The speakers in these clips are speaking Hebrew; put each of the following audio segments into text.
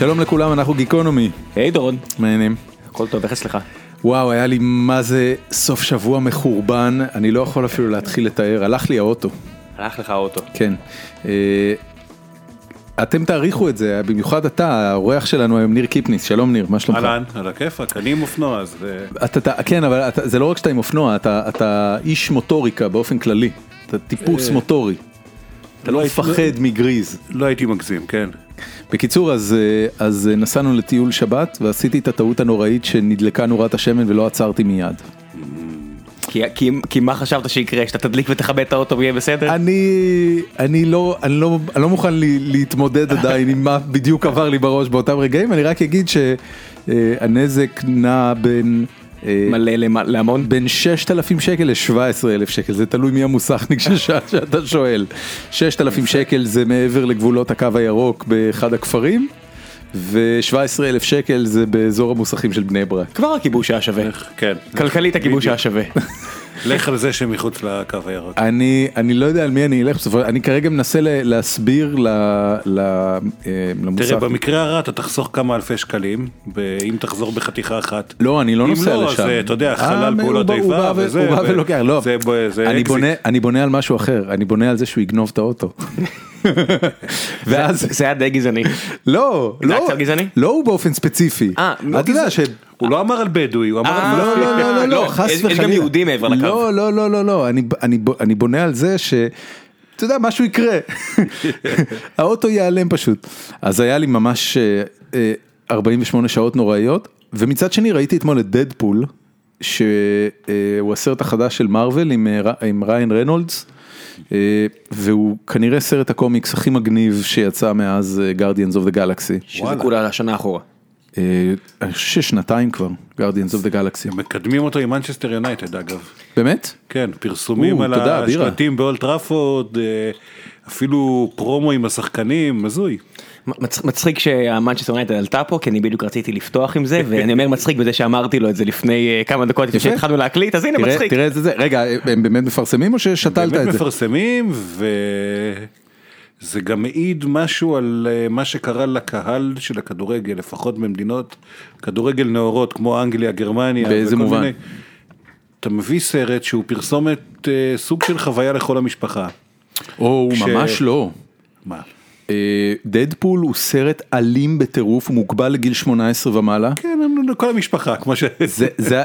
שלום לכולם, אנחנו גיקונומי. היי דורון, מעניינים. הכל טוב, איך אצלך? וואו, היה לי מה זה סוף שבוע מחורבן, אני לא יכול אפילו להתחיל לתאר, הלך לי האוטו. הלך לך האוטו. כן. אה, אתם תעריכו את זה, במיוחד אתה, האורח שלנו היום, ניר קיפניס, שלום ניר, מה שלומך? אהלן, על הכיפאק, אני עם אופנוע אז... אה, אתה, אתה, כן, אבל אתה, זה לא רק שאתה עם אופנוע, אתה, אתה איש מוטוריקה באופן כללי. אתה טיפוס אה, מוטורי. אתה לא הייתי- מפחד מגריז. לא הייתי מגזים, כן. בקיצור, אז, אה, אז אה, נסענו לטיול שבת ועשיתי את הטעות הנוראית שנדלקה נורת השמן ולא עצרתי מיד. כי, כי, כי מה חשבת שיקרה, שאתה תדליק ותכבה את האוטו ויהיה בסדר? אני, אני לא, אני לא, אני לא מוכן לי, להתמודד עדיין עם מה בדיוק עבר לי בראש באותם רגעים, אני רק אגיד שהנזק נע בין... אה, מלא להמון? בין 6,000 שקל ל-17,000 שקל, זה תלוי מי המוסכניק שאתה שואל. 6,000 שקל זה מעבר לגבולות הקו הירוק באחד הכפרים, ו-17,000 שקל זה באזור המוסכים של בני ברק. כבר הכיבוש היה שווה. כן. כלכלית הכיבוש היה שווה. לך על זה שמחוץ לקו הירוק. אני, אני לא יודע על מי אני אלך, בסופו- אני כרגע מנסה להסביר ל- ל- אה, למוסך. תראה, במקרה הרע אתה תחסוך כמה אלפי שקלים, אם תחזור בחתיכה אחת. לא, אני לא אם נוסע לא, לשם. אז, אתה יודע, אה, חלל פעולות איבה וזה, הוא בא ולוקח, לא. זה זה אני. בונה, אני בונה על משהו אחר, אני בונה על זה שהוא יגנוב את האוטו. ואז, זה היה די גזעני. לא, לא? לא הוא באופן ספציפי. אה, לא אתה יודע ש... הוא לא אמר על בדואי, הוא אמר אה, על... לא, לא, לא, לא, לא, לא, חס יש- יש גם וחלילה. יהודים מעבר לקו. לא, לא, לא, לא, לא, אני, אני, אני בונה על זה ש... אתה יודע, משהו יקרה. האוטו ייעלם פשוט. אז היה לי ממש אה, אה, 48 שעות נוראיות, ומצד שני ראיתי אתמול את דדפול, שהוא הסרט החדש של מארוול עם, אה, עם ריאן רנולדס, אה, והוא כנראה סרט הקומיקס הכי מגניב שיצא מאז Guardians of the Galaxy. שזה כולה לשנה אחורה. אני חושב ששנתיים כבר, Guardians of the Galaxy. מקדמים אותו עם מנצ'סטר יונייטד אגב. באמת? כן, פרסומים על. השלטים באולד טראפורד, אה, אפילו פרומו עם השחקנים, הזוי. מצ- מצחיק שהמנצ'סטר יונייטד עלתה פה כי אני בדיוק רציתי לפתוח עם זה ואני אומר מצחיק בזה שאמרתי לו את זה לפני אה, כמה דקות לפני. שהתחלנו להקליט אז הנה מצחיק. תראה את זה, רגע, הם באמת מפרסמים או ששתלת באמת את זה? מפרסמים וזה גם מעיד משהו על אה, מה שקרה לקהל של הכדורגל, לפחות במדינות כדורגל נאורות כמו אנגליה, גרמניה. באיזה מובן? מיני. אתה מביא סרט שהוא פרסומת אה, סוג של חוויה לכל המשפחה. או, כש- ממש לא. מה? אה, דדפול הוא סרט אלים בטירוף, הוא מוגבל לגיל 18 ומעלה. כן, לכל המשפחה, כמו ש... זה, זה,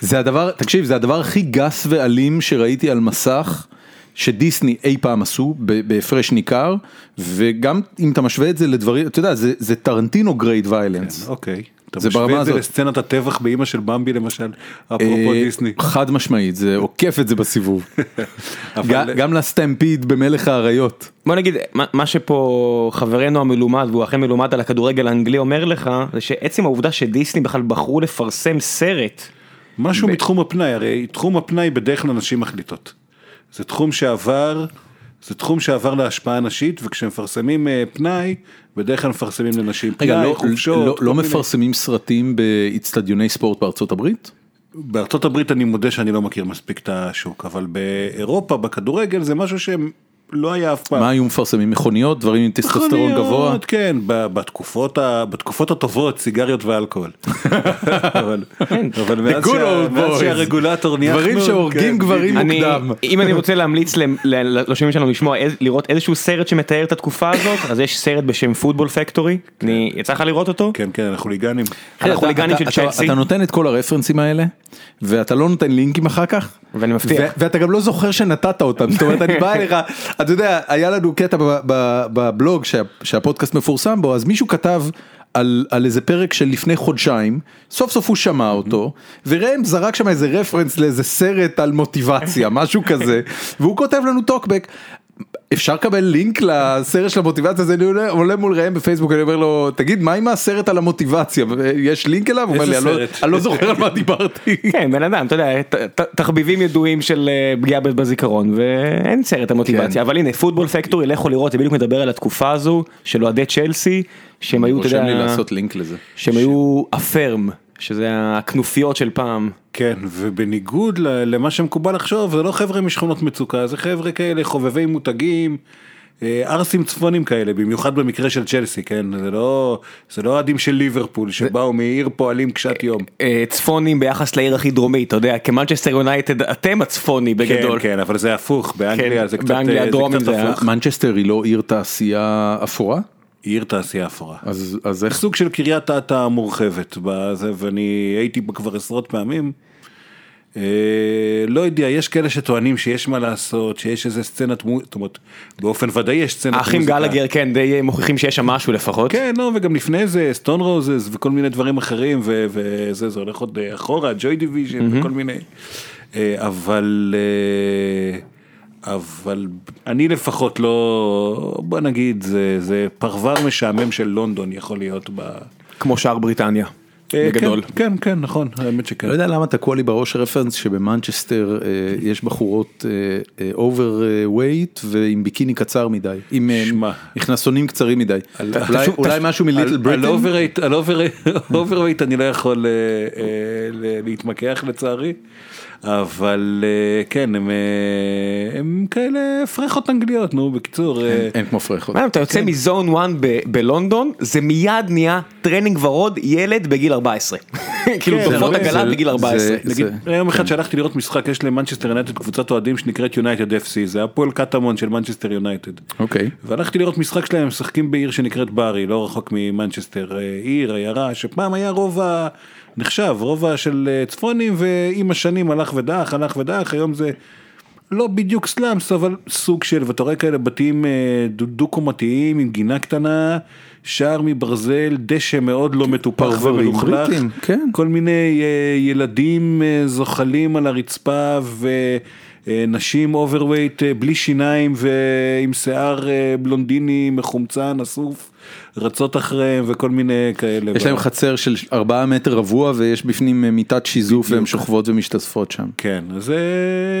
זה הדבר, תקשיב, זה הדבר הכי גס ואלים שראיתי על מסך. שדיסני אי פעם עשו בהפרש ניכר וגם אם אתה משווה את זה לדברים אתה יודע זה, זה טרנטינו grade violence. אוקיי. אתה זה ברמה משווה את זה הזאת. לסצנת הטבח באימא של במבי למשל, אפרופו אה, דיסני. חד משמעית זה עוקף את זה בסיבוב. גם- ל stampede במלך האריות. בוא נגיד מה- מה שפה חברנו המלומד והוא אכן מלומד על הכדורגל האנגלי אומר לך זה שעצם העובדה שדיסני בכלל בחרו לפרסם סרט. משהו מתחום הפנאי, הרי תחום הפנאי בדרך כלל נשים מחליטות. זה תחום שעבר, זה תחום שעבר להשפעה נשית, וכשמפרסמים אה, פנאי, בדרך כלל מפרסמים לנשים רגע, פנאי, לא, חופשות. לא, לא מיני. מפרסמים סרטים באיצטדיוני ספורט בארצות הברית? בארצות הברית אני מודה שאני לא מכיר מספיק את השוק, אבל באירופה, בכדורגל, זה משהו שלא היה אף פעם. מה היו מפרסמים? מכוניות? דברים עם טסטוסטרון מכוניות, גבוה? כן, ב- בתקופות, ה- בתקופות הטובות, סיגריות ואלכוהול. אבל, אבל מאז, שה, מאז. שהרגולטור נהיה דברים שהורגים כן, גברים. אני, מוקדם. אם אני רוצה להמליץ ל- ל- לשומעים שלנו לשמוע לראות איזשהו סרט שמתאר את התקופה הזאת אז יש סרט בשם פוטבול פקטורי. אני יצא לך לראות אותו? כן, כן, החוליגנים אתה- של אתה- צ'לסי. אתה נותן את כל הרפרנסים האלה, ואתה לא נותן לינקים אחר כך? ואני מבטיח. ואתה גם לא זוכר שנתת אותם, זאת אומרת אני בא אליך, אתה יודע, היה לנו קטע בבלוג שה- שהפודקאסט מפורסם בו, אז מישהו כתב על, על איזה פרק של לפני חודשיים, סוף סוף הוא שמע אותו, וראם זרק שם איזה רפרנס לאיזה סרט על מוטיבציה, משהו כזה, והוא כותב לנו טוקבק. אפשר לקבל לינק לסרט של המוטיבציה הזה, אני עולה- עולה מול ראם בפייסבוק, אני אומר לו, תגיד, מה עם הסרט על המוטיבציה? יש לינק אליו? הוא אומר לי, איזה "אני לא- סרט?" אני לא זוכר על מה דיברתי. כן בן אדם אתה יודע תחביבים ידועים של אה, פגיעה בזיכרון ואין סרט המוטיבציה כן. אבל הנה פוטבול פקטורי לכו לראות זה בדיוק מדבר על התקופה הזו של אוהדי צ'לסי שהם היו אתה רושם לי יודע לעשות לינק לזה. שהם היו אפרם שזה הכנופיות של פעם. כן, ובניגוד ל- למה שמקובל לחשוב, זה לא חבר'ה משכונות מצוקה, זה חבר'ה כאלה חובבי מותגים, אה, ערסים צפונים כאלה, במיוחד במקרה של צ'לסי, כן? זה לא, זה לא אוהדים של ליברפול שבאו מעיר פועלים קשת יום. אה, צפונים ביחס לעיר הכי דרומית, אתה יודע, כמנצ'סטר יונייטד אתם הצפוני בגדול. כן, כן, אבל זה הפוך, באנגליה כן, זה קצת, באנגליה אה, הדרומית קצת זה הפוך. מנצ'סטר היא לא עיר תעשייה אפורה? עיר תעשייה אפורה. אז אז איך סוג של קריית אתא המורחבת בזה, ואני הייתי בה כבר עשרות פעמים. אה, לא יודע, יש כאלה שטוענים שיש מה לעשות, שיש איזה סצנת מוזיקה, זאת אומרת, באופן ודאי יש סצנת מוזיקה. האחים גלגר כן די מוכיחים שיש שם משהו לפחות. כן, לא, וגם לפני זה, Stone Roses וכל מיני דברים אחרים, ו- וזה, זה הולך עוד אה, אחורה, Joy Division וכל מיני. אה, אבל, אה, אבל אני לפחות לא, בוא נגיד, זה, זה פרבר משעמם של לונדון יכול להיות ב... כמו שאר בריטניה. אה, בגדול. כן, כן, כן, נכון, האמת שכן. לא יודע למה תקוע לי בראש רפרנס שבמנצ'סטר אה, יש בחורות overweight ועם ביקיני קצר מדי, עם אה. מכנסונים קצרים מדי. אולי- תשוב- אולי משהו מ Little Britain? על overweight אני לא יכול אה, אה, להתמקח לצערי, אבל אה, כן, הם, אה, הם כאלה פרחות אנגליות, נו, בקיצור. אה, אין כמו פרחות. אתה יוצא מ zone 1 ב- בלונדון זה מיד נהיה טרנינג ורוד ילד בגיל 14. כאילו כן, תופעות עגלה זה- בגיל 14. זה- נגיד, זה- יום אחד שהלכתי לראות משחק, יש למנצ'סטר יונייטד קבוצת אוהדים שנקראת יונייטד FC, זה הפועל קטמון של מנצ'סטר יונייטד. אוקיי. והלכתי לראות משחק שלהם, הם משחקים בעיר שנקראת ברי, לא רחוק ממנצ'סטר, עיר, עיירה, שפעם היה רובע נחשב, רובע של אה, צפונים, ועם השנים הלך ודעך, הלך ודעך, היום זה לא בדיוק slums, אבל סוג של, ואתה רואה כאלה בתים אה, דו- דו-קומתיים עם גינה קטנה, שער מברזל, דשא מאוד לא מטופח ומלוכלך, כן. כל מיני אה, ילדים זוחלים על הרצפה ונשים overweight אה, בלי שיניים ועם שיער בלונדיני מחומצן אסוף רצות אחריהם וכל מיני כאלה. יש להם חצר של 4 מטר רבוע ויש בפנים אה, מיטת שיזוף והן שוכבות ומשתזפות שם. כן, אז זה...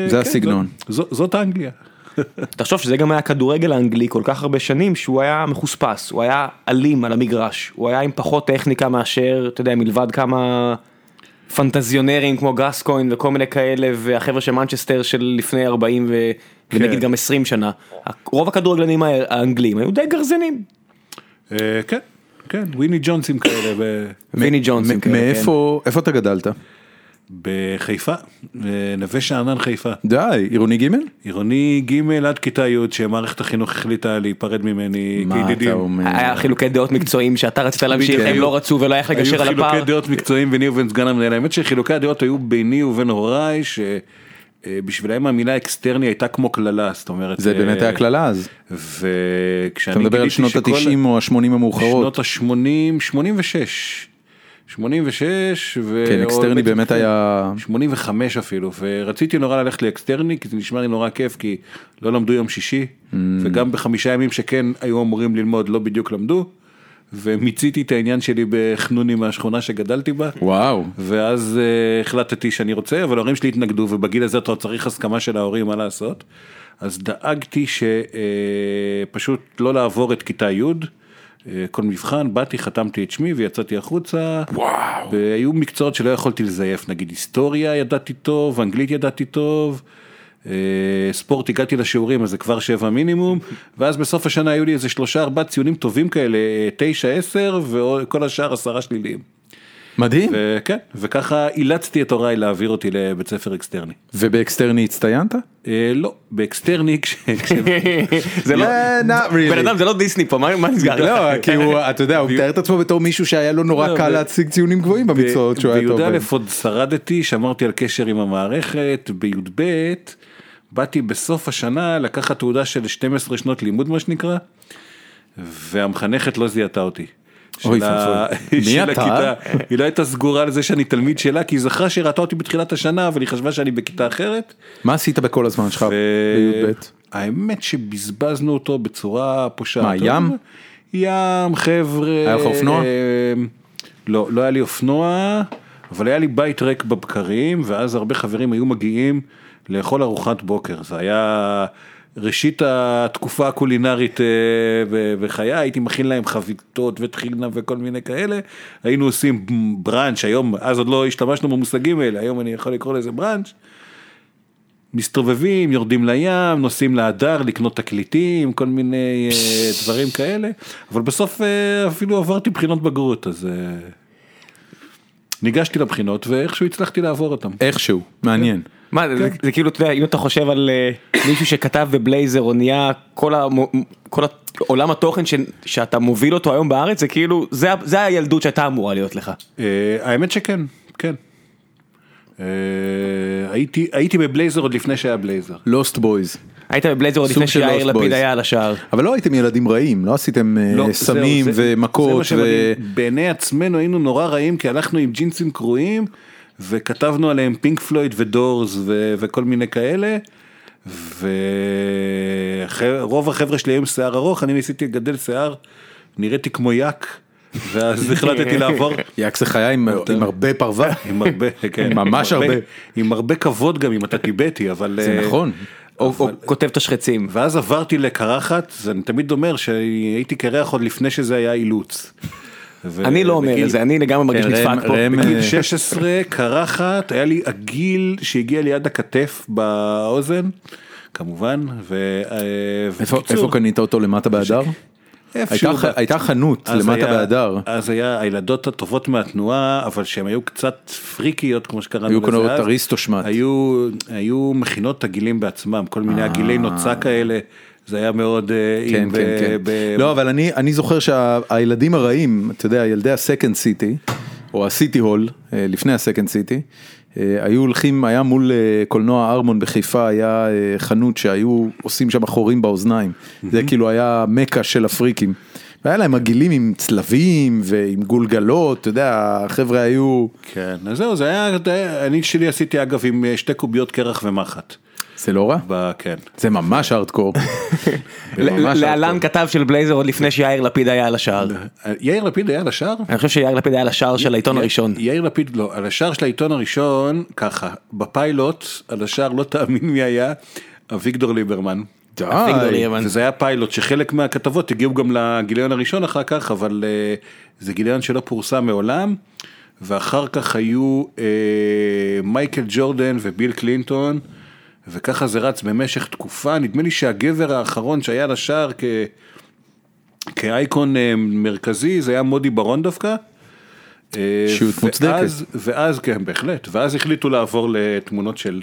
זה כן, הסגנון. זאת אנגליה. תחשוב שזה גם היה הכדורגל האנגלי כל כך הרבה שנים שהוא היה מחוספס, הוא היה אלים על המגרש, הוא היה עם פחות טכניקה מאשר, אתה יודע, מלבד כמה פנטזיונרים כמו גסקוין וכל מיני כאלה והחבר'ה של מנצ'סטר של לפני 40 ו... כן. ונגיד גם 20 שנה. רוב הכדורגלנים האנגלים היו די גרזנים. אה, כן, כן, וויני ג'ונסים כאלה ב- ויני ג'ונסון. מ- כאלה, כן. מאיפה איפה אתה גדלת? בחיפה, אה, נווה שאנן חיפה. די, עירוני ג'? עירוני ג' עד כיתה י' שמערכת החינוך החליטה להיפרד ממני מה אתה כידידים. אומר? היה חילוקי דעות מקצועיים שאתה רצית להמשיך. הם לא רצו ולא היה איך לגשר היו על חילוקי הפער. דעות מקצועיים ביני ובין סגן המנהל, האמת שחילוקי הדעות היו ביני ובין הוריי, שבשבילם המילה אקסטרני הייתה כמו קללה, זאת אומרת, זה באמת אה, היה קללה אז. וכשאני אתה מדבר על שנות שכל- ה-90 או ה-80 המאוחרות. שנות ה-80, 86, 86, ו... כן, אקסטרני באמת כן, היה... 85 אפילו, ורציתי נורא ללכת לאקסטרני, כי זה נשמע לי נורא כיף, כי לא למדו יום שישי, Mm. וגם בחמישה ימים שכן היו אמורים ללמוד, לא בדיוק למדו, ומיציתי את העניין שלי בחנוני מהשכונה שגדלתי בה. וואו. ואז uh, החלטתי שאני רוצה, אבל ההורים שלי התנגדו, ובגיל הזה אתה צריך הסכמה של ההורים מה לעשות. אז דאגתי שפשוט לא לעבור את כיתה י', אה, כל מבחן, באתי, חתמתי את שמי ויצאתי החוצה. וואו. והיו מקצועות שלא יכולתי לזייף, נגיד היסטוריה ידעתי טוב, אנגלית ידעתי טוב. אה, ספורט הגעתי לשיעורים אז זה כבר שבע מינימום ואז בסוף השנה היו לי איזה שלושה ארבעה ציונים טובים כאלה אה, תשע עשר וכל השאר עשרה שליליים. מדהים. וכן, וככה אילצתי את הוריי להעביר אותי לבית ספר אקסטרני. ובאקסטרני הצטיינת? אה, לא, באקסטרני, כש... זה לא, really. בן אדם זה לא דיסני פה, מה נסגר? לא, כי הוא, אתה יודע, הוא מתאר את עצמו בתור מישהו שהיה לו נורא לא, קל להציג ציונים גבוהים במקצועות שהוא היה טוב. בי"א עוד שרדתי, שמרתי על קשר עם המערכת, בי"ב באתי בסוף השנה לקחת תעודה של 12 שנות לימוד מה שנקרא, והמחנכת לא זיהתה אותי. אוי של ואבוי. מי אתה? הכיתה. היא לא הייתה סגורה על זה שאני תלמיד שלה, כי היא זכרה שהיא ראתה אותי בתחילת השנה, אבל היא חשבה שאני בכיתה אחרת. מה עשית בכל הזמן שלך בי"ב? האמת שבזבזנו אותו בצורה פושעת. מה, ים? ים, חבר'ה. היה לך אופנוע? אה, לא, לא היה לי אופנוע, אבל היה לי בית ריק בבקרים, ואז הרבה חברים היו מגיעים לאכול ארוחת בוקר. זה היה ראשית התקופה הקולינרית אה, בחיי, הייתי מכין להם חביתות וטחינה וכל מיני כאלה. היינו עושים בראנץ', היום, אז עוד לא השתמשנו במושגים האלה, היום אני יכול לקרוא לזה בראנץ'. מסתובבים, יורדים לים, נוסעים להדר לקנות תקליטים, כל מיני אה, דברים כאלה, אבל בסוף אה, אפילו עברתי בחינות בגרות, אז אה, ניגשתי לבחינות ואיכשהו הצלחתי לעבור אותם. איכשהו, מעניין. מה זה, זה, זה כאילו אתה יודע אם אתה חושב על אה, מישהו שכתב בבלייזר אונייה כל, המו, כל עולם התוכן ש, שאתה מוביל אותו היום בארץ זה כאילו זה, הילדות שהייתה אמורה להיות לך. אה, האמת שכן, כן. אה, הייתי הייתי בבלייזר עוד לפני שהיה בלייזר. Lost Boys. היית בבלייזר עוד לפני שיאיר Lost לפיד Boys. היה על השער. אבל לא הייתם ילדים רעים, לא עשיתם לא, סמים ומכות. בעיני עצמנו היינו נורא רעים כי הלכנו עם ג'ינסים קרועים וכתבנו עליהם Pink Floyd ו Doors ו- וכל מיני כאלה. ורוב החבר'ה שלי היו עם שיער ארוך אני ניסיתי לגדל שיער נראיתי כמו יאק ואז החלטתי לעבור יאק זה חיה עם עם הרבה פרווה. עם הרבה כן ממש עם הרבה. עם הרבה כבוד גם אם אתה טיבטי אבל זה אה, נכון. או, או אבל- כותב את השחצים. ואז עברתי לקרחת, אז אני תמיד אומר שהייתי קרח עוד לפני שזה היה אילוץ. ו- אני לא אומר בגיל- את זה אני לגמרי מרגיש כן, נדפק פה. ראם, בגיל אה, 16 קרחת, היה לי עגיל שהגיע ליד הכתף באוזן, כמובן, ו... אה, איפה קנית אותו למטה בהדר? איפשהו הייתה הייתה חנות אז למטה היה- בהדר. אז היה הילדות הטובות מהתנועה, אבל שהן היו קצת פריקיות, כמו שקראנו היו לזה קונות אז. אריסטו-שמט. היו, היו מכינות את הגילים בעצמם, כל מיני הגילי נוצה כאלה, זה היה מאוד... אה, כן כן ב- כן. ב- לא אבל אני אני זוכר שהילדים הרעים אתה יודע ילדי הסקנד סיטי או הסיטי הול אה, לפני הסקנד סיטי היו הולכים היה מול אה, קולנוע ארמון בחיפה היה אה, חנות שהיו עושים שם חורים באוזניים זה כאילו היה מכה של הפריקים. והיה להם עגילים עם צלבים ועם גולגלות אתה יודע החבר'ה היו כן, אז זהו, זה היה, אני שלי עשיתי אגב עם אה, שתי קוביות קרח ומחט. זה לא רע ב- כן. זה ממש הארדקור. ממש להלן. כתב של בלייזר עוד לפני שיאיר לפיד היה על השער. יאיר לפיד היה על השער? אני חושב שיאיר לפיד היה על השער של העיתון הראשון. יאיר לפיד לא, על השער של העיתון הראשון, ככה, בפיילוט, על השער לא תאמין מי היה, אביגדור ליברמן. די. וזה היה פיילוט שחלק מהכתבות הגיעו גם לגיליון הראשון אחר כך, אבל אה, זה גיליון שלא פורסם מעולם. ואחר כך היו אה, מייקל ג'ורדן וביל קלינטון, וככה זה רץ במשך תקופה, נדמה לי שהגבר האחרון שהיה לשער כ... כאייקון אה, מרכזי זה היה מודי ברון דווקא. אה, אישיות מוצדקת. ואז, ואז כן בהחלט, ואז החליטו לעבור לתמונות של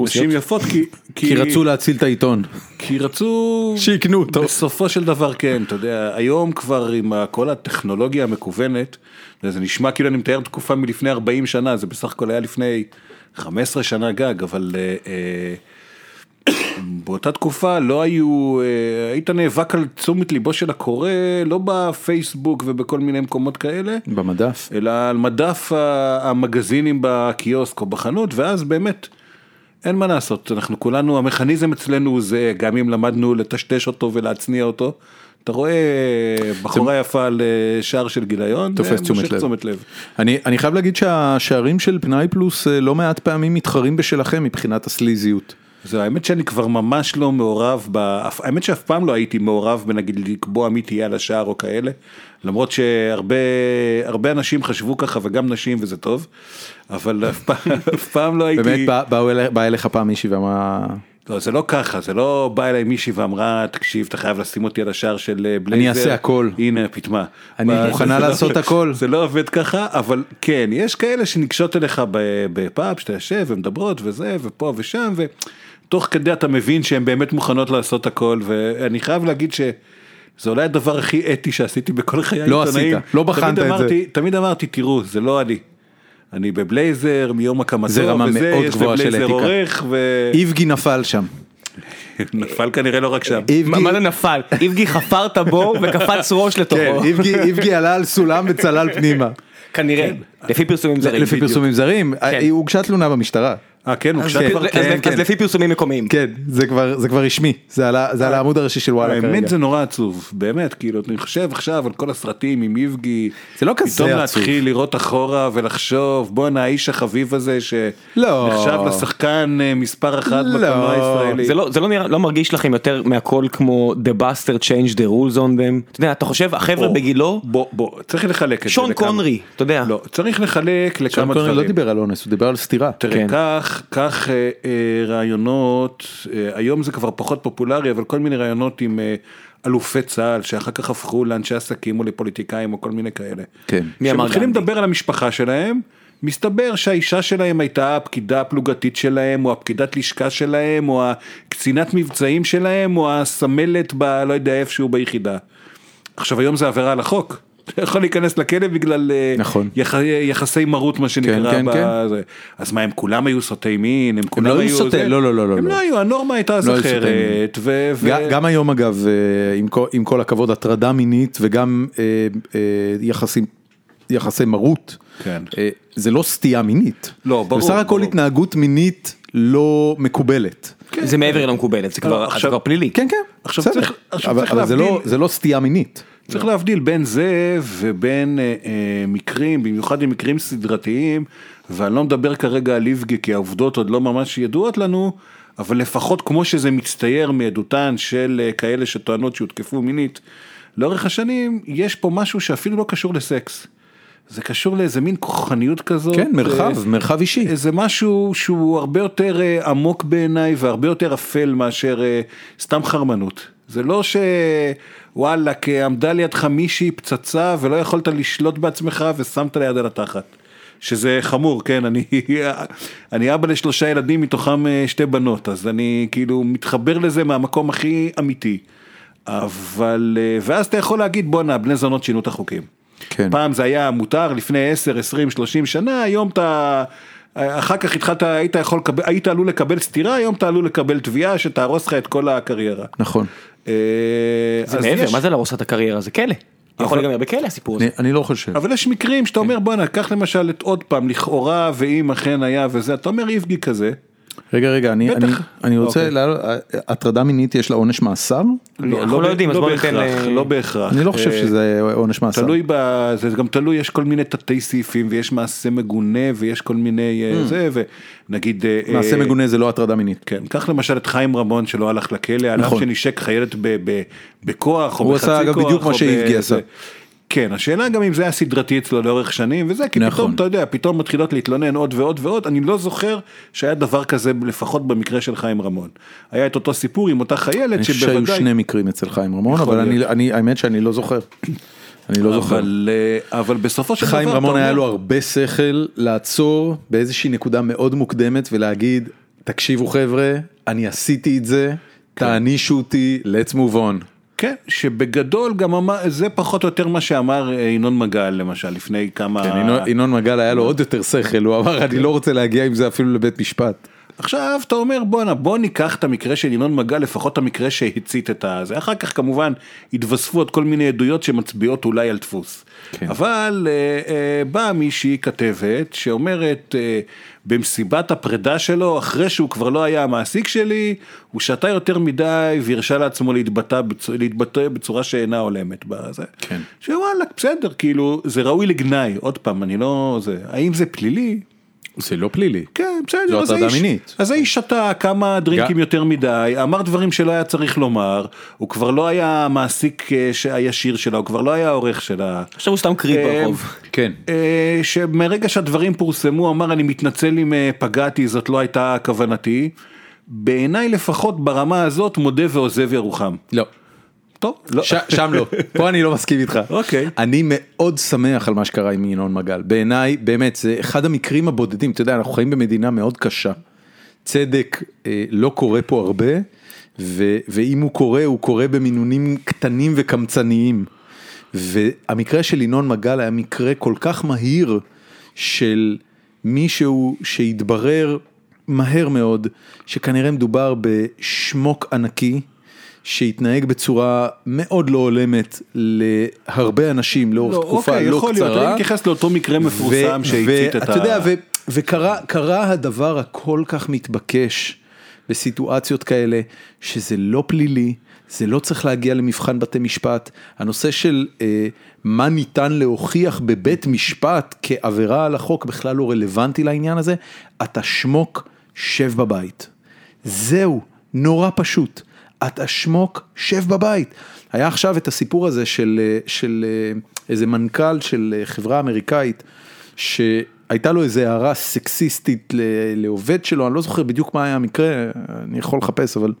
נשים יפות כי, כי רצו להציל את העיתון. כי רצו שיקנו אותו. בסופו של דבר כן אתה יודע היום כבר עם כל הטכנולוגיה המקוונת זה נשמע כאילו אני מתאר תקופה מלפני 40 שנה זה בסך הכל היה לפני 15 שנה גג אבל אה, אה, באותה תקופה לא היו אה, היית נאבק על תשומת ליבו של הקורא לא בפייסבוק ובכל מיני מקומות כאלה. במדף. אלא על מדף המגזינים בקיוסק או בחנות ואז באמת אין מה לעשות אנחנו כולנו המכניזם אצלנו הוא זה גם אם למדנו לטשטש אותו ולהצניע אותו. אתה רואה בחורה יפה על אה, שער של גיליון, תופס זה תשומת לב. תשומת לב. אני, אני חייב להגיד שהשערים של פנאי פלוס אה, לא מעט פעמים מתחרים בשלכם מבחינת הסליזיות. זהו, האמת שאני כבר ממש לא מעורב, ב... האמת שאף פעם לא הייתי מעורב בנגיד לקבוע מי תהיה על השער או כאלה, למרות שהרבה הרבה אנשים חשבו ככה וגם נשים וזה טוב, אבל אף פעם, אף פעם לא הייתי... באמת באה אליך פעם מישהי ואמרה, לא, זה לא ככה, זה לא בא אליי מישהי ואמרה, תקשיב, אתה חייב לשים אותי על השער של אה, בלייזר. אעשה הכל. הנה, פטמה. אני מוכנה לא- לעשות הכל. זה לא עובד ככה, אבל כן, יש כאלה שניגשות אליך בפאב, שאתה יושב ומדברות וזה, ופה ושם, ותוך כדי אתה מבין שהן באמת מוכנות לעשות הכל, ואני חייב להגיד ש... זה אולי הדבר הכי אתי שעשיתי בכל חיי לא העיתונאים. עשית, לא בחנת את זה. תמיד אמרתי, תראו, זה לא אני. אני בבלייזר מיום הקמתו, זה רמה וזה, מאוד יש גבוהה של אתיקה. עורך, ו... איבגי נפל שם. נפל כנראה לא רק שם. מה זה נפל? איבגי חפר את הבור וקפץ ראש כן, לתוכו. איבגי, איבגי עלה על סולם וצלל פנימה. כנראה. לפי פרסומים זרים. לפי פרסומים זרים, כן. הוגשה תלונה במשטרה. אה כן, הוגשה כן, כבר, אז- כן, אז כן. לפי פרסומים מקומיים. כן, זה כבר, זה כבר רשמי, זה על, ה- זה על העמוד הראשי של וואלה כרגע. האמת זה נורא עצוב, באמת, כאילו, אני חושב עכשיו על כל הסרטים עם איבגי, זה לא כזה פתאום עצוב. להתחיל לראות אחורה ולחשוב, בואנה האיש החביב הזה לא. שנחשב לשחקן אה, מספר אחת לא. בקולנוע הישראלי. זה לא, זה לא נראה, לא מרגיש לכם יותר מהכל כמו The Buster Change the Rules on them. אתה יודע, אתה חושב, החבר'ה בגילו, בוא, בוא, צריך לחלק את זה שון. קונרי, אתה יודע. לא, צריך לחלק שון לכמה קונרי לא דברים. דיבר על אונס, הוא דיבר על סתירה. תראה, כן. קח, קח אה, אה, רעיונות, אה, היום זה כבר פחות פופולרי, אבל כל מיני רעיונות עם אה, אלופי צה"ל, שאחר כך הפכו לאנשי עסקים או לפוליטיקאים או כל מיני כאלה. כן. מי אמר כשמתחילים גנדי? לדבר על המשפחה שלהם, מסתבר שהאישה שלהם הייתה הפקידה הפלוגתית שלהם, או הפקידת לשכה שלהם, או הקצינת מבצעים שלהם, או הסמלת ב... לא יודע איפשהו ביחידה. עכשיו היום זה עבירה על החוק. יכול להיכנס לכלא בגלל אה, נכון. יח... יחסי מרות מה שנקרא. כן, כן. בזה. אז מה הם כולם היו סוטי מין? הם כולם לא היו היו... סוטי- זה? לא, לא, לא, לא, הם לא. לא היו, הנורמה הייתה אז לא אחרת. ו... ו... ג- גם היום אגב, אה, עם כל- עם כל הכבוד, הטרדה מינית וגם אה, אה, יחסים, יחסי מרות, כן. אה, זה לא סטייה מינית. לא, ברור, בסך הכל ברור. התנהגות מינית לא מקובלת. זה מעבר למקובלת, זה כבר עכשיו- זה כבר פלילי. כן, כן, עכשיו בסדר. צריך- עכשיו אבל צריך אבל זה לא- להבדיל- זה לא סטייה מינית. צריך להבדיל בין זה ובין אה, אה, מקרים, במיוחד עם מקרים סדרתיים, ואני לא מדבר כרגע על איבגי כי העובדות עוד לא ממש ידועות לנו, אבל לפחות כמו שזה מצטייר מעדותן של אה, כאלה שטוענות שהותקפו מינית, לאורך השנים יש פה משהו שאפילו לא קשור לסקס. זה קשור לאיזה מין כוחניות כזאת. כן, מרחב, אה, מרחב אישי. איזה משהו שהוא הרבה יותר אה, עמוק בעיניי והרבה יותר אפל מאשר אה, סתם חרמנות. זה לא שוואלאק עמדה לידך מישהי פצצה ולא יכולת לשלוט בעצמך ושמת ליד על התחת. שזה חמור, כן, אני, אני אבא לשלושה ילדים מתוכם אה, שתי בנות, אז אני כאילו מתחבר לזה מהמקום הכי אמיתי. אבל, אה, ואז אתה יכול להגיד בואנה, בני זונות שינו את החוקים. כן. פעם זה היה מותר לפני 10, 20, 30 שנה, היום אתה, אחר כך התחלת, היית יכול לקבל, היית עלול לקבל סטירה, היום אתה עלול לקבל תביעה שתהרוס לך את כל הקריירה. נכון. אה, זה מעבר, מה זה להרוס את הקריירה? זה כלא. יכול להיגמר בכלא הסיפור הזה. אני- אני לא חושב. אבל יש מקרים שאתה אומר בואנה, קח למשל את עוד פעם, לכאורה, ואם אכן היה וזה, אתה אומר איבגי כזה, רגע, רגע, אני בטח. אני- אני רוצה, אוקיי. הטרדה מינית יש לה עונש מאסר? אנחנו לא יודעים, אז בוא ניתן בהכרח, ל- לא בהכרח. אני לא חושב אה, שזה עונש מאסר. תלוי ב... זה גם תלוי, יש כל מיני תתי סעיפים ויש מעשה מגונה ויש כל מיני אה, זה ונגיד... אה, Mm. מעשה אה, מגונה זה לא הטרדה מינית. כן, קח למשל את חיים רמון שלא הלך לכלא, על אף. שנשק חיילת ב- ב- בכוח או הוא בחצי עשה, אגב, כוח. בדיוק מה שאיבגי ב- עשה. כן, השאלה גם אם זה היה סדרתי אצלו לאורך שנים וזה, כי נכון. פתאום אתה יודע, פתאום מתחילות להתלונן עוד ועוד ועוד, אני לא זוכר שהיה דבר כזה לפחות במקרה של חיים רמון. היה את אותו סיפור עם אותה חיילת אני חושב שהיו שבוודאי... שני מקרים אצל חיים רמון, אבל אני-. אני, האמת שאני לא זוכר. אני לא זוכר. אבל, אה, אבל בסופו של דבר... חיים רמון היה לו הרבה שכל לעצור באיזושהי נקודה מאוד מוקדמת ולהגיד, תקשיבו חבר'ה, אני עשיתי את זה, תענישו אותי, let's move on. כן, שבגדול גם אמר, זה פחות או יותר מה שאמר אה, ינון מגל למשל לפני כמה... כן, ינון- ינון מגל היה לו עוד יותר שכל, הוא אמר אני לא רוצה להגיע עם זה אפילו לבית משפט. עכשיו אתה אומר בואנה בוא ניקח את המקרה של ינון מגל לפחות את המקרה שהצית את הזה אחר כך כמובן התווספו עוד כל מיני עדויות שמצביעות אולי על דפוס. כן. אבל אה, אה, באה מישהי כתבת שאומרת אה, במסיבת הפרידה שלו אחרי שהוא כבר לא היה המעסיק שלי הוא שתה יותר מדי והרשה לעצמו להתבטא, להתבטא בצורה שאינה הולמת בזה. כן. שוואלה בסדר כאילו זה ראוי לגנאי עוד פעם אני לא זה האם זה פלילי זה לא פלילי. כן, בסדר. זו הטרדה מינית. אז האיש שתה כמה דרינקים יותר מדי, אמר דברים שלא היה צריך לומר, הוא כבר לא היה המעסיק אה, הישיר שלה, הוא כבר לא היה העורך שלה. עכשיו הוא סתם קריפ אה, ברחוב. כן. אה, שמרגע שהדברים פורסמו אמר אני מתנצל אם אה, פגעתי זאת לא הייתה כוונתי. בעיניי לפחות ברמה הזאת מודה ועוזב ירוחם. לא. טוב, לא. ש- שם לא, פה אני לא מסכים איתך. אוקיי. אני מאוד שמח על מה שקרה עם ינון מגל. בעיניי, באמת, זה אחד המקרים הבודדים, אתה יודע, אנחנו חיים במדינה מאוד קשה. צדק אה, לא קורה פה הרבה, ו- ואם הוא קורה, הוא קורה במינונים קטנים וקמצניים. והמקרה של ינון מגל היה מקרה כל כך מהיר של מישהו שהתברר מהר מאוד שכנראה מדובר בשמוק ענקי שהתנהג בצורה מאוד לא הולמת להרבה אנשים לאורך לא, תקופה אוקיי, לא יכול להיות, קצרה. אני מתייחס לאותו מקרה מפורסם שהצית את ה... יודע, ו- וקרה קרה הדבר הכל כך מתבקש בסיטואציות כאלה, שזה לא פלילי, זה לא צריך להגיע למבחן בתי משפט. הנושא של אה, מה ניתן להוכיח בבית משפט כעבירה על החוק בכלל לא רלוונטי לעניין הזה. אתה שמוק, שב בבית. זהו, נורא פשוט. אתה שמוק, שב בבית. היה עכשיו את הסיפור הזה של, אה, של אה, איזה מנכ"ל של אה, חברה אמריקאית, הייתה לו איזה הערה סקסיסטית ל- לעובד שלו, אני לא זוכר בדיוק מה היה המקרה, אני יכול לחפש, אבל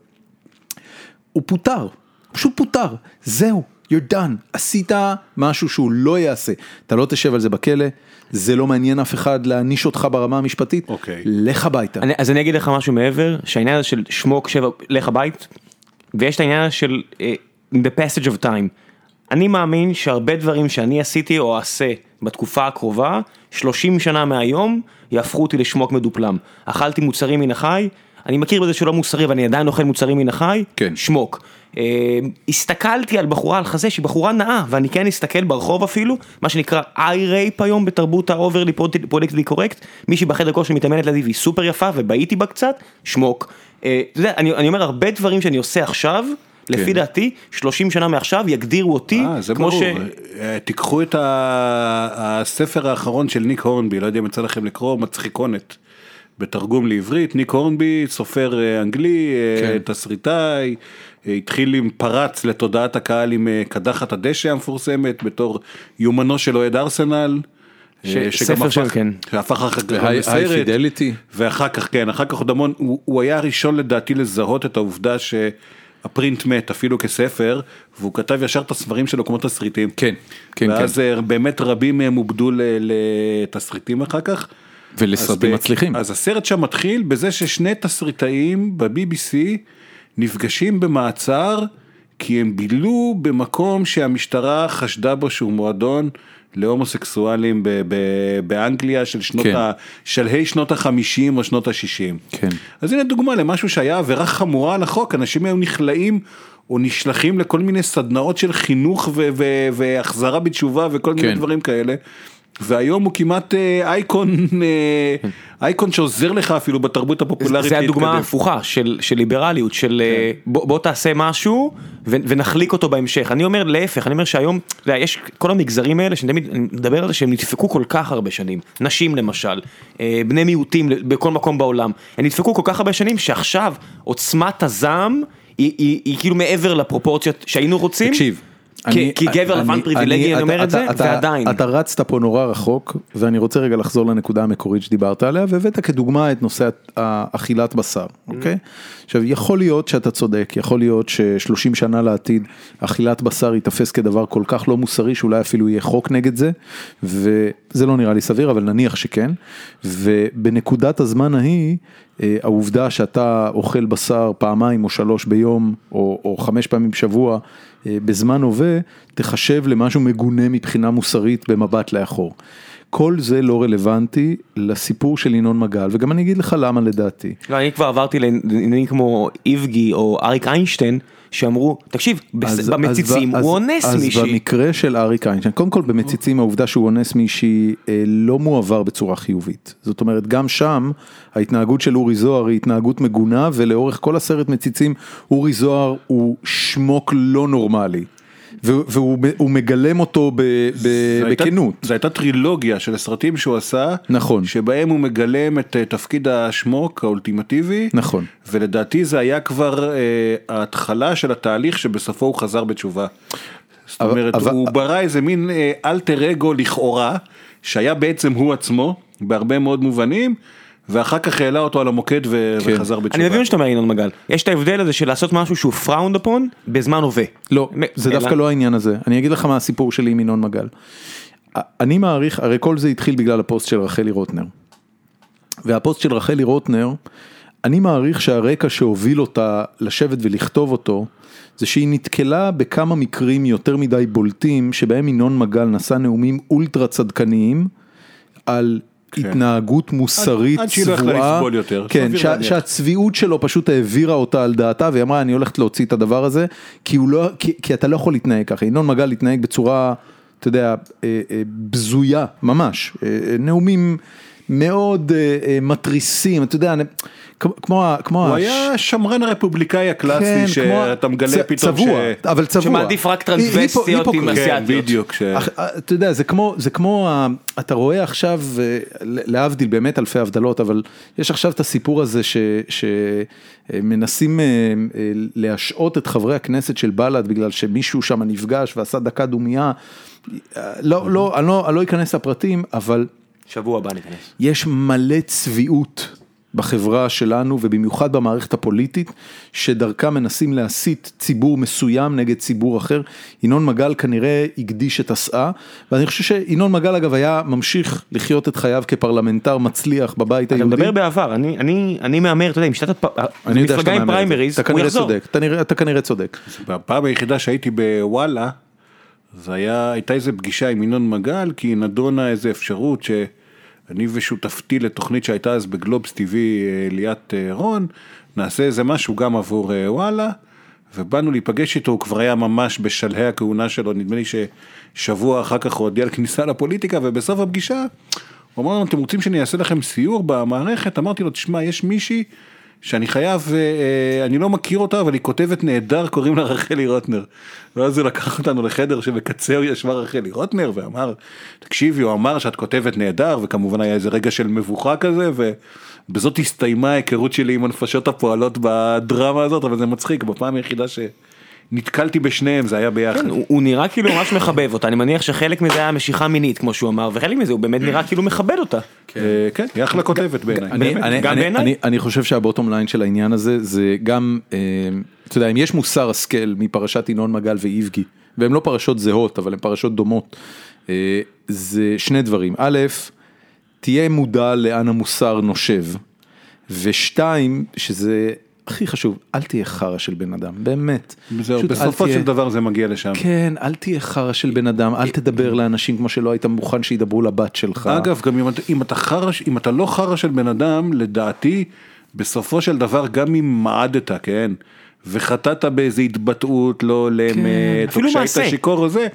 הוא פוטר, הוא פשוט פוטר, זהו, you're done, עשית משהו שהוא לא יעשה, אתה לא תשב על זה בכלא, זה לא מעניין אף אחד להעניש אותך ברמה המשפטית, אוקיי. לך הביתה. אני, אז אני אגיד לך משהו מעבר, שהעניין הזה של שמוק שבע, לך הבית, ויש את העניין של uh, the passage of time. אני מאמין שהרבה דברים שאני עשיתי או אעשה בתקופה הקרובה, 30 שנה מהיום, יהפכו אותי לשמוק מדופלם. אכלתי מוצרים מן החי, אני מכיר בזה שלא מוסרי ואני עדיין אוכל מוצרים מן החי, כן. שמוק. Uh, הסתכלתי על בחורה על חזה שהיא בחורה נאה ואני כן אסתכל ברחוב אפילו מה שנקרא eye rape היום בתרבות ה overly politically correct מישהי בחדר כושר מתאמנת לידי והיא סופר יפה ובהיתי בה קצת שמוק. Uh, אתה יודע, אני, אני אומר הרבה דברים שאני עושה עכשיו לפי דעתי 30 שנה מעכשיו יגדירו אותי אה, זה כמו ברור. ש... אה, תיקחו את ה- הספר האחרון של ניק הורנבי, לא יודע אם יצא לכם לקרוא, מצחיקונת. בתרגום לעברית, ניק הורנבי, סופר אה, אנגלי, אה, כן. תסריטאי, אה, התחיל עם פרץ לתודעת הקהל עם קדחת הדשא המפורסמת בתור יומנו של אוהד ארסנל. ש- ספר של- כן. שהפך אחר כך גם לסרט. ואחר כך כן, אחר כך עוד המון, הוא, הוא היה הראשון לדעתי לזהות את העובדה שהפרינט מת אפילו כספר, והוא כתב ישר את הספרים שלו כמו תסריטים. כן, כן, ואז אה, באמת רבים מהם עובדו לתסריטים אחר כך. ולסרטים אז מצליחים. אז הסרט שם מתחיל בזה ששני תסריטאים ב-BBC נפגשים במעצר כי הם בילו במקום שהמשטרה חשדה בו שהוא מועדון להומוסקסואלים ב- ב- באנגליה של שנות כן. ה... שלהי שנות החמישים או שנות השישים. כן. אז הנה דוגמה למשהו שהיה עבירה חמורה על החוק, אנשים היו נכלאים או נשלחים לכל מיני סדנאות של חינוך ו- ו- והחזרה בתשובה וכל מיני כן. דברים כאלה. והיום הוא כמעט אה, אייקון, אה, אייקון שעוזר לך אפילו בתרבות הפופולרית זה הדוגמה. ההפוכה של, של ליברליות, של אה, בוא, בוא תעשה משהו ו, ונחליק אותו בהמשך. אני אומר להפך, אני אומר שהיום, אתה יודע, יש כל המגזרים האלה שאני תמיד מדבר על זה שהם נדפקו כל כך הרבה שנים. נשים למשל, בני מיעוטים בכל מקום בעולם, הם נדפקו כל כך הרבה שנים שעכשיו עוצמת הזעם היא, היא, היא כאילו מעבר לפרופורציות שהיינו רוצים. תקשיב. כי, גבר לבן פריבילגי אני אומר את זה, ועדיין. אתה רצת פה נורא רחוק, ואני רוצה רגע לחזור לנקודה המקורית שדיברת עליה, והבאת כדוגמה את נושא ה- אכילת בשר, אוקיי? עכשיו, יכול להיות שאתה צודק, יכול להיות ש-30 שנה לעתיד, אכילת בשר ייתפס כדבר כל כך לא מוסרי, שאולי אפילו יהיה חוק נגד זה, וזה לא נראה לי סביר, אבל נניח שכן, ובנקודת הזמן ההיא, אה, העובדה שאתה אוכל בשר פעמיים או שלוש ביום, או, או חמש פעמים בשבוע, בזמן הווה, תחשב למשהו מגונה מבחינה מוסרית במבט לאחור. כל זה לא רלוונטי לסיפור של ינון מגל, וגם אני אגיד לך למה לדעתי. לא, אני כבר עברתי לעניינים כמו איבגי או אריק איינשטיין, שאמרו, תקשיב, אז- במציצים אז- הוא אז- אונס אז מישהי. במקרה של אריק איינשטיין, קודם כל במציצים העובדה שהוא אונס מישהי אה, לא מועבר בצורה חיובית. זאת אומרת, גם שם ההתנהגות של אורי זוהר היא התנהגות מגונה, ולאורך כל הסרט מציצים, אורי זוהר הוא שמוק לא נורמלי. והוא הוא מגלם אותו בכנות. זו הייתה טרילוגיה של הסרטים שהוא עשה, נכון. שבהם הוא מגלם את אה, תפקיד השמוק האולטימטיבי, נכון. ולדעתי זה היה כבר אה, ההתחלה של התהליך שבסופו הוא חזר בתשובה. זאת אומרת, אבל- הוא ברא איזה מין אה, אלטר אגו לכאורה, שהיה בעצם הוא עצמו, בהרבה מאוד מובנים, ואחר כך העלה אותו על המוקד ו- כן. וחזר בתשובה. אני מבין מה שאתה אומר ינון מגל, יש את ההבדל הזה של לעשות משהו שהוא frowned upon בזמן הווה. לא, מ- זה אלא- דווקא לא העניין הזה. אני אגיד לך מה הסיפור שלי עם ינון מגל. אני מעריך, הרי כל זה התחיל בגלל הפוסט של רחלי רוטנר. והפוסט של רחלי רוטנר, אני מעריך שהרקע שהוביל אותה לשבת ולכתוב אותו, זה שהיא נתקלה בכמה מקרים יותר מדי בולטים, שבהם ינון מגל נשא נאומים אולטרה צדקניים, על התנהגות מוסרית עד שהיא לא יכלה צבועה, לסבול יותר, כן, סביר שה- להניח. שהצביעות שלו פשוט העבירה אותה על דעתה והיא אמרה אני הולכת להוציא את הדבר הזה כי הוא לא, כי, כי אתה לא יכול להתנהג ככה, ינון מגל התנהג בצורה, אתה יודע, אה, אה, בזויה ממש, אה, אה, נאומים מאוד אה, אה, מתריסים, אתה יודע, אני- כמו, כמו, ה- הוא הש- היה שמרן הרפובליקאי הקלאסי, כן, כמו שאתה מגלה צ- פתאום צבוע, ש... אבל צבוע, שמעדיף רק טרנסווסטיות עם היפוקריט. כן, אסיאתיות. בדיוק. ש- אח- אתה יודע, זה כמו, זה כמו, ה- אתה רואה עכשיו, אה, להבדיל באמת אלפי הבדלות, אבל יש עכשיו את הסיפור הזה שמנסים להשעות את חברי הכנסת של בל"ד בגלל שמישהו שם נפגש ועשה דקה דומייה. אה, לא, לא, אני לא, אני לא אכנס לפרטים, אבל שבוע הבא ניכנס. יש מלא צביעות בחברה שלנו ובמיוחד במערכת הפוליטית שדרכה מנסים להסית ציבור מסוים נגד ציבור אחר. ינון מגל כנראה הקדיש את הסאה ואני חושב שינון מגל אגב היה ממשיך לחיות את חייו כפרלמנטר מצליח בבית אתה היהודי. מדבר בעבר, אני, אני, אני מהמר, אתה יודע, עם שיטת הפ... אני יודע שאתה מפלגה עם. פריימריז, אתה הוא כנראה יחזור. צודק, אתה אתה כנראה צודק. בפעם היחידה שהייתי בוואלה, זה היה, הייתה איזה פגישה עם ינון מגל, כי נדונה איזה אפשרות שאני ושותפתי לתוכנית שהייתה אז בגלובס TV, אה, ליאת אה, רון, נעשה איזה משהו גם עבור אה, וואלה, ובאנו להיפגש איתו, הוא כבר היה ממש בשלהי הכהונה שלו, נדמה לי ששבוע אחר כך הוא הודיע על כניסה לפוליטיקה, ובסוף הפגישה, הוא אמר לנו, אתם רוצים שאני אעשה לכם סיור במערכת? אמרתי לו, תשמע, יש מישהי שאני חייב, אה, אה, אני לא מכיר אותה, אבל היא כותבת נהדר, קוראים לה רחלי רוטנר. ואז הוא לקח אותנו לחדר שבקצהו ישבה רחלי רוטנר, ואמר, תקשיבי, הוא אמר שאת כותבת נהדר, וכמובן היה איזה רגע של מבוכה כזה, ובזאת הסתיימה ההיכרות שלי עם הנפשות הפועלות בדרמה הזאת, אבל זה מצחיק, בפעם היחידה שנתקלתי בשניהם זה היה ביחד. כן, הוא, הוא נראה כאילו ממש מחבב אותה, אני מניח שחלק מזה היה משיכה מינית כמו שהוא אמר, וחלק מזה הוא באמת נראה כאילו מכבד אותה. אה, כן, היא אחלה כותבת בעיניי. אני, אני, גם אני, בעיניי. אני, חושב שהבוטום ליין של העניין הזה זה גם, אה, אתה יודע, אם יש מוסר השכל מפרשת ינון מגל ואיבגי, והן לא פרשות זהות, אבל הן פרשות דומות, אה, זה שני דברים. א', תהיה מודע לאן המוסר נושב, ושתיים, שזה הכי חשוב, אל תהיה חרא של בן אדם, באמת. זהו, בסופו תהיה- של דבר זה מגיע לשם. כן, אל תהיה חרא של בן אדם, אל תדבר לאנשים כמו שלא היית מוכן שידברו לבת שלך. אגב, גם אם, אתה- אם אתה חרא, אם אתה לא חרא של בן אדם, לדעתי, בסופו של דבר, גם אם מעדת, כן, וחטאת באיזה התבטאות לא הולמת, או אפילו כשהיית. שיכור או זה,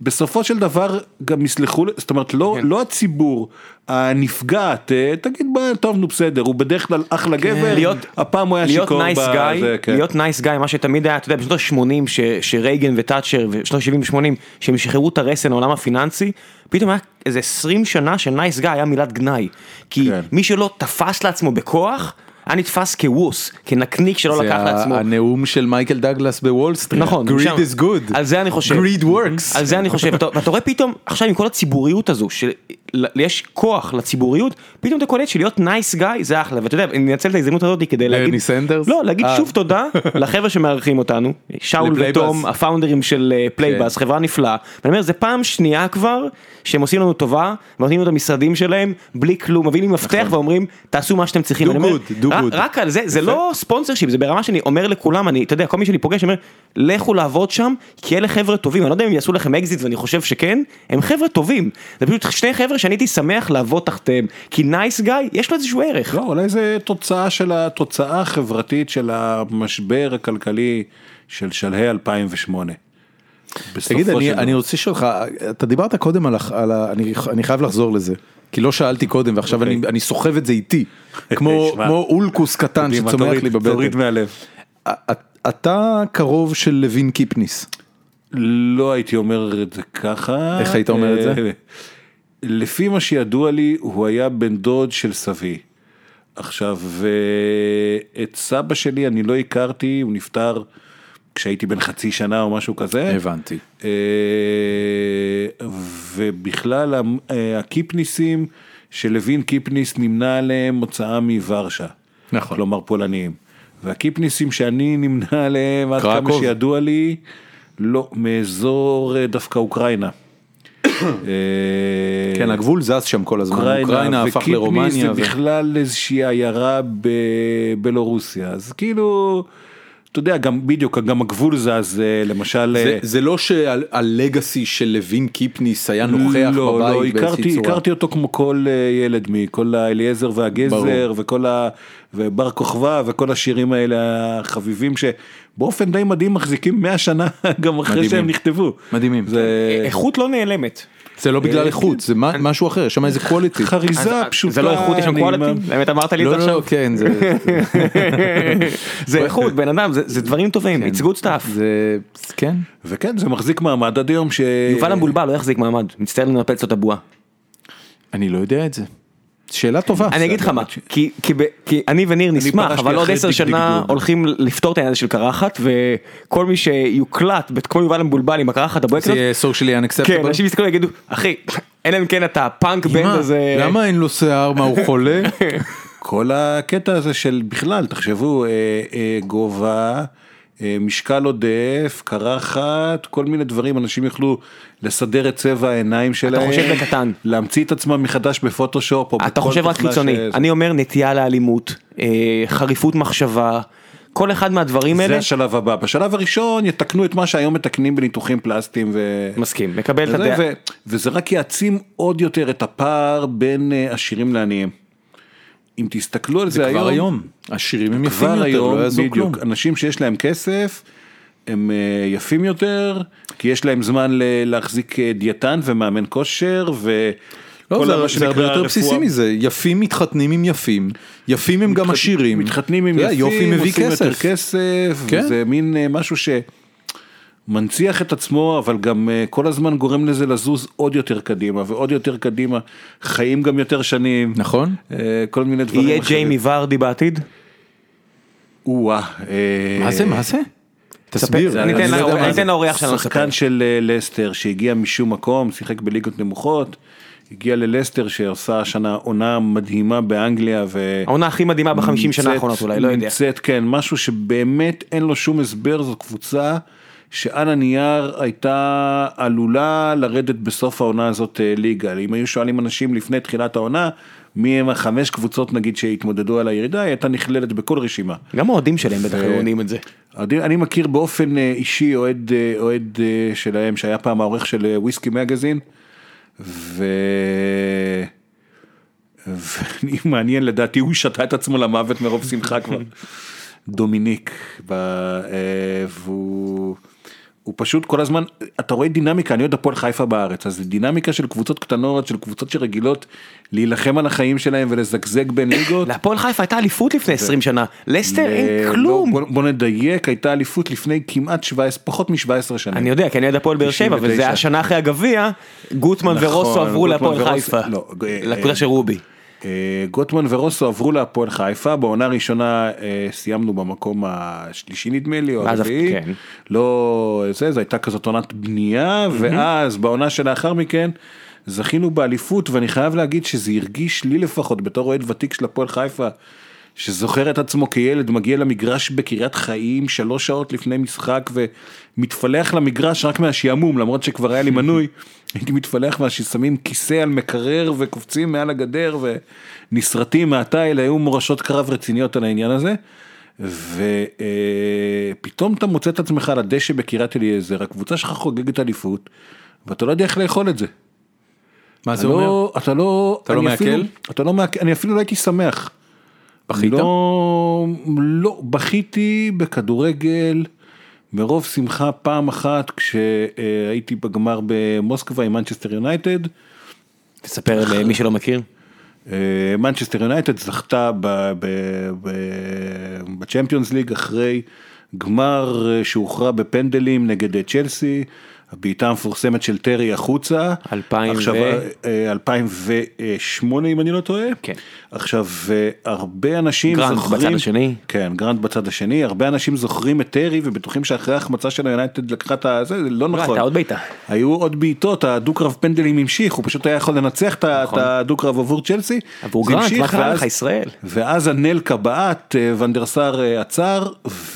בסופו של דבר גם יסלחו, זאת אומרת, לא, כן. לא הציבור, הנפגעת, אה, תגיד, מה, טוב, נו בסדר, הוא בדרך כלל אחלה גבר, כן. להיות- הפעם הוא היה להיות שיכור. nice בזה, guy, כן. להיות nice guy, מה שתמיד היה, אתה יודע, בשנות ה-80 שרייגן ותאצ'ר, ושנות ה-70 ו-80, שהם שחררו את הרסן לעולם הפיננסי, פתאום היה איזה 20 שנה ש nice guy היה מילת גנאי. כי כן. מי שלא תפס לעצמו בכוח, היה נתפס כווס, כנקניק שלא זה לקח לעצמו. הנאום של מייקל דגלס בוול סטריט. נכון, greed שם- is good. על זה אני חושב. greed works. על זה אני חושב, ואתה רואה פתאום, עכשיו עם כל הציבוריות הזו, שיש כוח לציבוריות, פתאום אתה קולט שלהיות nice guy זה אחלה, ואתה יודע, אני אנצל את ההזדמנות הזאת כדי להגיד, לרני סנדרס? לא, להגיד אה. שוב תודה לחבר'ה שמארחים אותנו, שאול. ותום, ה founderים של אה, Playbuzz, חברה נפלאה, ואני אומר, זה פעם שנייה כבר, שהם עושים לנו טובה, ונותנים לנו את המשרדים שלהם, בלי כלום, מביאים לי מפתח ואומרים, תעשו מה שאתם צריכים, אני אומר, good, do רק- על זה, זה לא sponsorship, זה ברמה שאני אומר לכולם, אני, אתה יודע, כל מי שאני פוגש, אומר, לכו לעבוד שם, כי אלה חבר'ה טובים, אני לא יודע אם יעשו לכם אקזיט ואני חושב שכן, הם חבר'ה טובים, זה פשוט שני חבר'ה שאני הייתי שמח לעבוד תחתיהם, כי nice guy, יש לו איזשהו ערך. לא, אולי זה תוצאה של התוצאה החברתית של המשבר הכלכלי של שלהי 2008. בסופו תגיד, אני, של אני. רוצה לשאול אותך, אתה דיברת קודם על, על ה... אני, אני חייב לחזור לזה, כי לא שאלתי קודם ועכשיו אוקיי. אני, אני סוחב את זה איתי, כמו, כמו אולקוס קטן שצומח לי בבטן. תוריד מהלב. אתה קרוב של לוין קיפניס, לא הייתי אומר את זה ככה. איך היית אומר את זה? לפי מה שידוע לי, הוא היה בן דוד של סבי. עכשיו, ואת סבא שלי אני לא הכרתי, הוא נפטר כשהייתי בן חצי שנה או משהו כזה. הבנתי. אה, ובכלל אה, הקיפניסים שלוין קיפניס נמנה עליהם הוצאה מוורשה. נכון. כלומר פולניים. והקיפניסים שאני נמנה עליהם עד כמה? שידוע לי, לא, מאזור אה, דווקא אוקראינה. אה, כן, הגבול זז שם כל הזמן, אוקראינה הפך וקיפניס לרומניה. זה ו- בכלל איזושהי עיירה בבלורוסיה, אז כאילו, אתה יודע, גם בדיוק, גם הגבול זז, אה, למשל, זה, אה, זה לא שהלגאסי של לוין קיפניס היה נוכח לא, בבית לא, באיזושהי הכרתי, צורה. הכרתי אותו כמו כל אה, ילד מכל האליעזר והגזר ברור. וכל ה... ובר כוכבא וכל השירים האלה החביבים שבאופן די מדהים מחזיקים 100 שנה גם אחרי מדהימים. שהם נכתבו. מדהימים. זה איכות לא נעלמת. זה לא בגלל איכות, זה מה- משהו אחר, יש שם איזה quality. חריזה פשוטה. זה לא איכות, יש שם quality? באמת אמרת לי את זה לא, לא, עכשיו? לא, כן, זה... זה איכות, בן אדם, זה זה דברים טובים, it's good stuff. זה... כן. וכן זה מחזיק מעמד עד היום ש... יובל המבולבל לא יחזיק מעמד, מצטער לנפץ לו את הבועה. אני לא יודע את זה. שאלה טובה. אני אגיד לך מה, כי, כי, ב- כי אני וניר נשמח, אבל עוד עשר שנה. הולכים לפתור את העניין הזה של קרחת, וכל מי שיוקלט, כמו יובל המבולבל עם הקרחת הבוהקת זה יהיה socially כן, unacceptable. אנשים יסתכלו ויגידו, אחי, אלא אם כן אתה פאנק בנד מה? הזה. למה אין לו שיער? מה, הוא חולה? כל הקטע הזה של בכלל, תחשבו, אה, אה, גובה, משקל עודף, קרחת, כל מיני דברים, אנשים יוכלו לסדר את צבע העיניים שלהם. חושב בקטן. להמציא את עצמם מחדש בפוטושופ או אתה בכל חושב רק תוכנה קיצוני, שזה. אני אומר נטייה לאלימות, אה, חריפות מחשבה, כל אחד מהדברים זה האלה, השלב הבא. בשלב הראשון יתקנו את מה שהיום מתקנים בניתוחים פלסטיים ו... מסכים, מקבל את הדעה. ו... וזה רק יעצים עוד יותר את הפער בין אה, עשירים לעניים. אם תסתכלו על זה, זה היום, כבר היום. השירים הם יפים יותר, היום, לא יעזור כלום. אנשים שיש להם כסף, הם אה, יפים יותר, כי יש להם זמן להחזיק אה, דיאטן ומאמן כושר, ו... לא, זה, זה הרבה יותר רפואה- בסיסי מזה, יפים מתחתנים עם יפים, יפים הם גם עשירים. מתחתנים עם יפים, יופי מביא עושים יותר כסף. כסף, כן. וזה מין אה, משהו שמנציח את עצמו, אבל גם אה, כל הזמן גורם לזה לזוז עוד יותר קדימה, ועוד יותר קדימה, חיים גם יותר שנים, נכון? אה, כל מיני דברים יהיה ג'יימי ורדי בעתיד? או-אה, אה, מה זה, מה זה? תסביר. אני אתן לא אני. אתן לאורח שלנו לספר. שחקן של לסטר שהגיע משום מקום, שיחק בליגות נמוכות, הגיע ללסטר שעושה השנה עונה מדהימה באנגליה, ו... העונה הכי מדהימה בחמישים שנה האחרונות אולי, לא יודע. נמצאת, כן, משהו שבאמת אין לו שום הסבר, זו קבוצה שעל הנייר הייתה עלולה לרדת בסוף העונה הזאת אה, ליגה. אם היו שואלים אנשים לפני תחילת העונה, מי הם החמש קבוצות נגיד שהתמודדו על הירידה, היא הייתה נכללת בכל רשימה. גם האוהדים שלהם בטח היו עונים את זה. אני, מכיר באופן אה, אישי אוהד, אה, אוהד שלהם שהיה פעם העורך של וויסקי מגזין ו... ואני מעניין לדעתי הוא שתה את עצמו למוות מרוב שמחה כבר. דומיניק ב... והוא הוא פשוט כל הזמן אתה רואה דינמיקה אני אוהד הפועל חיפה בארץ אז דינמיקה של קבוצות קטנות של קבוצות שרגילות להילחם על החיים שלהם ולזגזג בין ליגות. להפועל חיפה הייתה אליפות לפני 20 שנה, לסטר אין כלום. בוא, נדייק הייתה אליפות לפני כמעט 17 פחות מ-17 שנים. אני יודע, כי אני אוהד הפועל באר שבע, 99. וזה השנה אחרי הגביע, גוטמן נכון, ורוסו עברו להפועל חיפה. לא, אה, לקבוצה של רובי. אה, גוטמן ורוסו עברו להפועל חיפה בעונה הראשונה אה, סיימנו במקום השלישי נדמה לי או הרביעי. כן. לא זה זו הייתה כזאת עונת בנייה ואז בעונה שלאחר מכן. זכינו באליפות ואני חייב להגיד שזה הרגיש לי לפחות בתור אוהד ותיק של הפועל חיפה. שזוכר את עצמו כילד מגיע למגרש בקריית חיים שלוש שעות לפני משחק ומתפלח למגרש רק מהשעמום למרות שכבר היה לי מנוי הייתי מתפלח ששמים כיסא על מקרר וקופצים מעל הגדר ונסרטים מהתיל היו מורשות קרב רציניות על העניין הזה. ופתאום אתה מוצא את עצמך על הדשא בקריית אליעזר הקבוצה שלך חוגגת אליפות ואתה לא יודע איך לאכול את זה. מה זה אתה אומר? לא, אתה לא, אתה לא מעכל? אתה לא מעכל, אני אפילו לא הייתי שמח. בכית? לא, לא, בכיתי בכדורגל מרוב שמחה פעם אחת כשהייתי בגמר במוסקבה עם מנצ'סטר יונייטד. תספר למי שלא מכיר. אה, מנצ'סטר יונייטד זכתה בצ'מפיונס ליג אחרי גמר אה, שהוכרע בפנדלים נגד אה, צ'לסי. הבעיטה המפורסמת של טרי החוצה. 2000 ו- עכשיו, אה, 2008 אם אני לא טועה. כן. עכשיו אה, הרבה אנשים גרנט זוכרים, בצד השני. כן גרנט בצד השני, הרבה אנשים זוכרים את טרי ובטוחים שאחרי ההחמצה של היונייטד לקחה את הזה, זה לא נכון. הייתה עוד בעיטה. היו עוד בעיטות, הדו-קרב פנדלים המשיך, הוא פשוט היה יכול לנצח את ה- את הדו-קרב עבור צ'לסי. עבור המשיך, מה קרה לך ישראל? ואז אנלקה בעט, אה, ון דר סאר אה, עצר,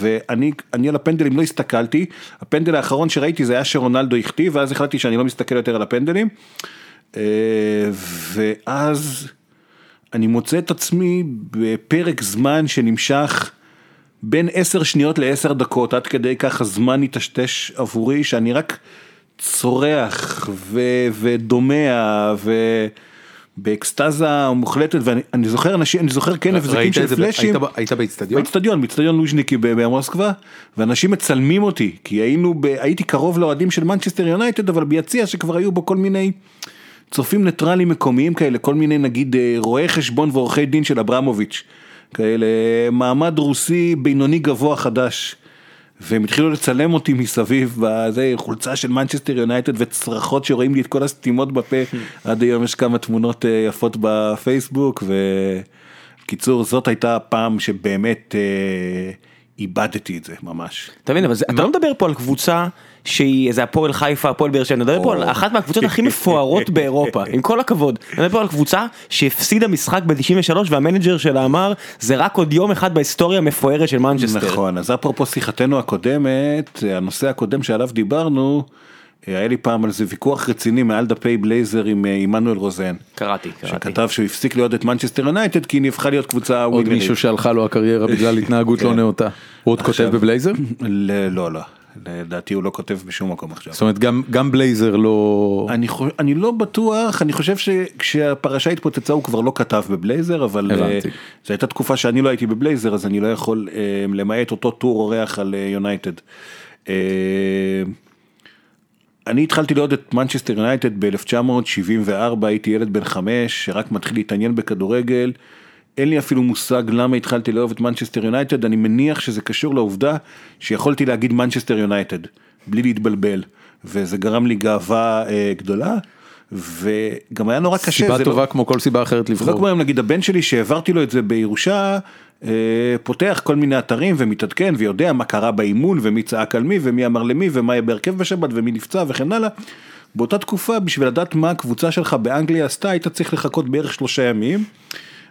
ואני אני על הפנדלים לא הסתכלתי, הפנדל האחרון שראיתי זה היה שרונלדו הכתיב, ואז החלטתי שאני לא מסתכל יותר על הפנדלים. אה, ואז אני מוצא את עצמי בפרק זמן שנמשך בין 10 שניות ל-10 דקות, עד כדי כך הזמן היטשטש עבורי, שאני רק צורח ו- ודומע ו... באקסטזה מוחלטת ואני אני זוכר אנשים אני זוכר כן הבזקים ראית של פלאשים היית באיצטדיון? באצטדיון, באצטדיון לוז'ניקי במוסקבה, ואנשים מצלמים אותי, כי היינו, ב, הייתי קרוב לאוהדים של מנצ'סטר יונייטד, אבל ביציע שכבר היו בו כל מיני צופים ניטרלים מקומיים כאלה, כל מיני נגיד אה, רואי חשבון ועורכי דין של אברמוביץ', כאלה, מעמד רוסי בינוני גבוה חדש. והם התחילו לצלם אותי מסביב בזה חולצה של מנצ'סטר יונייטד וצרחות שרואים לי את כל הסתימות בפה עד היום יש כמה תמונות אה, יפות בפייסבוק וקיצור זאת הייתה הפעם שבאמת אה, איבדתי את זה ממש. אתה מבין, אבל זה- אתה לא מדבר פה על קבוצה שהיא איזה הפועל חיפה, הפועל באר שבע, אתה מדבר פה על. אחת מהקבוצות הכי מפוארות באירופה, עם כל הכבוד. אתה מדבר פה על קבוצה שהפסידה משחק ב-93 והמנג'ר שלה אמר, זה רק עוד יום אחד בהיסטוריה המפוארת של מנצ'סטר. נכון, אז אפרופו שיחתנו הקודמת, הנושא הקודם שעליו דיברנו, היה לי פעם על זה ויכוח רציני מעל דפי בלייזר עם אה, עמנואל רוזן. קראתי, קראתי. שכתב שהוא הפסיק להיות את מנצ'סטר יונייטד כי היא נהפכה להיות קבוצה עוד ווינרית. מישהו שהלכה לו הקריירה בגלל התנהגות לא נאותה. הוא עוד כותב בבלייזר? לא, לא, לדעתי הוא לא כותב בשום מקום עכשיו. זאת אומרת גם גם בלייזר לא... אני, חו- אני לא בטוח, אני חושב שכשהפרשה התפוצצה הוא כבר לא כתב בבלייזר, אבל הבנתי. אה, זו הייתה תקופה שאני לא הייתי בבלייזר, אז אני לא יכול אה, למעט אותו טור אורח על אה, יונייטד. אה, אני התחלתי לראות את מנצ'סטר יונייטד ב-1974, הייתי ילד בן חמש, שרק מתחיל להתעניין בכדורגל. אין לי אפילו מושג למה התחלתי לאהוב את מנצ'סטר יונייטד, אני מניח שזה קשור לעובדה שיכולתי להגיד מנצ'סטר יונייטד, בלי להתבלבל, וזה גרם לי גאווה אה, גדולה, וגם היה נורא קשה. סיבה זה טובה לא, כמו כל סיבה אחרת לא לבחור. כמו היום נגיד הבן שלי שהעברתי לו את זה בירושה, אה, פותח כל מיני אתרים ומתעדכן ויודע מה קרה באימון ומי צעק על מי ומי אמר למי ומה יהיה בהרכב בשבת ומי נפצע וכן הלאה. באותה תקופה בשביל לדעת מה הקבוצה שלך באנגליה עשתה היית צריך לחכות בערך שלושה ימים.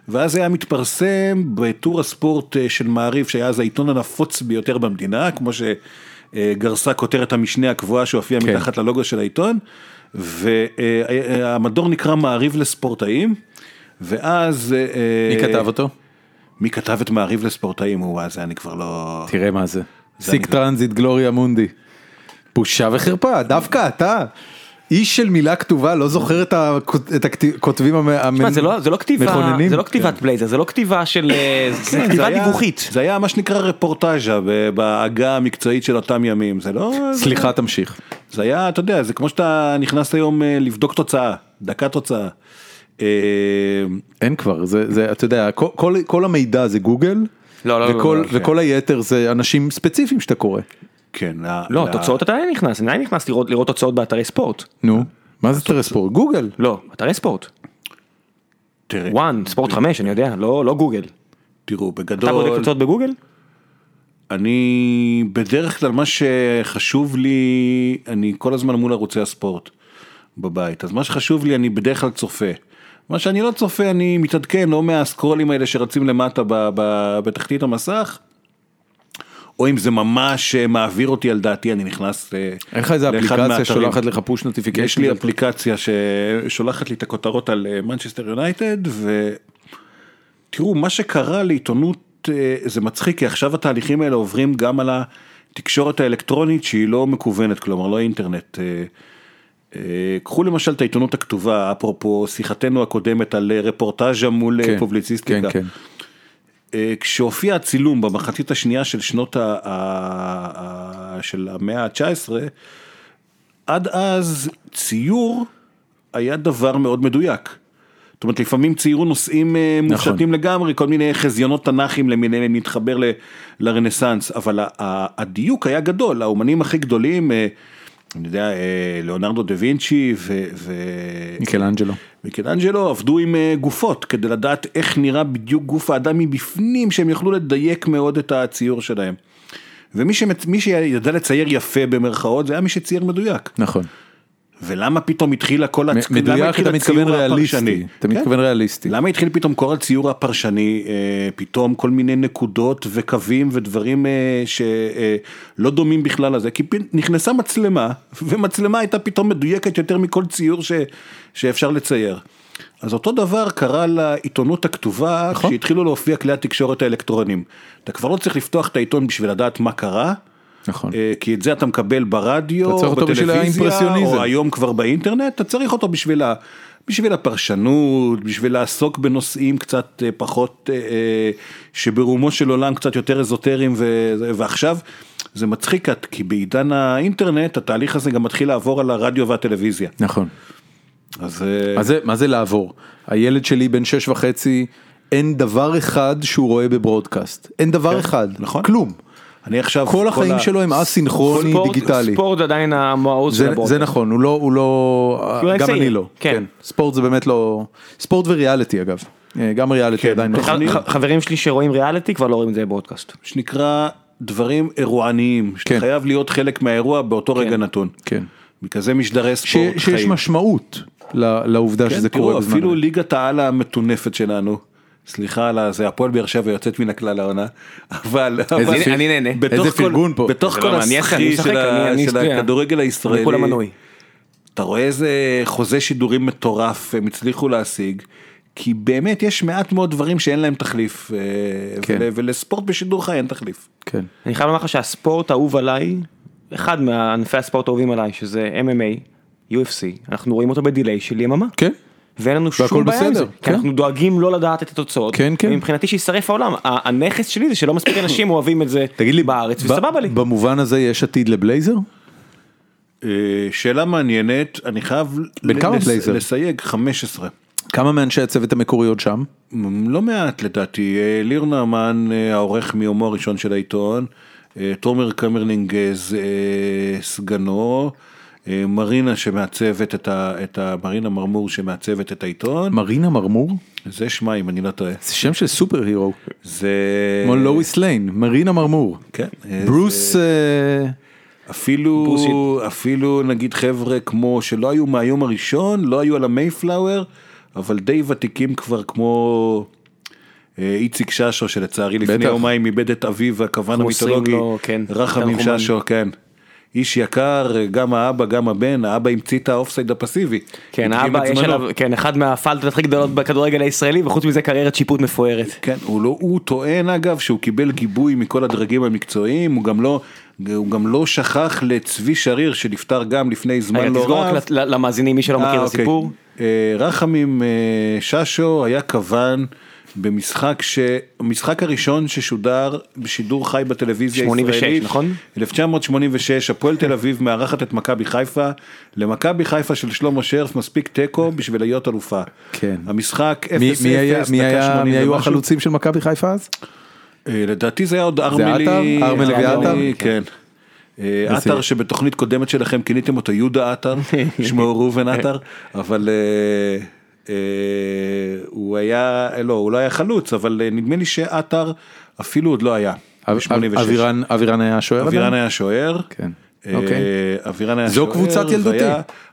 ואז היה מתפרסם בטור הספורט אה, של מעריב שהיה אז העיתון הנפוץ ביותר במדינה כמו שגרסה כותרת המשנה הקבועה שהופיעה כן. מתחת ללוגו של העיתון. והמדור נקרא מעריב לספורטאים. ואז אה, מי כתב אותו? מי כתב את מעריב לספורטאים הוא זה אני כבר לא תראה מה זה. אני- טרנזיט גלוריה מונדי. בושה וחרפה, דווקא אתה. איש של מילה כתובה לא זוכר את הכות- את הכותבים המ- תשמע, זה לא- זה לא כתיבה, מכוננים? זה לא כתיבת בלייזר, זה לא כתיבה של, אה, זה כן, כתיבה דיווחית. זה היה מה שנקרא רפורטאז'ה בעגה המקצועית של אותם ימים זה לא סליחה תמשיך. זה היה אתה יודע זה כמו שאתה נכנס היום אה, לבדוק תוצאה דקה תוצאה. אה, אין כבר זה זה אתה יודע כל- כל כל המידע זה גוגל. לא, לא, לא, וכל- לא, וכל היתר זה אנשים ספציפיים שאתה קורא. כן לא, תוצאות אתה עדיין נכנס, אני עדיין נכנס לראות תוצאות באתרי ספורט. נו מה זה תראה ספורט גוגל. לא, אתרי ספורט. תראה, וואן, ספורט 5, אני יודע, לא לא גוגל. תראו אתה בודק בגדול תוצאות בגוגל? אני בדרך כלל מה שחשוב לי אני כל הזמן מול ערוצי הספורט בבית אז מה שחשוב לי אני בדרך כלל צופה. מה שאני לא צופה אני מתעדכן לא מהסקרולים האלה שרצים למטה ב- ב- בתחתית המסך. או אם זה ממש אה, מעביר אותי על דעתי אני נכנס אה, אין לך איזה אפליקציה. שולחת לך push notification? יש לי אפליקציה ששולחת לי את הכותרות על מנצ'סטר יונייטד ותראו מה שקרה לעיתונות אה, זה מצחיק כי עכשיו התהליכים האלה עוברים גם על התקשורת האלקטרונית שהיא לא מקוונת כלומר לא אינטרנט. קחו למשל את העיתונות הכתובה אפרופו שיחתנו הקודמת על רפורטאז'ה מול אה, פובליציסטיקה. כן, כן. כשהופיע הצילום במחצית השנייה של שנות ה... של המאה ה-19, עד אז ציור היה דבר מאוד מדויק. זאת אומרת לפעמים ציירו נושאים אה, נכון. מופשטים לגמרי, כל מיני חזיונות תנ"כים למיניהם להתחבר ל- לרנסאנס, אבל הדיוק היה גדול, האומנים הכי גדולים, אה, אני יודע, אה, ליאונרדו דה וינצ'י ו... ו... מיקלאנג'לו. מיקלאנג'לו עבדו עם אה, גופות כדי לדעת איך נראה בדיוק גוף האדם מבפנים שהם יוכלו לדייק מאוד את הציור שלהם. ומי. מי שידע לצייר יפה במרכאות זה היה מי שצייר מדויק. נכון. ולמה פתאום התחילה כל הצ... מדויק התחיל אתה מתכוון ריאליסטי. אתה כן? מתכוון ריאליסטי. למה התחיל פתאום כל הציור הפרשני, אה, פתאום כל מיני נקודות וקווים ודברים אה, שלא דומים בכלל לזה, כי נכנסה מצלמה, ומצלמה הייתה פתאום מדויקת יותר מכל ציור ש, שאפשר לצייר. אז אותו דבר קרה לעיתונות הכתובה, נכון. כשהתחילו להופיע כלי התקשורת האלקטרונים. אתה כבר לא צריך לפתוח את העיתון בשביל לדעת מה קרה. נכון. אה, כי את זה אתה מקבל ברדיו, אתה צריך אותו בשביל האימפרסיוניזם. או היום כבר באינטרנט, אתה צריך אותו בשביל, ה, בשביל הפרשנות, בשביל לעסוק בנושאים קצת אה, פחות, אה, שברומו של עולם קצת יותר אזוטריים, ו, ועכשיו זה מצחיק, כי בעידן האינטרנט התהליך הזה גם מתחיל לעבור על הרדיו והטלוויזיה. נכון. אז מה זה, מה זה לעבור? הילד שלי בן שש וחצי, אין דבר אחד שהוא רואה בברודקאסט. אין דבר אחד. נכון. כלום. אני עכשיו, כל החיים ה- שלו הם א-סינכרוני דיגיטלי. ספורט עדיין המעוז של זה, הברודקאסט. זה נכון, הוא לא, הוא לא, הוא גם אני לא, כן. כן. ספורט זה באמת לא, ספורט וריאליטי אגב, אה, גם ריאליטי כן, עדיין לא. ח- חברים שלי שרואים ריאליטי כבר לא רואים את זה בברודקאסט. שנקרא דברים אירועניים, שאתה כן. חייב להיות חלק מהאירוע באותו רגע נתון. כן. מכזה משדרי ש- ספורט שיש חיים. משמעות ל- לעובדה כן, שזה קורה בזמן. אפילו. ליגת העל המטונפת שלנו, סליחה על זה, הפועל באר שבע יוצאת מן הכלל העונה, אבל, אני- אני נהנה. איזה פרגון פה. בתוך כל לא הסחי של. הכדורגל הישראלי. אתה רואה איזה חוזה שידורים מטורף הם הצליחו להשיג, כי באמת יש מעט מאוד דברים שאין להם תחליף, אה, כן. ול- ולספורט בשידור חי אין תחליף. כן. אני חייב לומר לך שהספורט האהוב עליי, אחד מענפי הספורט האהובים עליי, שזה MMA, UFC, אנחנו רואים אותו בדיליי של יממה. כן. ואין לנו שום בעיה עם זה, כי כן. אנחנו דואגים לא לדעת את התוצאות, כן, כן. מבחינתי שישרף העולם, הנכס שלי זה שלא מספיק אנשים אוהבים את זה תגיד לי, בארץ, ב- וסבבה לי. במובן הזה יש עתיד לבלייזר? אה, שאלה מעניינת, אני חייב בן כמה בלייזר? לסייג 15. כמה מאנשי הצוות המקורי עוד שם? לא מעט לדעתי, אה, ליר נעמן אה, העורך מיומו הראשון של העיתון, תומר קמרלינג סגנו, מרינה שמעצבת את ה... את ה... מרינה מרמור שמעצבת את העיתון, מרינה מרמור? זה שמה אם אני לא טועה, זה שם של superhero. זה... כמו לואיס ליין, מרינה מרמור. כן, אה, ברוס... אה, אפילו. אפילו נגיד חבר'ה כמו שלא היו מהיום הראשון, לא היו על המייפלאואר, אבל די ותיקים כבר כמו אה, איציק ששו שלצערי לפני. יומיים איבד את אביו הכוון המיתולוגי, לו, כן, רחמים. ששו, כן. איש יקר, גם האבא, גם הבן, האבא המציא את האופסייד הפסיבי. כן, האבא יש זמנו. עליו, כן, אחד מהפלטות הכי גדולות בכדורגל הישראלי, וחוץ מזה קריירת שיפוט מפוארת. כן, הוא לא, הוא טוען אגב שהוא קיבל גיבוי מכל הדרגים המקצועיים, הוא גם לא, הוא גם לא שכח לצבי שריר שנפטר גם לפני זמן רגע, לא תסגור רב. רק ל- למאזינים, מי שלא אה, מכיר את אוקיי. הסיפור. אה, רחמים אה, ששו היה כוון במשחק ש... המשחק הראשון ששודר בשידור חי בטלוויזיה 86, הישראלית. נכון? 1986, הפועל תל אביב מארחת את מכבי חיפה. למכבי חיפה של שלמה שרף מספיק תיקו בשביל להיות אלופה. כן. המשחק 0-0, מי- מי היה- מי דקה היה- 80 מי היו. החלוצים של מכבי חיפה אז? אה, לדעתי זה היה עוד ארמלי? ארמלי ועטר? כן. אה, וזה- עטר שבתוכנית קודמת שלכם כיניתם אותו יהודה עטר, שמו ראובן עטר, אבל אה, אה, הוא היה, לא, הוא לא היה חלוץ, אבל אה, נדמה לי שעטר אפילו עוד לא היה. אב- ב-86. אבירן אבירן היה השוער? אבירן? היה שוער. כן. אה, אוקיי. אבירן היה זו שוער. קבוצת ילדותי.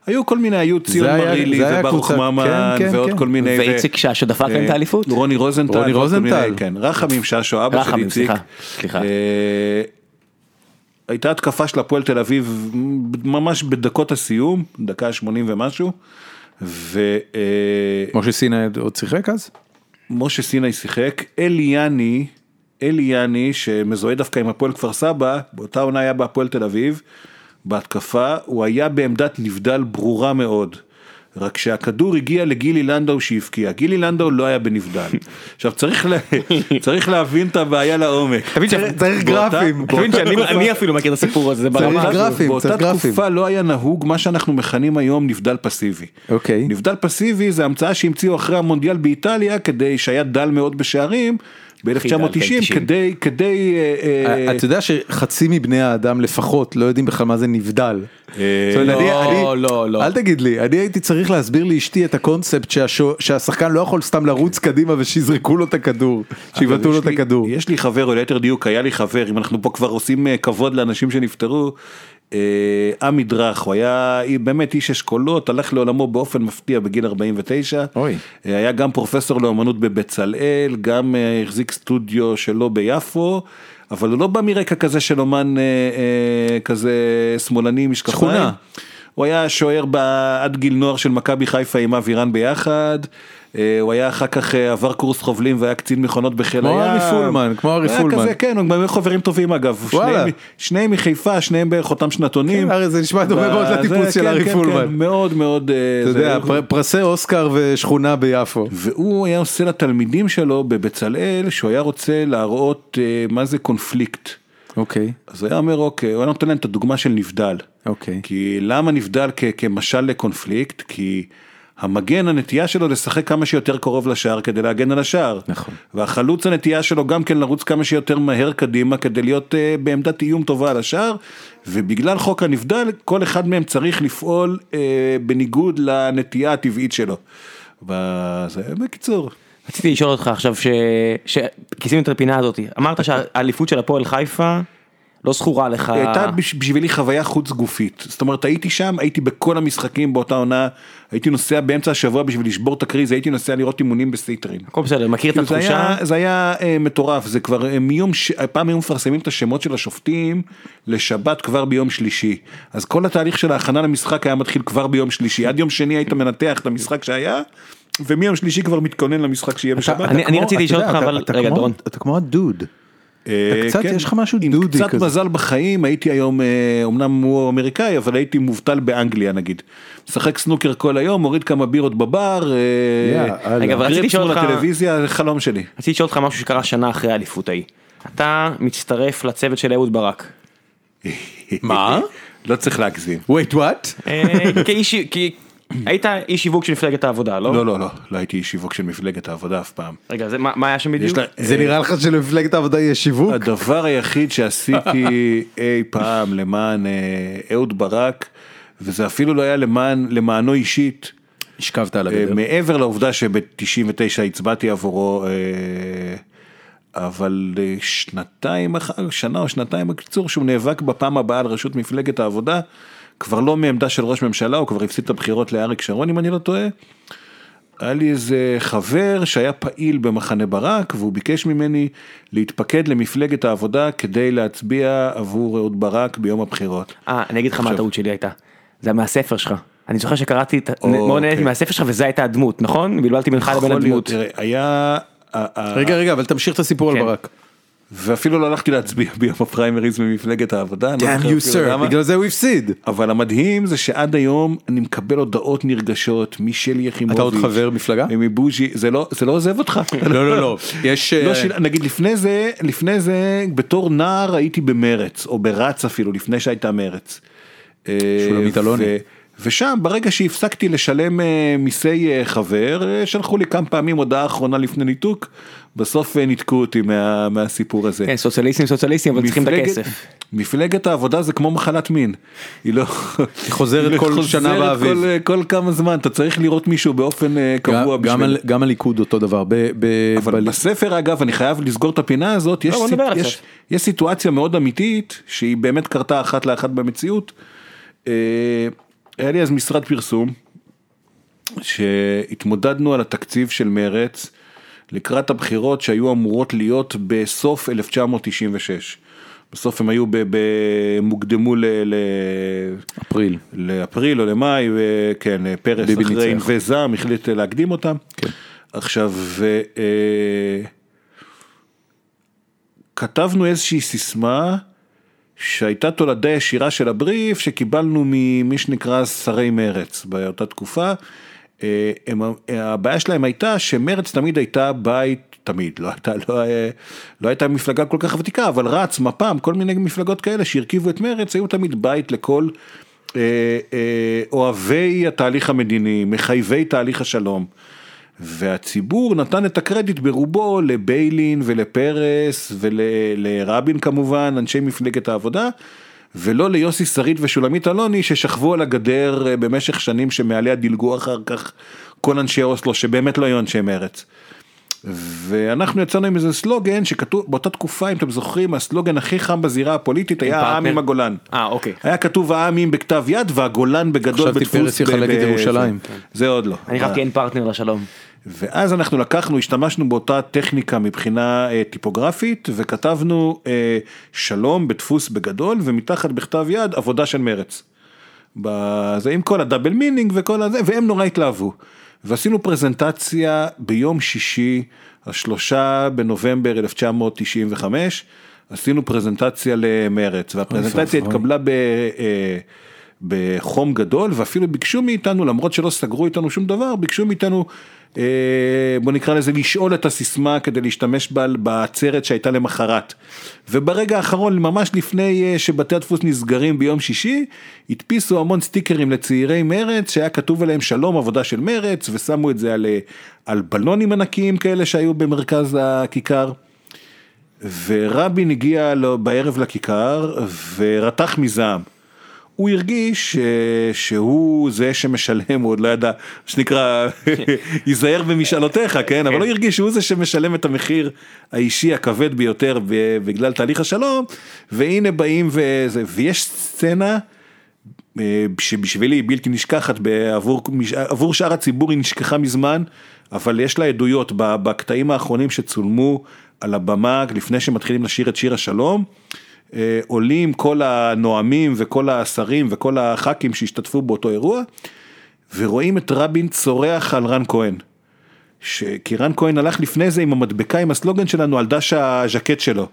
היו כל מיני, היו ציון מרילי וברוך ממן כן, כן, ועוד כן. כל מיני. ואיציק ששו דפק להם את אה, האליפות. רוני רוזנטל. רוני רוזנטל. כן, רחמים ששו, אבא של איציק. סליחה. אה, הייתה התקפה של הפועל תל אביב ממש בדקות הסיום, דקה 80 ומשהו. ומשה משה סיני עוד שיחק אז? סיני שיחק, אליאני, אליאני שמזוהה דווקא עם הפועל כפר סבא, באותה עונה היה בהפועל תל אביב, בהתקפה, הוא היה בעמדת נבדל ברורה מאוד. רק שהכדור הגיע לגילי לנדאו שהבקיע, גילי לנדאו לא היה בנבדל. עכשיו צריך, לה, צריך להבין את הבעיה לעומק. צריך גרפים. אני אפילו מכיר את הסיפור הזה, צריך. גרפים, באותה. תקופה לא היה נהוג מה שאנחנו מכנים היום נבדל פסיבי. אוקיי. נבדל פסיבי זה המצאה שהמציאו אחרי המונדיאל באיטליה כדי שהיה דל מאוד בשערים ב-1990 90. כדי כדי אה, אה, אתה יודע שחצי מבני האדם לפחות לא יודעים בכלל מה זה נבדל. אה, לא, אני- לא, לא. אל תגיד לי, אני הייתי צריך להסביר לאשתי את הקונספט שהשחקן לא יכול סתם לרוץ קדימה ושיזרקו לו את הכדור, שיבטאו לו את הכדור. יש לי חבר, או ליתר דיוק היה לי חבר, אם אנחנו פה כבר עושים כבוד לאנשים שנפטרו, עמי דרך, הוא היה באמת איש אשכולות, הלך לעולמו באופן מפתיע בגיל 49. אוי. אה, היה גם פרופסור לאומנות בבצלאל, גם אה, החזיק סטודיו שלו ביפו. אבל הוא לא בא מרקע כזה של אומן אה, אה, כזה שמאלני משקפיים. שכונה. הוא היה שוער עד גיל נוער של מכבי חיפה עם אבירן ביחד. אה, הוא היה אחר כך אה, עבר קורס חובלים והיה קצין מכונות בחיל כמו הים. ארי פולמן, כמו ארי היה פולמן. כזה, כן, הם היו חברים טובים אגב. וואלה. שניהם- שניהם מחיפה, שניהם בערך אותם שנתונים. כן, זה נשמע דומה מאוד לטיפוס של כן, ארי כן, פולמן. כן, מאוד מאוד. אה, אתה יודע, פר- פרסי אוסקר ושכונה ביפו. והוא היה עושה לתלמידים שלו בבצלאל שהוא היה רוצה להראות מה זה קונפליקט. אוקיי, אז הוא היה אומר אוקיי, הוא היה נותן להם את הדוגמה של נבדל. אוקיי. כי למה נבדל כ- כמשל לקונפליקט? כי המגן הנטייה שלו לשחק כמה שיותר קרוב לשער כדי להגן על השער. נכון. והחלוץ הנטייה שלו גם כן לרוץ כמה שיותר מהר קדימה כדי להיות uh, בעמדת איום טובה על השער. ובגלל חוק הנבדל כל אחד מהם צריך לפעול uh, בניגוד לנטייה הטבעית שלו. וזה בקיצור. רציתי לשאול אותך עכשיו ש... שכיסינו את הפינה הזאת, אמרת שהאליפות של הפועל חיפה לא זכורה לך. הייתה בש- בשבילי חוויה חוץ גופית, זאת אומרת הייתי שם, הייתי בכל המשחקים באותה עונה, הייתי נוסע באמצע השבוע בשביל לשבור את הקריז, הייתי נוסע לראות אימונים בסיטרין. הכל בסדר, מכיר את כאילו, זה התחושה? היה, זה היה אה, מטורף, זה כבר אה, מיום, ש... פעם היו מפרסמים את השמות של השופטים לשבת כבר ביום שלישי. אז כל התהליך של ההכנה למשחק היה מתחיל כבר ביום שלישי, עד יום שני היית מנתח את המשחק שהיה, ומיום שלישי כבר מתכונן למשחק שיהיה בשבת. אני- כמו- רציתי לשאול אותך, אבל- רגע, דורון. אתה כמו הדוד. אה, קצת, יש לך משהו עם דודי קצת כזה. מזל בחיים, הייתי היום, אה, אמנם הוא אמריקאי, אבל הייתי מובטל באנגליה נגיד. משחק סנוקר כל היום, מוריד כמה בירות בבר, אה. רגע, אבל רציתי לשאול מול אותך- חלום שלי. רציתי לשאול אותך משהו שקרה שנה אחרי האליפות ההיא. אתה מצטרף לצוות של אהוד ברק. מה? לא צריך להגזים. wait what? אה, כאיש, היית איש שיווק של מפלגת העבודה, לא? לא, לא, לא, לא הייתי איש שיווק של מפלגת העבודה אף פעם. רגע, זה- מה מה היה שם בדיוק? לה- זה נראה לך שלמפלגת העבודה יש שיווק? הדבר היחיד שעשיתי אי פעם למען אה, אהוד ברק, וזה אפילו לא היה למען, למענו אישית, השכבת על אה, הגדר. מעבר לעובדה שב-99 הצבעתי עבורו, אה, אבל אה, שנתיים, אחר- שנה או שנתיים בקיצור, שהוא נאבק בפעם הבאה על ראשות מפלגת העבודה, כבר לא מעמדה של ראש ממשלה, הוא כבר הפסיד את הבחירות לאריק שרון אם אני לא טועה. היה לי איזה חבר שהיה פעיל במחנה ברק והוא ביקש ממני להתפקד למפלגת העבודה כדי להצביע עבור אהוד ברק ביום הבחירות. אה, אני אגיד לך מה הטעות שלי הייתה. זה היה מהספר שלך. אני זוכר שקראתי, את- או, מאוד נהניתי אוקיי. מהספר שלך וזה הייתה הדמות, נכון? בלבלתי בינך לבין הדמות. היה, רגע רגע אבל תמשיך את הסיפור על כן. ברק. ואפילו לא הלכתי להצביע ביום הפריימריז במפלגת העבודה. לא damn you אפילו sir למה. בגלל זה הוא הפסיד. אבל המדהים זה שעד היום אני מקבל הודעות נרגשות משלי יחימוביץ'. אתה עוד חבר מפלגה? מבוז'י, זה לא, זה לא עוזב אותך. לא לא לא יש לא אה, של... נגיד לפני זה, לפני זה בתור נער הייתי במרץ, או ברץ אפילו, לפני שהייתה מרץ. אה, שולמית אלוני. ושם ברגע שהפסקתי לשלם אה, מיסי אה, חבר, אה, שלחו לי כמה פעמים הודעה אחרונה לפני ניתוק, בסוף ניתקו אותי מה... מהסיפור הזה. כן, סוציאליסטים סוציאליסטים, אבל צריכים את מפלגת- הכסף. מפלגת העבודה זה כמו מחלת מין, היא לא... חוזרת היא כל חוזרת שנה באביב. כל, כל כמה זמן, אתה צריך לראות מישהו באופן קבוע גם- גם בשביל... על- גם הליכוד אותו דבר. ב- ב- אבל ב- בספר אגב אני חייב לסגור את הפינה הזאת יש, בוא סיט- יש. יש סיטואציה מאוד אמיתית שהיא באמת קרתה אחת לאחת במציאות. היה לי אז משרד פרסום שהתמודדנו על התקציב של מרץ לקראת הבחירות שהיו אמורות להיות בסוף 1996. בסוף הם היו, ב, ב, הם הוקדמו ל, ל, אפריל. לאפריל או למאי, וכן, פרס אחרי ניצח. וזעם החליט להקדים אותם. כן. עכשיו, ו, אה, כתבנו איזושהי סיסמה שהייתה תולדה ישירה של הבריף שקיבלנו ממי שנקרא שרי מרץ באותה תקופה. אה, הם, הבעיה שלהם הייתה שמרץ תמיד הייתה בית, תמיד, לא הייתה, לא, היה- לא הייתה מפלגה כל כך ותיקה, אבל רץ, מפ"ם, כל מיני מפלגות כאלה שהרכיבו את מרץ, היו תמיד בית לכל אה, אה, אוהבי התהליך המדיני, מחייבי תהליך השלום. והציבור נתן את הקרדיט ברובו לביילין ולפרס ולרבין כמובן, אנשי מפלגת העבודה, ולא ליוסי שריד ושולמית אלוני ששכבו על הגדר אה, במשך שנים שמעליה דילגו אחר כך כל אנשי אוסלו שבאמת לא היו אנשי מרץ. ואנחנו יצאנו עם איזה סלוגן שכתוב באותה תקופה אם אתם זוכרים הסלוגן הכי חם בזירה הפוליטית היה העם? עם הגולן. אה, אוקיי. היה כתוב העם עם בכתב יד והגולן בגדול חשבתי בדפוס. פרס יחלק את ירושלים. זה עוד לא. אני חשבתי אין פרטנר לשלום. ואז אנחנו לקחנו, השתמשנו באותה טכניקה מבחינה אה, טיפוגרפית וכתבנו אה, שלום בדפוס בגדול ומתחת בכתב יד עבודה של מרץ. זה עם כל ה double meaning וכל הזה והם נורא התלהבו. ועשינו פרזנטציה ביום שישי השלושה בנובמבר 1995 עשינו פרזנטציה למרץ והפרזנטציה. התקבלה ב... בחום גדול ואפילו ביקשו מאיתנו למרות שלא סגרו איתנו שום דבר ביקשו מאיתנו אה, בוא נקרא לזה לשאול את הסיסמה כדי להשתמש בה בעצרת שהייתה למחרת. וברגע האחרון ממש לפני אה, שבתי הדפוס נסגרים ביום שישי הדפיסו המון סטיקרים לצעירי מרץ שהיה כתוב עליהם שלום עבודה של מרץ ושמו את זה על, אה, על בלונים ענקיים כאלה שהיו במרכז הכיכר. ורבין הגיע לו בערב לכיכר ורתח מזעם. הוא הרגיש אה, שהוא זה שמשלם, הוא עוד לא ידע, שנקרא, ייזהר במשאלותיך, כן? אבל הוא הרגיש שהוא זה שמשלם את המחיר האישי הכבד ביותר בגלל תהליך השלום, והנה באים וזה, ויש סצנה אה, שבשבילי היא בלתי נשכחת, בעבור, עבור שאר הציבור היא נשכחה מזמן, אבל יש לה עדויות בקטעים האחרונים שצולמו על הבמה לפני שמתחילים לשיר את שיר השלום. אה, עולים כל הנואמים וכל השרים וכל הח"כים שהשתתפו באותו אירוע, ורואים את רבין צורח על רן כהן. ש... כי רן כהן הלך לפני זה עם המדבקה עם הסלוגן שלנו על דש הז'קט שלו.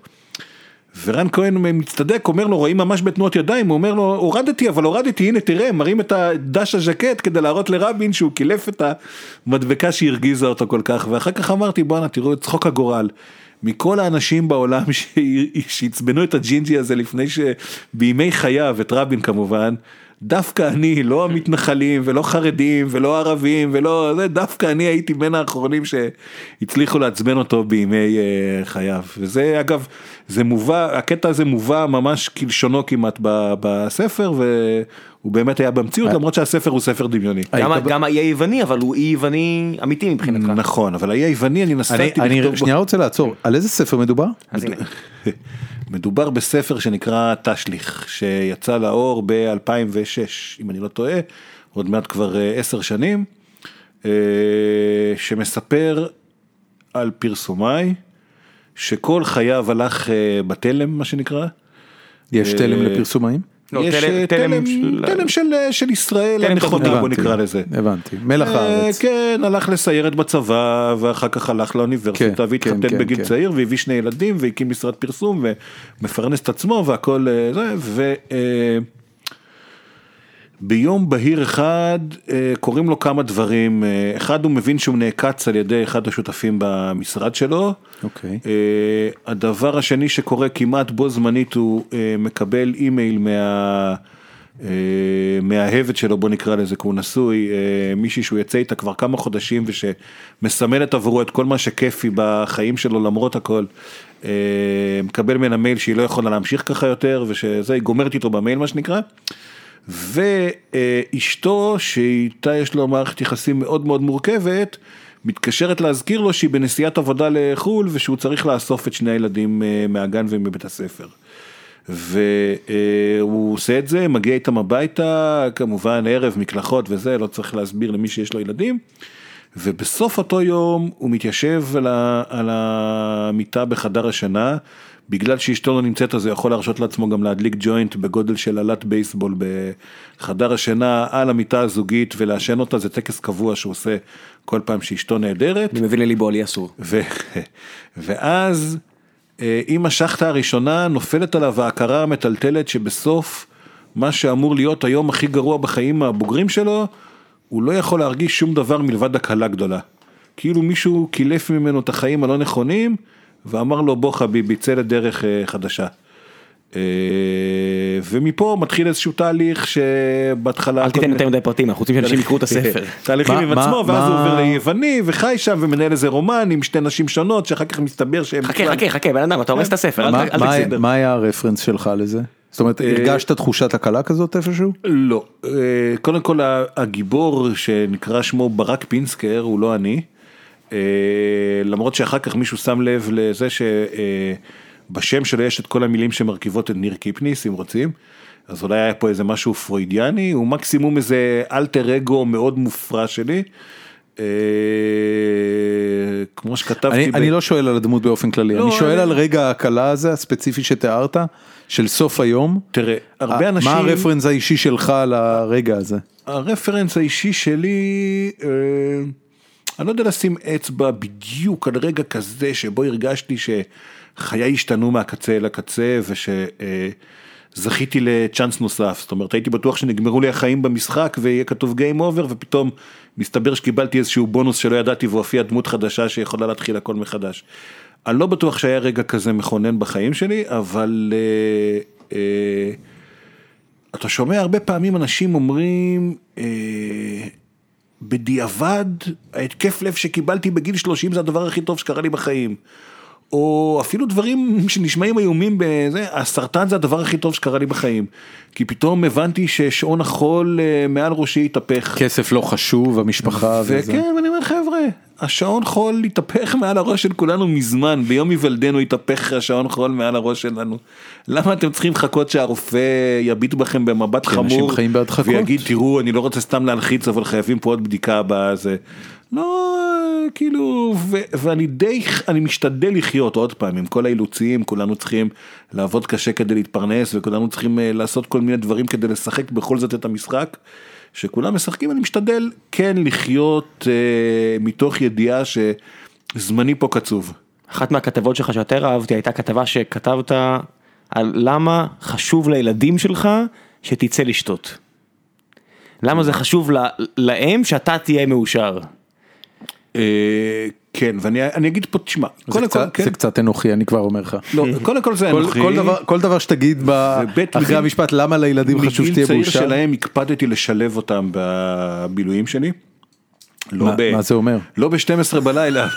ורן כהן מצטדק, אומר לו, רואים ממש בתנועות ידיים, הוא אומר לו, הורדתי, אבל הורדתי, הנה תראה, מראים את הדש הז'קט כדי להראות לרבין שהוא קילף את המדבקה שהרגיזה אותו כל כך, ואחר כך אמרתי, בואנה, תראו את צחוק הגורל. מכל האנשים בעולם שעצבנו את הג'ינג'י הזה לפני ש... בימי חייו, את רבין כמובן, דווקא אני, לא המתנחלים ולא חרדים ולא ערבים ולא זה, דווקא אני הייתי בין האחרונים שהצליחו לעצבן אותו בימי uh, חייו. וזה אגב, זה מובא, הקטע הזה מובא ממש כלשונו כמעט ב- בספר והוא באמת היה במציאות למרות שהספר הוא ספר דמיוני. גם- היית ב- גם האי היווני, אבל הוא אי יווני אמיתי מבחינתך. נכון, אבל האי היווני אני אני, נסעתי אני לכתוב בו- שנייה רוצה לעצור, על איזה ספר מדובר? אז הנה. מדובר בספר שנקרא תשליך, שיצא לאור ב-2006, אם אני לא טועה, עוד מעט כבר אה, עשר שנים, אה, שמספר על פרסומאי, שכל חייו הלך אה, בתלם, מה שנקרא. יש תלם אה, לפרסומאים? לא, יש תלם- אה, תלם תלם של- תלם של, של ישראל תלם הנכונה, בוא נקרא לזה. הבנתי, מלח הארץ. כן, הלך לסיירת בצבא, ואחר כך הלך לאוניברסיטה, כן, והתחתן כן, כן, בגיל כן. צעיר, והביא שני ילדים, והקים משרד פרסום, ומפרנס את עצמו, והכל זה, ו... אה, ביום בהיר אחד אה, קורים לו כמה דברים, אה, אחד הוא מבין שהוא נעקץ על ידי אחד השותפים במשרד שלו, אוקיי. אה, הדבר השני שקורה כמעט בו זמנית הוא מקבל אימייל מה... אה, מהאהבת שלו בוא נקרא לזה כי הוא נשוי מישהי שהוא יצא איתה כבר כמה חודשים ושמסמלת עבורו את כל מה שכיפי בחיים שלו למרות הכל. מקבל ממנה מייל שהיא לא יכולה להמשיך ככה יותר ושזה היא גומרת איתו במייל מה שנקרא. ואשתו שאיתה יש לו מערכת יחסים מאוד מאוד מורכבת מתקשרת להזכיר לו שהיא בנסיעת עבודה לחו"ל ושהוא צריך לאסוף את שני הילדים אה, מהגן ומבית הספר. והוא עושה את זה, מגיע איתם הביתה, כמובן ערב, מקלחות וזה, לא צריך להסביר למי שיש לו ילדים. ובסוף אותו יום הוא מתיישב על, המיטה בחדר השינה, בגלל שאשתו לא נמצאת אז הוא יכול להרשות לעצמו גם להדליק ג'וינט בגודל של עלת בייסבול בחדר השינה על המיטה הזוגית ולעשן אותה, זה טקס קבוע שהוא עושה כל פעם שאשתו נהדרת. אני מבין לליבו לי אסור. ו... ואז אה, עם השחטה הראשונה נופלת עליו ההכרה המטלטלת שבסוף מה שאמור להיות היום הכי גרוע בחיים הבוגרים שלו, הוא לא יכול להרגיש שום דבר מלבד הקלה גדולה. כאילו מישהו קילף ממנו את החיים הלא נכונים ואמר לו בוא חביבי צא לדרך אה, חדשה. אה, ומפה מתחיל איזשהו תהליך שבהתחלה... אל תיתן יותר מדי פרטים, אנחנו רוצים שאנשים יקראו את הספר. תהליכים עם עצמו ואז הוא עובר ליווני וחי שם ומנהל איזה רומן עם שתי נשים שונות שאחר כך מסתבר שהם... חכה, חכה, חכה, בן אדם, אתה הורס את הספר, אל מה- תגזים. היה הרפרנס שלך לזה? זאת אומרת, אה, הרגשת תחושת הקלה כזאת איפשהו? לא, קודם כל הגיבור שנקרא שמו ברק פינסקר הוא לא אני, למרות שאחר כך מישהו שם לב לזה שבשם שלו יש את כל המילים שמרכיבות את ניר קיפניס אם רוצים. אז אולי היה פה איזה משהו פרוידיאני, הוא מקסימום איזה אלטר אגו מאוד מופרע שלי. אה, כמו שכתבתי, אני ב- אני לא שואל על הדמות באופן כללי, לא, אני שואל אני- על רגע ההקלה הזה הספציפי שתיארת, של סוף היום. תראה, הרבה אה, אנשים... מה הרפרנס האישי שלך לרגע הזה? הרפרנס האישי שלי, אה, אני לא יודע לשים אצבע בדיוק על רגע כזה שבו הרגשתי שחיי השתנו מהקצה אל הקצה ושזכיתי לצ'אנס נוסף, זאת אומרת הייתי בטוח שנגמרו לי החיים במשחק ויהיה כתוב Game Over ופתאום מסתבר שקיבלתי איזשהו בונוס שלא ידעתי והופיעה דמות חדשה שיכולה להתחיל הכל מחדש. אני לא בטוח שהיה רגע כזה מכונן בחיים שלי, אבל... אה, אה, אתה שומע הרבה פעמים אנשים אומרים, אה, בדיעבד, ההתקף לב שקיבלתי בגיל 30 זה הדבר הכי טוב שקרה לי בחיים. או אפילו דברים שנשמעים איומים בזה, הסרטן זה הדבר הכי טוב שקרה לי בחיים. כי פתאום הבנתי ששעון החול אה, מעל ראשי התהפך. כסף לא חשוב, המשפחה וזה. וכן, ואני אומר חבר'ה, השעון חול התהפך מעל הראש של כולנו מזמן, ביום היוולדנו התהפך השעון חול מעל הראש שלנו. למה אתם צריכים לחכות שהרופא יביט בכם במבט חמור. ויגיד תראו אני לא רוצה סתם להלחיץ אבל חייבים פה עוד בדיקה בזה. לא, כאילו, ו- ואני די, אני משתדל לחיות עוד פעם עם כל האילוצים, כולנו צריכים לעבוד קשה כדי להתפרנס וכולנו צריכים אה, לעשות כל מיני דברים כדי לשחק בכל זאת את המשחק. שכולם משחקים, אני משתדל כן לחיות אה, מתוך ידיעה שזמני פה קצוב. אחת מהכתבות שלך שיותר אהבתי הייתה כתבה שכתבת על למה חשוב לילדים שלך שתצא לשתות. למה זה חשוב ל- להם שאתה תהיה מאושר. אה, כן, ואני אני אגיד פה, תשמע, קודם כל, כן, זה קצת אנוכי, אני כבר אומר לך. לא, קודם כל זה אנוכי. כל דבר- כל דבר שתגיד אחרי מגיל- המשפט למה לילדים חשוב מגיל שתהיה צעיר מאושר. שלהם הקפדתי לשלב אותם בבילויים שלי. לא מה- ב- מה זה אומר? לא ב-12 בלילה.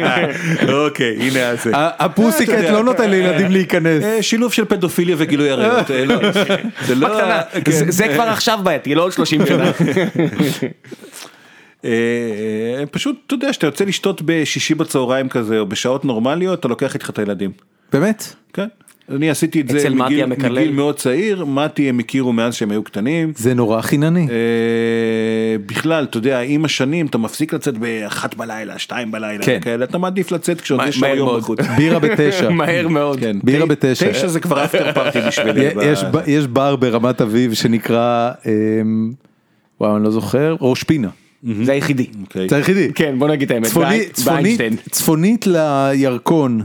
אוקיי, הנה זה. הפוסיקט לא נותן לילדים להיכנס. אה, שילוב של פדופיליה וגילוי עריות. אה, לא, זה לא... כן. זה כבר עכשיו בעייתי, לא עוד 30 שנה. אה, פשוט, אתה יודע, שאתה יוצא לשתות בשישי בצהריים כזה, או בשעות נורמליות, אתה לוקח איתך את הילדים. באמת? כן. אני עשיתי את זה מגיל? מגיל מאוד צעיר, מתי הם הכירו מאז שהם היו קטנים. זה נורא חינני. אה, בכלל, אתה יודע, עם השנים אתה מפסיק לצאת באחת בלילה, שתיים בלילה, כן. כאלה, אתה מעדיף לצאת כשעוד יש מהר יום. בחוץ. בירה בתשע. מהר מאוד. כן, בירה בתשע. תשע זה כבר אפטר פארטי בשבילי. יש ב- יש בר ברמת אביב שנקרא, אמ, וואו אני לא זוכר, ראש פינה. זה היחידי. אוקיי. זה היחידי. כן בוא נגיד את האמת. צפונית- באי- צפונית- באיינשטיין. צפונית לירקון,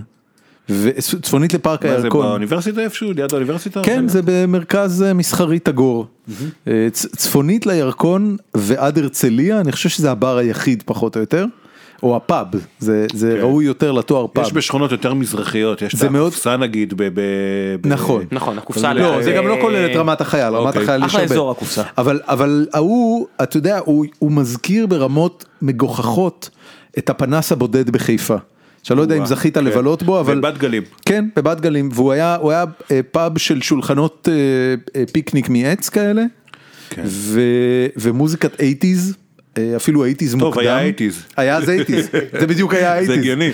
ו- צפונית לפארק מה זה הירקון. באוניברסיטה איפשהו? ליד האוניברסיטה? כן, זה במרכז אה, מסחרי תגור. אה, צפונית לירקון ועד הרצליה, אני חושב שזה הבר היחיד פחות או יותר, או הפאב, זה זה כן. ראוי יותר לתואר פאב. יש בשכונות יותר מזרחיות, יש את זה מאוד- הקופסה נגיד ב... ב- ב- נכון. נכון הקופסה. לא, ל- זה גם לא כולל את רמת החייל, רמת אוקיי. החייל יש אחלה הרבה. אזור הקופסה. אבל, אבל ההוא, אתה יודע, הוא, הוא מזכיר ברמות מגוחכות את הפנס הבודד בחיפה. שאני לא יודע אם זכית כן. לבלות בו, אבל... בבת גלים. כן, בבת גלים, והוא היה, היה אה, פאב של שולחנות אה, אה, פיקניק מעץ כאלה, כן. ו, ומוזיקת 80's, אה, אפילו 80's מוקדם. טוב, היה 80's. היה אז 80's, זה בדיוק היה 80's. זה הגיוני.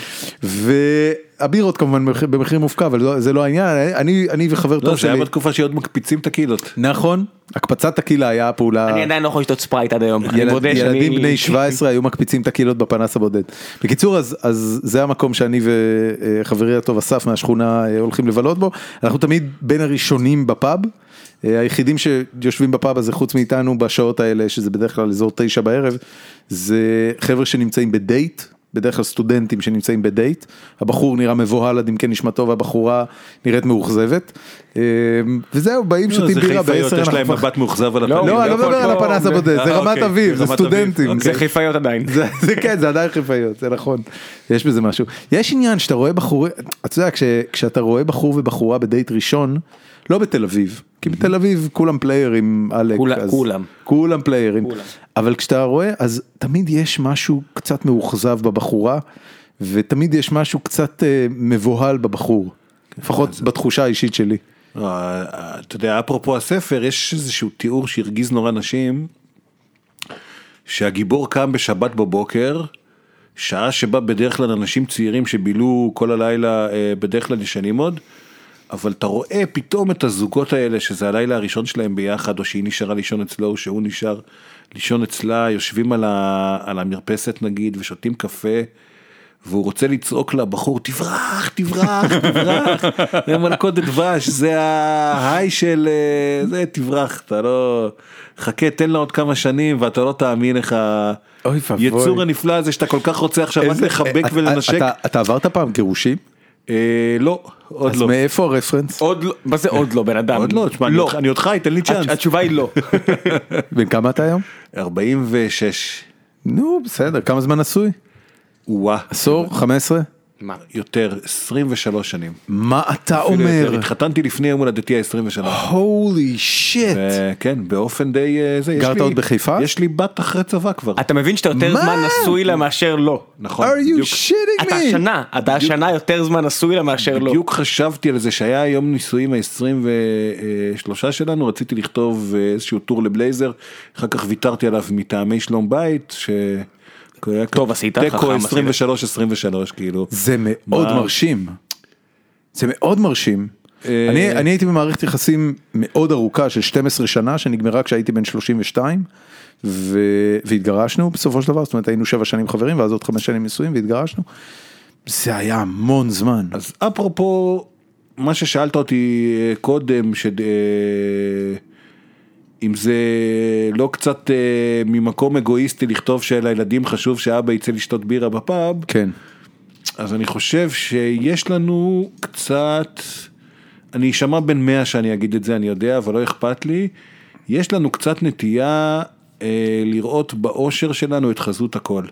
והבירות כמובן במחיר- מופקע, אבל לא- זה לא העניין, אני, אני וחבר לא, טוב זה היה שלי, בתקופה שעוד מקפיצים את הקילה. נכון, הקפצת הקילה היה הפעולה, אני עדיין לא יכול לשתות ספרייט עד היום. ילד, מודה שאני... ילדים בני 17 היו מקפיצים את הקילה בפנס הבודד. בקיצור אז, אז זה המקום שאני וחברי הטוב אסף מהשכונה אה, הולכים לבלות בו, אנחנו תמיד בין הראשונים בפאב, אה, היחידים שיושבים בפאב הזה חוץ מאיתנו בשעות האלה שזה בדרך כלל אזור תשע בערב, זה חבר'ה שנמצאים בדייט. בדרך כלל סטודנטים שנמצאים בדייט, הבחור נראה מבוהל עד עמקי נשמתו והבחורה נראית מאוכזבת, אה, וזהו, באים לא, שותים זה בירה בעשר יש להם מבט מאוכזב על לא, הפנים. לא, אני לא מדבר על הפנס הבודד, אה, זה רמת אוקיי, אביב, זה זה רמת אביב, סטודנטים. אוקיי. זה חיפאיות עדיין. זה, זה כן, זה עדיין חיפאיות, זה נכון. יש בזה משהו. יש עניין שאתה רואה בחורים, אתה יודע, כש, כשאתה רואה בחור ובחורה בדייט ראשון, לא בתל אביב, כי בתל אביב כולם פליירים, עלק. כולם- אז- כולם. כולם פליירים. כולם. אבל כשאתה רואה, אז תמיד יש משהו קצת מאוכזב בבחורה, ותמיד יש משהו קצת אה, מבוהל בבחור. לפחות בתחושה האישית שלי. אה, אתה יודע, אפרופו הספר, יש איזשהו תיאור שהרגיז נורא נשים, שהגיבור קם בשבת בבוקר, שעה שבה בדרך כלל אנשים צעירים שבילו כל הלילה אה, בדרך כלל ישנים עוד, אבל אתה רואה פתאום את הזוגות האלה שזה הלילה הראשון שלהם ביחד, או שהיא נשארה לישון אצלו, או שהוא נשאר לישון אצלה, יושבים על, ה, על המרפסת נגיד ושותים קפה. והוא רוצה לצעוק לבחור תברח תברח תברח זה מלכודת דבש זה ההיי של אה, זה תברח אתה לא חכה תן לה עוד כמה שנים ואתה לא תאמין איך. היצור הנפלא הזה שאתה כל כך רוצה עכשיו רק לחבק אה, ולנשק אתה, אתה עברת פעם גירושים? אה, לא עוד אז לא מאיפה הרפרנס? עוד לא, מה זה עוד לא בן אדם? עוד לא תשמע, אני עוד חי תן לי צ'אנס התשובה היא לא. בן כמה אתה היום? 46 נו בסדר, כמה זמן נשוי? וואה עשור? 15? מה? יותר, 23 שנים. מה אתה אפילו יותר, אומר? התחתנתי לפני יום הולדתי ה-23. הולי שיט. כן, באופן די... אה, זה, יש גרת לי- עוד בחיפה? יש לי בת אחרי צבא כבר. אתה מבין שאתה יותר מה? זמן נשוי לה מאשר לא. נכון, are you בדיוק. shitting אתה me? השנה, אתה השנה יותר זמן נשוי לה מאשר לא. בדיוק חשבתי על זה שהיה יום נישואים ה-23 שלנו, רציתי לכתוב אה, איזשהו טור לבלייזר, אחר כך ויתרתי עליו מטעמי שלום בית, ש... טוב, עשית, תיקו חכם עשית. 23-23 כאילו. זה מאוד מה? מרשים. זה מאוד מרשים. אה, אני, אני הייתי במערכת יחסים מאוד ארוכה של 12 שנה שנגמרה כשהייתי בן 32 ו... והתגרשנו בסופו של דבר, זאת אומרת היינו 7 שנים חברים ואז עוד 5 שנים נשואים והתגרשנו. זה היה המון זמן. אז אפרופו מה ששאלת אותי אה, קודם, ש... אם זה לא קצת אה, ממקום אגואיסטי לכתוב שלילדים חשוב שאבא יצא לשתות בירה בפאב, כן. אז אני חושב שיש לנו קצת, אני אשמע בן 100 שאני אגיד את זה, אני יודע, אבל לא אכפת לי, יש לנו קצת נטייה אה, לראות באושר שלנו את חזות הכל.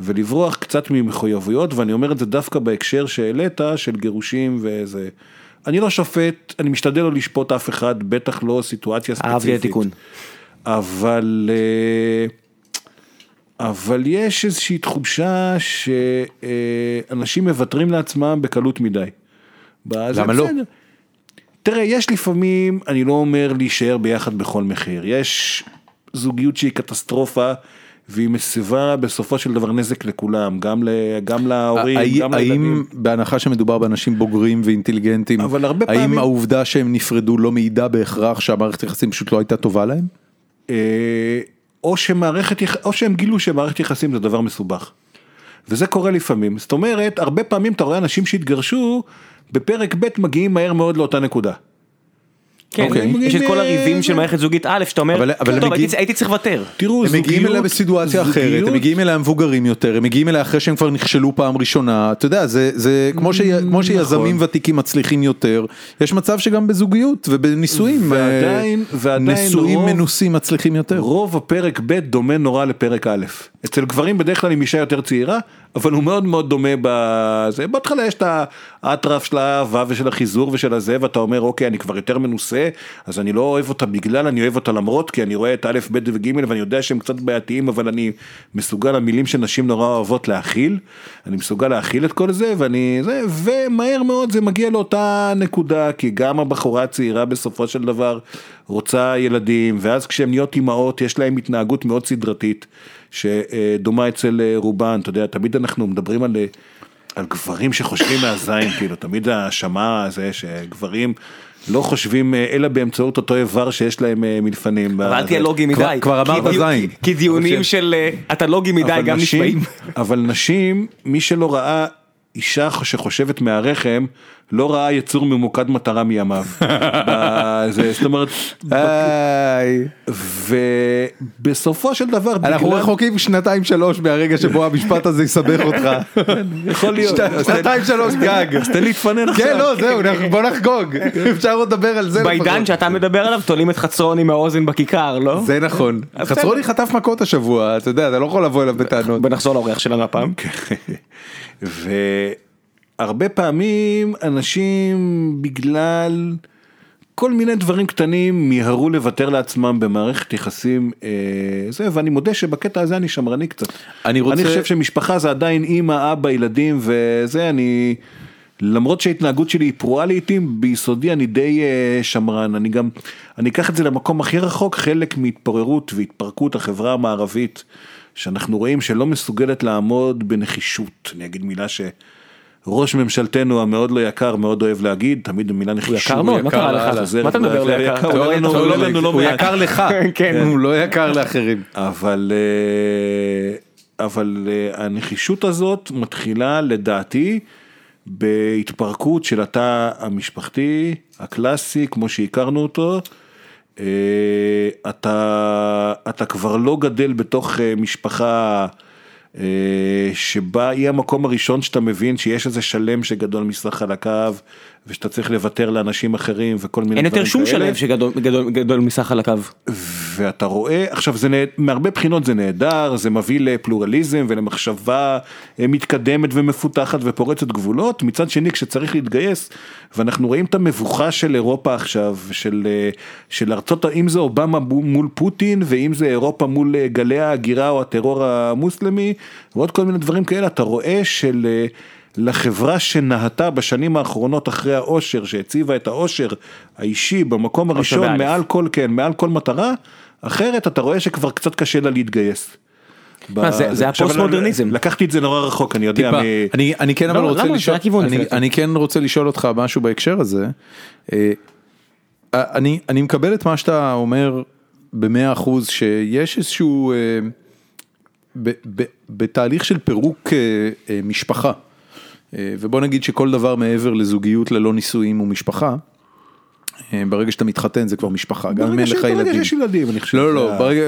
ולברוח קצת ממחויבויות, ואני אומר את זה דווקא בהקשר שהעלית, של גירושים וזה. אני לא שופט, אני משתדל לא לשפוט אף אחד, בטח לא סיטואציה ספציפית. אהבתי התיקון. אבל, אה, אבל יש איזושהי תחושה שאנשים מוותרים לעצמם בקלות מדי. למה לא? בסדר. תראה, יש לפעמים, אני לא אומר להישאר ביחד בכל מחיר, יש זוגיות שהיא קטסטרופה. והיא מסבה בסופו של דבר נזק לכולם, גם, ל, גם להורים, האי- גם האם לילדים. בהנחה שמדובר באנשים בוגרים ואינטליגנטים, אבל הרבה האם פעמים- העובדה שהם נפרדו לא מעידה בהכרח שהמערכת יחסים פשוט לא הייתה טובה להם? אה, או שמערכת, או שהם גילו שמערכת יחסים זה דבר מסובך. וזה קורה לפעמים. זאת אומרת, הרבה פעמים אתה רואה אנשים שהתגרשו, בפרק ב' מגיעים מהר מאוד לאותה נקודה. כן, אוקיי. יש את כל אה, הריבים של מערכת זוגית א', שאתה אומר, אבל- אבל טוב, מגיעים- הייתי- צריך לוותר. תראו, הם מגיעים אליה בסיטואציה אחרת, זוגיות- הם מגיעים אליה מבוגרים יותר, הם מגיעים אליה אחרי שהם כבר נכשלו פעם ראשונה, אתה יודע, זה, זה כמו, ש... כמו שיזמים נכון. ותיקים מצליחים יותר, יש מצב שגם בזוגיות ובנישואים, ועדיין- אה, ועדיין נשואים רוב- מנוסים מצליחים יותר. רוב הפרק ב' דומה נורא לפרק א'. אצל גברים בדרך כלל עם אישה יותר צעירה, אבל הוא מאוד מאוד דומה בזה. בהתחלה יש את האטרף של האהבה ושל החיזור ושל הזה, ואתה אומר אוקיי אני כבר יותר מנוסה, אז אני לא אוהב אותה בגלל, אני אוהב אותה למרות, כי אני רואה את א', ב' וג' ואני יודע שהם קצת בעייתיים, אבל אני מסוגל המילים שנשים נורא אוהבות להכיל, אני מסוגל להכיל את כל זה, ואני זה, ומהר מאוד זה מגיע לאותה נקודה, כי גם הבחורה הצעירה בסופו של דבר רוצה ילדים, ואז כשהן נהיות אימהות יש להן התנהגות מאוד סדרתית, שדומה אצל אה, רובן, אתה יודע, תמיד אנחנו מדברים על, אה, על גברים שחושבים מהזין, כאילו, תמיד האשמה הזה שגברים לא חושבים אה, אלא באמצעות אותו איבר שיש להם מלפנים. אבל אל. תהיה לוגי מדי. כבר- כבר כי אמרת דיו- זין. כי- דיונים של אתה לוגי מדי גם נשמעים. אבל נשים, מי שלא ראה אישה שחושבת מהרחם, לא ראה יצור ממוקד מטרה מימיו. בזה, זאת אומרת, איי. ובסופו של דבר, אנחנו בגלל- רחוקים שנתיים שלוש מהרגע שבו המשפט הזה יסבך אותך. יכול להיות, שנתיים שלוש גג. אז תן להתפנן עכשיו. כן, לא, זהו, אנחנו- בוא נחגוג. אפשר עוד לדבר על זה בעידן לפחות. שאתה מדבר עליו תולים את חצרון עם האוזן בכיכר, לא? זה נכון. חצרוני חטף מכות השבוע, אתה יודע, אתה לא יכול לבוא אליו בטענות. בוא נחזור לאורח שלנו הפעם. והרבה פעמים אנשים בגלל כל מיני דברים קטנים מיהרו לוותר לעצמם במערכת יחסים אה, זה ואני מודה שבקטע הזה אני שמרני קצת. אני רוצה- אני חושב שמשפחה זה עדיין אימא אבא ילדים וזה אני למרות שההתנהגות שלי היא פרועה לעיתים ביסודי אני די אה, שמרן אני גם אני אקח את זה למקום הכי רחוק חלק מהתפוררות והתפרקות החברה המערבית שאנחנו רואים שלא מסוגלת לעמוד בנחישות אני אגיד מילה ש... ראש ממשלתנו המאוד לא יקר מאוד אוהב להגיד תמיד המילה נחישות. יקר מאוד, מה קרה לך? מה אתה מדבר? יקר, לא- לא הוא מעט. יקר לך, כן. הוא לא יקר לאחרים. אבל אה, אבל אה, הנחישות הזאת מתחילה לדעתי בהתפרקות של התא המשפחתי הקלאסי כמו שהכרנו אותו. אה, אתה אתה כבר לא גדל בתוך אה, משפחה שבה היא המקום הראשון שאתה מבין שיש איזה שלם שגדול מסך חלקיו ושאתה צריך לוותר לאנשים אחרים וכל מיני אין דברים יותר שום כאלה. שלב שגדול גדול- גדול מסך על הקו. ואתה רואה, עכשיו זה נהד- מהרבה בחינות זה נהדר, זה מביא לפלורליזם ולמחשבה אה, מתקדמת ומפותחת ופורצת גבולות, מצד שני כשצריך להתגייס, ואנחנו רואים את המבוכה של אירופה עכשיו, של, אה, של ארצות, אם זה אובמה מול פוטין, ואם זה אירופה מול אה, גלי ההגירה או הטרור המוסלמי, ועוד כל מיני דברים כאלה, אתה רואה של... אה, לחברה שנהתה בשנים האחרונות אחרי האושר, שהציבה את האושר האישי במקום הראשון. מעל כל, כן, מעל כל מטרה, אחרת אתה רואה שכבר קצת קשה לה להתגייס. מה, זה- זה עכשיו, הפוסט-מודרניזם. לקחתי את זה נורא רחוק, אני יודע. טיפה. מ- אני, אני כן אבל לא, רוצה לשאול, אני. אני כן רוצה לשאול אותך משהו בהקשר הזה. אה, אני, אני מקבל את מה שאתה אומר במאה אחוז שיש איזשהו, אה, ב, ב, בתהליך של פירוק אה, אה, משפחה, אה, ובוא נגיד שכל דבר מעבר לזוגיות ללא נישואים הוא משפחה. ברגע שאתה מתחתן זה כבר משפחה, גם אם ברגע אין לך ברגע ילדים. שיש ילדים, אני חושב. לא, לא, ה- ברגע,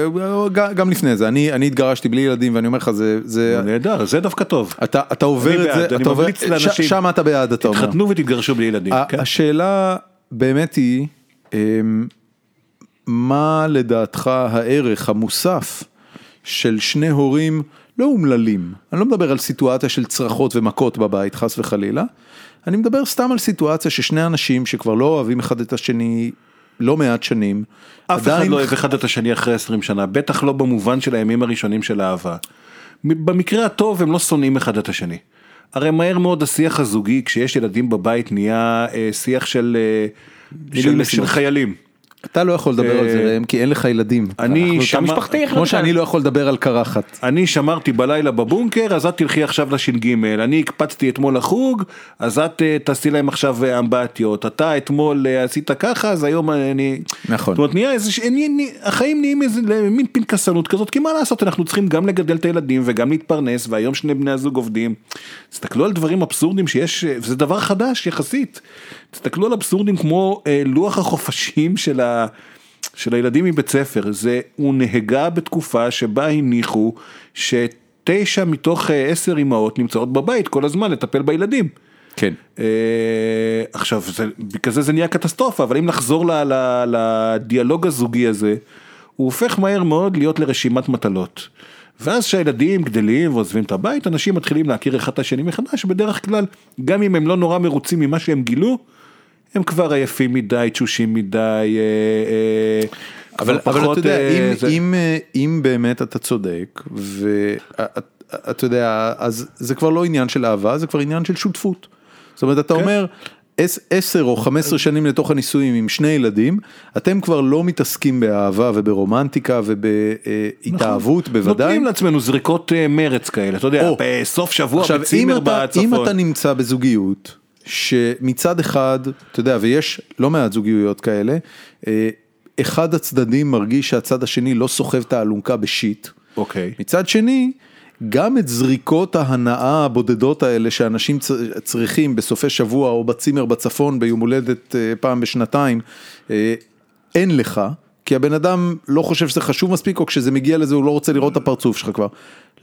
גם- לפני זה, אני, אני התגרשתי בלי ילדים ואני אומר לך זה, זה, נהדר, זה דווקא טוב. אתה, אתה עובר את בעד, זה, אני אתה עובר, לאנשים. ש- שם אתה בעד, אתה אומר. תתחתנו ותתגרשו בלי ילדים. כן? השאלה באמת היא, אמ, מה לדעתך הערך המוסף של שני הורים לא אומללים? אני לא מדבר על סיטואציה של צרחות ומכות בבית, חס וחלילה. אני מדבר סתם על סיטואציה ששני אנשים שכבר לא אוהבים אחד את השני לא מעט שנים, אף אחד עדיין לא אוהב אחד את השני אחרי 20 שנה, בטח לא במובן של הימים הראשונים של האהבה. מ- במקרה הטוב הם לא שונאים אחד את השני. הרי מהר מאוד השיח הזוגי כשיש ילדים בבית נהיה אה, שיח של, אה, של, של. חיילים. אתה לא יכול לדבר על זה אה, ראם כי אין לך ילדים. אני לא כמו? שאני לא יכול לדבר על קרחת. אני שמרתי בלילה בבונקר אז את תלכי עכשיו לש"ג, אני הקפצתי אתמול לחוג אז את אה, תעשי להם עכשיו אה, אמבטיות, אתה אתמול עשית ככה אז היום אני... נכון. זאת אומרת נהיה איזה, החיים נהיים איזה מין פנקסנות כזאת כי מה לעשות אנחנו צריכים גם לגדל את הילדים וגם להתפרנס והיום שני בני הזוג עובדים. תסתכלו על דברים אבסורדים שיש וזה דבר חדש יחסית. תסתכלו על אבסורדים כמו לוח החופשים של ה... של הילדים מבית ספר, זה, הוא נהגה בתקופה שבה הניחו שתשע מתוך אה, עשר אמהות נמצאות בבית כל הזמן לטפל בילדים. כן. אה, עכשיו, זה, בגלל זה זה נהיה קטסטרופה, אבל אם נחזור ל, ל, לדיאלוג הזוגי הזה, הוא הופך מהר מאוד להיות לרשימת מטלות. ואז כשהילדים גדלים ועוזבים את הבית, אנשים מתחילים להכיר אחד את השני מחדש, בדרך כלל, גם אם הם לא נורא מרוצים ממה שהם גילו, הם כבר עייפים מדי, תשושים מדי, אה, אה, אבל, אבל פחות, אתה יודע, אה, אם, זה- אם, אם באמת אתה צודק, ואתה יודע, אז זה כבר לא עניין של אהבה, זה כבר עניין של שותפות. זאת אומרת, אתה כן. אומר, עש- עשר או חמש עשרה שנים לתוך הנישואים עם שני ילדים, אתם כבר לא מתעסקים באהבה וברומנטיקה ובהתאהבות בוודאי. נכון. נותנים לעצמנו זריקות מרץ כאלה, אתה יודע, או. בסוף שבוע עכשיו, אם בצימר אתה, בצפון. אם אתה נמצא בזוגיות, שמצד אחד, אתה יודע, ויש לא מעט זוגיות כאלה, אה, אחד הצדדים מרגיש שהצד השני לא סוחב את האלונקה בשיט. אוקיי. מצד שני, גם את זריקות ההנאה הבודדות האלה שאנשים צריכים בסופי שבוע או בצימר בצפון ביום הולדת אה, פעם בשנתיים, אה, אין לך, כי הבן אדם לא חושב שזה חשוב מספיק, או כשזה מגיע לזה הוא לא רוצה לראות את הפרצוף שלך כבר.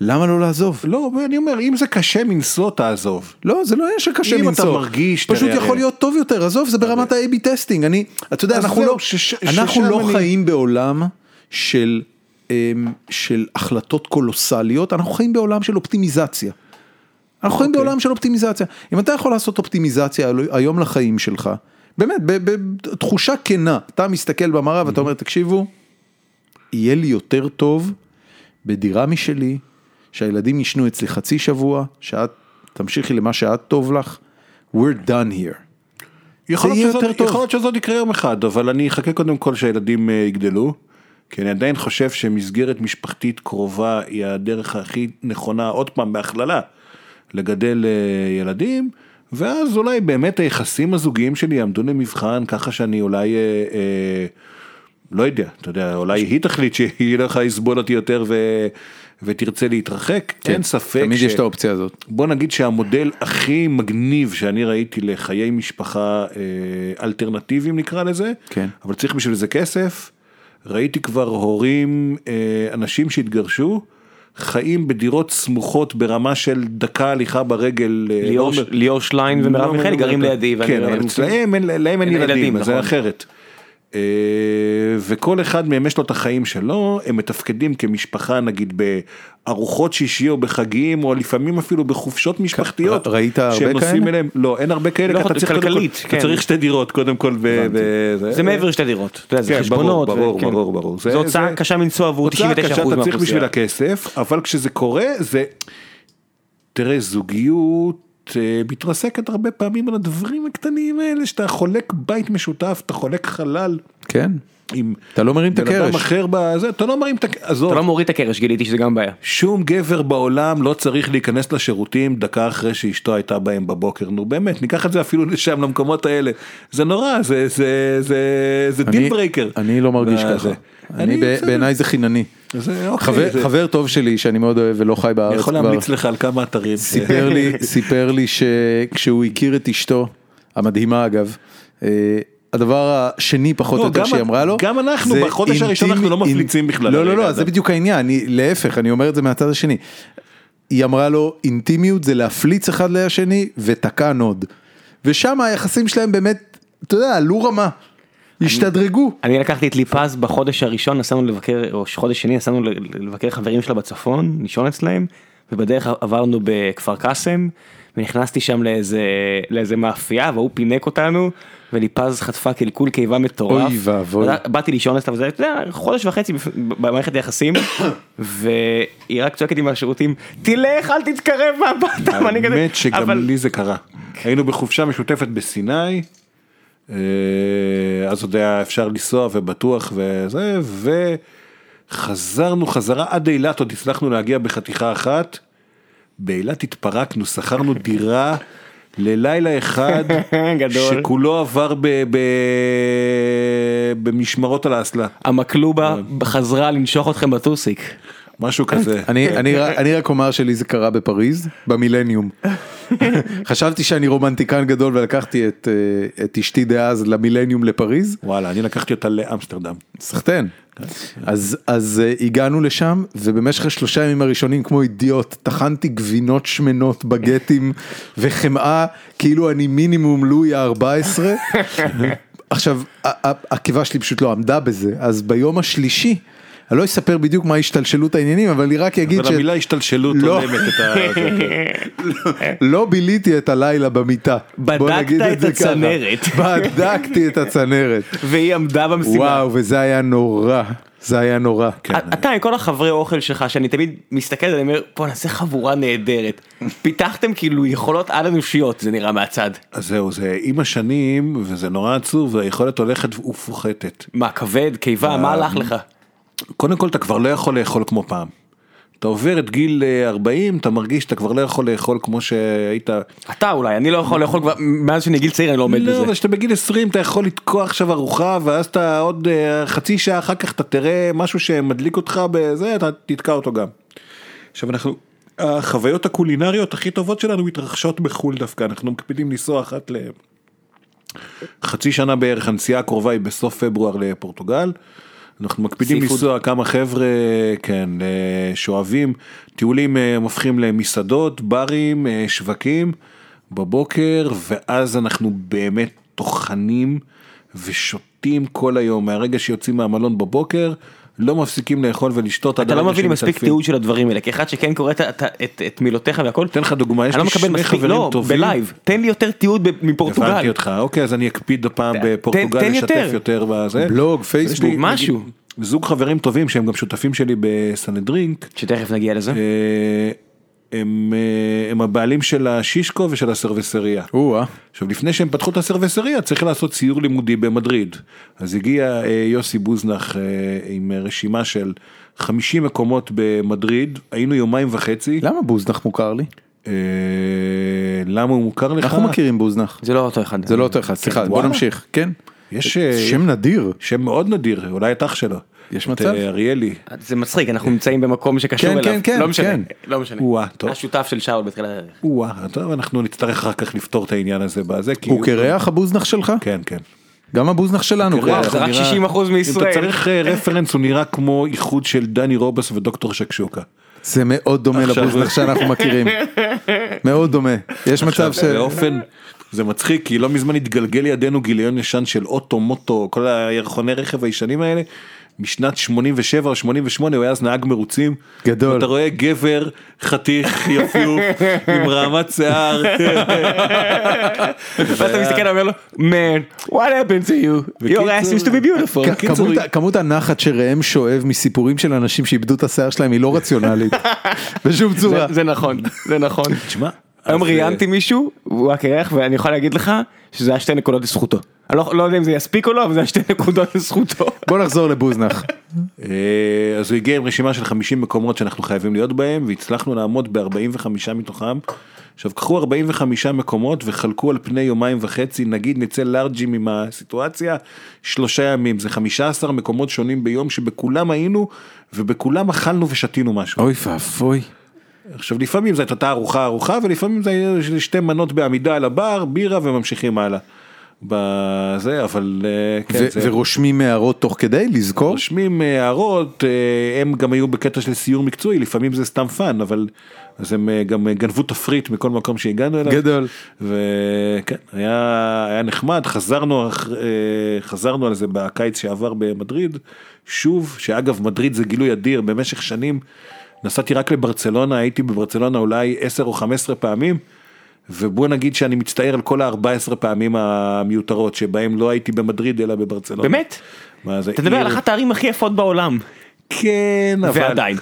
למה לא לעזוב? לא, אני אומר, אם זה קשה מנשוא תעזוב. לא, זה לא עניין שקשה אם אתה מנשוא. מרגיש, פשוט תראה, יכול להיות טוב יותר, עזוב, זה ברמת ה-AB testing, אני, אתה יודע, אנחנו לא, שש- אנחנו לא אני- חיים בעולם של, אמ, של החלטות קולוסליות, אנחנו חיים בעולם של אופטימיזציה. אנחנו חיים אוקיי. בעולם של אופטימיזציה. אם אתה יכול לעשות אופטימיזציה היום לחיים שלך, באמת, בתחושה כנה, אתה מסתכל במראה ואתה אומר, תקשיבו, יהיה לי יותר טוב בדירה משלי, שהילדים ישנו אצלי חצי שבוע, שאת תמשיכי למה שאת טוב לך, we're done here. יכול להיות שזאת- שזאת יקרה יום אחד, אבל אני אחכה קודם כל שהילדים אה, יגדלו, כי אני עדיין חושב שמסגרת משפחתית קרובה היא הדרך הכי נכונה, עוד פעם בהכללה, לגדל אה, ילדים, ואז אולי באמת היחסים הזוגיים שלי יעמדו למבחן, ככה שאני אולי, אה, אה, לא יודע, אתה יודע, אולי היא תחליט שהיא לא יכולה לסבול אותי יותר ו... ותרצה להתרחק, אין ספק תמיד יש את האופציה הזאת. בוא נגיד שהמודל הכי מגניב שאני ראיתי לחיי משפחה אה, אלטרנטיביים נקרא לזה, כן. אבל צריך בשביל זה כסף, ראיתי כבר הורים, אה, אנשים שהתגרשו, חיים בדירות סמוכות ברמה של דקה הליכה ברגל. אה, ליאור- לא ליאור שליין לא ומרב מיכאלי גרים לידי. כן, אבל הם- אצלהם אין להם אין אין ילדים, זה נכון. אחרת. אה, וכל אחד מהם יש לו את החיים שלו, הם מתפקדים כמשפחה נגיד בארוחות שישי או בחגים, או לפעמים אפילו בחופשות משפחתיות. ראית הרבה שהם נוסעים כאלה? אליהם, לא, אין הרבה כאלה, לא, אתה צריך, כל- כלכלית, אתה כן. צריך שתי דירות קודם כל, ו- ו- זה מעבר לשתי דירות, אתה יודע, זה כן, חשבונות, ברור, ברור. ברור. זו הוצאה זה- קשה מנשוא עבור 99% הוצאה קשה, אתה צריך מהאוכלוסייה. בשביל הכסף, אבל כשזה קורה, זה... תראה, זוגיות מתרסקת הרבה פעמים על הדברים הקטנים האלה, שאתה חולק בית משותף, אתה חולק חלל כן. עם... אתה לא מרים את בן אדם הקרש. אחר בזה, אתה לא מרים את הקרש, עזוב, אתה לא מוריד את הקרש, גיליתי שזה גם בעיה. שום גבר בעולם לא צריך להיכנס לשירותים דקה אחרי שאשתו הייתה בהם בבוקר, נו באמת, ניקח את זה אפילו לשם, למקומות האלה, זה נורא, זה, זה, זה, זה אני- deal breaker. אני לא מרגיש ככה. אני. בעיניי זה חינני. זה, אוקיי, חבר, זה- חבר טוב שלי שאני מאוד אוהב ולא חי בארץ אני יכול כבר, להמליץ לך על כמה אתרים. סיפר לי, סיפר לי שכשהוא הכיר את אשתו, המדהימה אגב, אה, הדבר השני פחות או לא, יותר שהיא אמרה לו, גם אנחנו בחודש הראשון אנחנו לא מפליצים בכלל לא לא לא. זה בדיוק העניין, אני, להפך, אני אומר את זה מהצד השני. היא אמרה לו, אינטימיות זה להפליץ אחד לשני ותקע נוד. ושם היחסים שלהם באמת, אתה יודע, עלו רמה, השתדרגו. אני לקחתי את ליפז בחודש הראשון, נסענו לבקר, או חודש שני, נסענו לבקר חברים שלה בצפון, לישון אצלהם, ובדרך עברנו בכפר קאסם, ונכנסתי שם לאיזה, לאיזה מאפייה, והוא פינק אותנו, וליפז חטפה קלקול קיבה מטורף. אוי ואבוי. באתי לישון אצלה, וזה, יודע, חודש וחצי במערכת היחסים, והיא רק צועקת לי מהשירותים, תלך, אל תתקרב כזה, האמת שגם אבל- לי זה קרה. היינו בחופשה משותפת בסיני, אה, אז עוד היה אפשר לנסוע ובטוח וזה, וחזרנו חזרה עד אילת, עוד הצלחנו להגיע בחתיכה אחת. באילת התפרקנו, שכרנו דירה ללילה אחד, גדול. שכולו עבר ב, ב, במשמרות על האסלה, המקלובה חזרה לנשוך אתכם בטוסיק. משהו כזה. אני, רק- אומר שלי זה קרה בפריז, במילניום. חשבתי שאני רומנטיקן גדול ולקחתי את, אה, את אשתי דאז למילניום לפריז, וואלה, אני לקחתי אותה לאמסטרדם. סחטיין. אז, אז אה, הגענו לשם ובמשך השלושה ימים הראשונים כמו אידיוט טחנתי גבינות שמנות בגטים וחמאה כאילו אני מינימום לואי ה-14. עכשיו הקיבה שלי פשוט לא עמדה בזה אז ביום השלישי. אני לא אספר בדיוק מה השתלשלות העניינים אבל אני רק אגיד אבל המילה השתלשלות לא. הולמת את ה... לא ביליתי את הלילה במיטה. בדקת את. הצנרת. בדקתי את הצנרת. והיא עמדה במשימה. וואו וזה היה נורא. זה היה נורא. כן. אתה עם כל החברי אוכל שלך שאני תמיד מסתכל ואני אומר בוא נעשה חבורה נהדרת. פיתחתם כאילו יכולות על אנושיות זה נראה מהצד. אז זהו, זה עם השנים, וזה נורא עצוב, והיכולת הולכת ופוחתת. מה כבד קיבה מה הלך לך? קודם כל, אתה כבר לא יכול לאכול כמו פעם. אתה עובר את גיל אה, 40, אתה מרגיש שאתה כבר לא יכול לאכול כמו שהיית... אתה אולי אני לא יכול לאכול כבר מאז שאני גיל צעיר אני לא עומד לא, בזה. אבל כשאתה בגיל 20 אתה יכול לתקוע עכשיו ארוחה, ואז אתה עוד אה, חצי שעה אחר כך אתה תראה משהו שמדליק אותך בזה, אתה תתקע אותו גם. עכשיו אנחנו, החוויות הקולינריות הכי טובות שלנו מתרחשות בחו"ל דווקא, אנחנו מקפידים לנסוע אחת ל... חצי שנה בערך, הנסיעה הקרובה היא בסוף פברואר לפורטוגל. אנחנו מקפידים. לנסוע כמה חבר'ה, כן, אה, שאוהבים, טיולים אה, הופכים למסעדות, ברים, אה, שווקים, בבוקר, ואז אנחנו באמת טוחנים ושותים כל היום, מהרגע שיוצאים מהמלון בבוקר, לא מפסיקים לאכול ולשתות. אתה לא מביא לי מספיק. תיעוד של הדברים האלה כאחד שכן קורא את- את- את את מילותיך והכל. אתן לך דוגמה, יש לא לי מקבל שני מספיק חברים לא טובים. בלייב תן לי יותר תיעוד מפורטוגל. הבנתי אותך, אוקיי, אז אני אקפיד הפעם תן- בפורטוגל תן לשתף יותר. יותר בזה. בלוג, פייסבוק, לי, משהו. נגיד, זוג חברים טובים שהם גם שותפים שלי בסנהדרינק, שתכף נגיע לזה. הם, אה, הם הבעלים של השישקו ושל הסרוויסריה. או-אה. עכשיו לפני שהם פתחו את הסרוויסריה צריך לעשות סיור לימודי במדריד. אז הגיע אה, יוסי בוזנח אה, עם רשימה של 50 מקומות במדריד, היינו יומיים וחצי. למה בוזנח מוכר לי? אה, למה הוא מוכר לך? אנחנו מכירים בוזנח. זה לא אותו אחד. זה לא אותו אחד, סליחה, בוא. נמשיך, כן. יש שם נדיר. שם מאוד נדיר, אולי את אח שלו. יש את, מצב? אה, אריאלי. זה מצחיק אנחנו נמצאים במקום שקשור כן, אליו. כן, כן, לא משנה. כן. לא משנה. טוב. השותף של שאול בתחילת הדרך. או-אה, טוב, אנחנו נצטרך אחר כך לפתור את העניין הזה בזה. כי הוא קרח הבוזנח שלך? כן, כן. גם הבוזנח שלנו. זה רק נראה- 60% מישראל. אם אתה צריך אה, רפרנס, הוא נראה כמו איחוד של דני רובס ודוקטור שקשוקה. זה מאוד דומה לבוזנח שאנחנו מכירים. מאוד דומה. יש מצב ש... באופן, זה מצחיק כי לא מזמן התגלגל לידינו גיליון ישן של אוטו מוטו כל הירחוני רכב הישנים האלה. משנת 87 או 88 הוא היה אז נהג מרוצים. גדול. אתה רואה גבר חתיך יפיוף עם רעמת שיער. ואתה מסתכל ואומר לו, man, what happened to you? your ass used to be beautiful. כמות הנחת שראם שואב מסיפורים של אנשים שאיבדו את השיער שלהם היא לא רציונלית. בשום צורה. זה- נכון, זה נכון. תשמע. היום ראיינתי מישהו, הוא היה קרח ואני יכול להגיד לך שזה היה שתי נקודות לזכותו. אני לא לא יודע אם זה יספיק או לא, אבל זה שתי נקודות לזכותו. בוא נחזור לבוזנח. אה, אז הוא הגיע עם רשימה של 50 מקומות שאנחנו חייבים להיות בהם והצלחנו לעמוד ב-45 מתוכם. עכשיו קחו 45 מקומות וחלקו על פני יומיים וחצי נגיד נצא לארג'ים עם הסיטואציה שלושה ימים זה 15 מקומות שונים ביום שבכולם היינו ובכולם אכלנו ושתינו משהו. אוי ואבוי. עכשיו לפעמים זאת הייתה ארוחה ארוחה ולפעמים זה שתי מנות בעמידה על הבר בירה וממשיכים הלאה. בזה אבל אה, כן, ו- זה- ורושמים הערות תוך כדי לזכור. רושמים אה, הערות, אה, הם גם היו בקטע של סיור מקצועי, לפעמים זה סתם fun, אבל אז הם גם גנבו תפריט מכל מקום שהגענו אליו. גדול. וכן, היה, היה נחמד, חזרנו, חזרנו על זה בקיץ שעבר במדריד, שוב, שאגב מדריד זה גילוי אדיר, במשך שנים נסעתי רק לברצלונה, הייתי בברצלונה אולי 10 או 15 פעמים. ובוא נגיד שאני מצטער על כל ה-14 פעמים המיותרות שבהם לא הייתי במדריד אלא בברצלונה. באמת? מה זה אתה מדבר על אחת הערים הכי יפות בעולם. כן, אבל... ועדיין.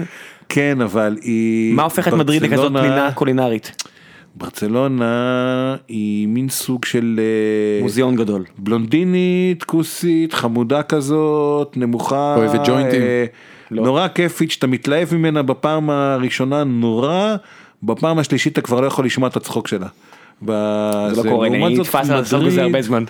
כן, אבל היא... מה הופך את מדריד לכזאת פנינה קולינרית? ברצלונה היא מין סוג של... אה, מוזיאון גדול. בלונדינית, כוסית, חמודה כזאת, נמוכה. אוהבת ג'וינטים. אה, לא. נורא כיפית שאתה מתלהב ממנה בפעם הראשונה נורא, בפעם השלישית אתה כבר לא יכול לשמוע את הצחוק שלה. זה לא קורה, אני נתפס על לעשות בזה הרבה זמן.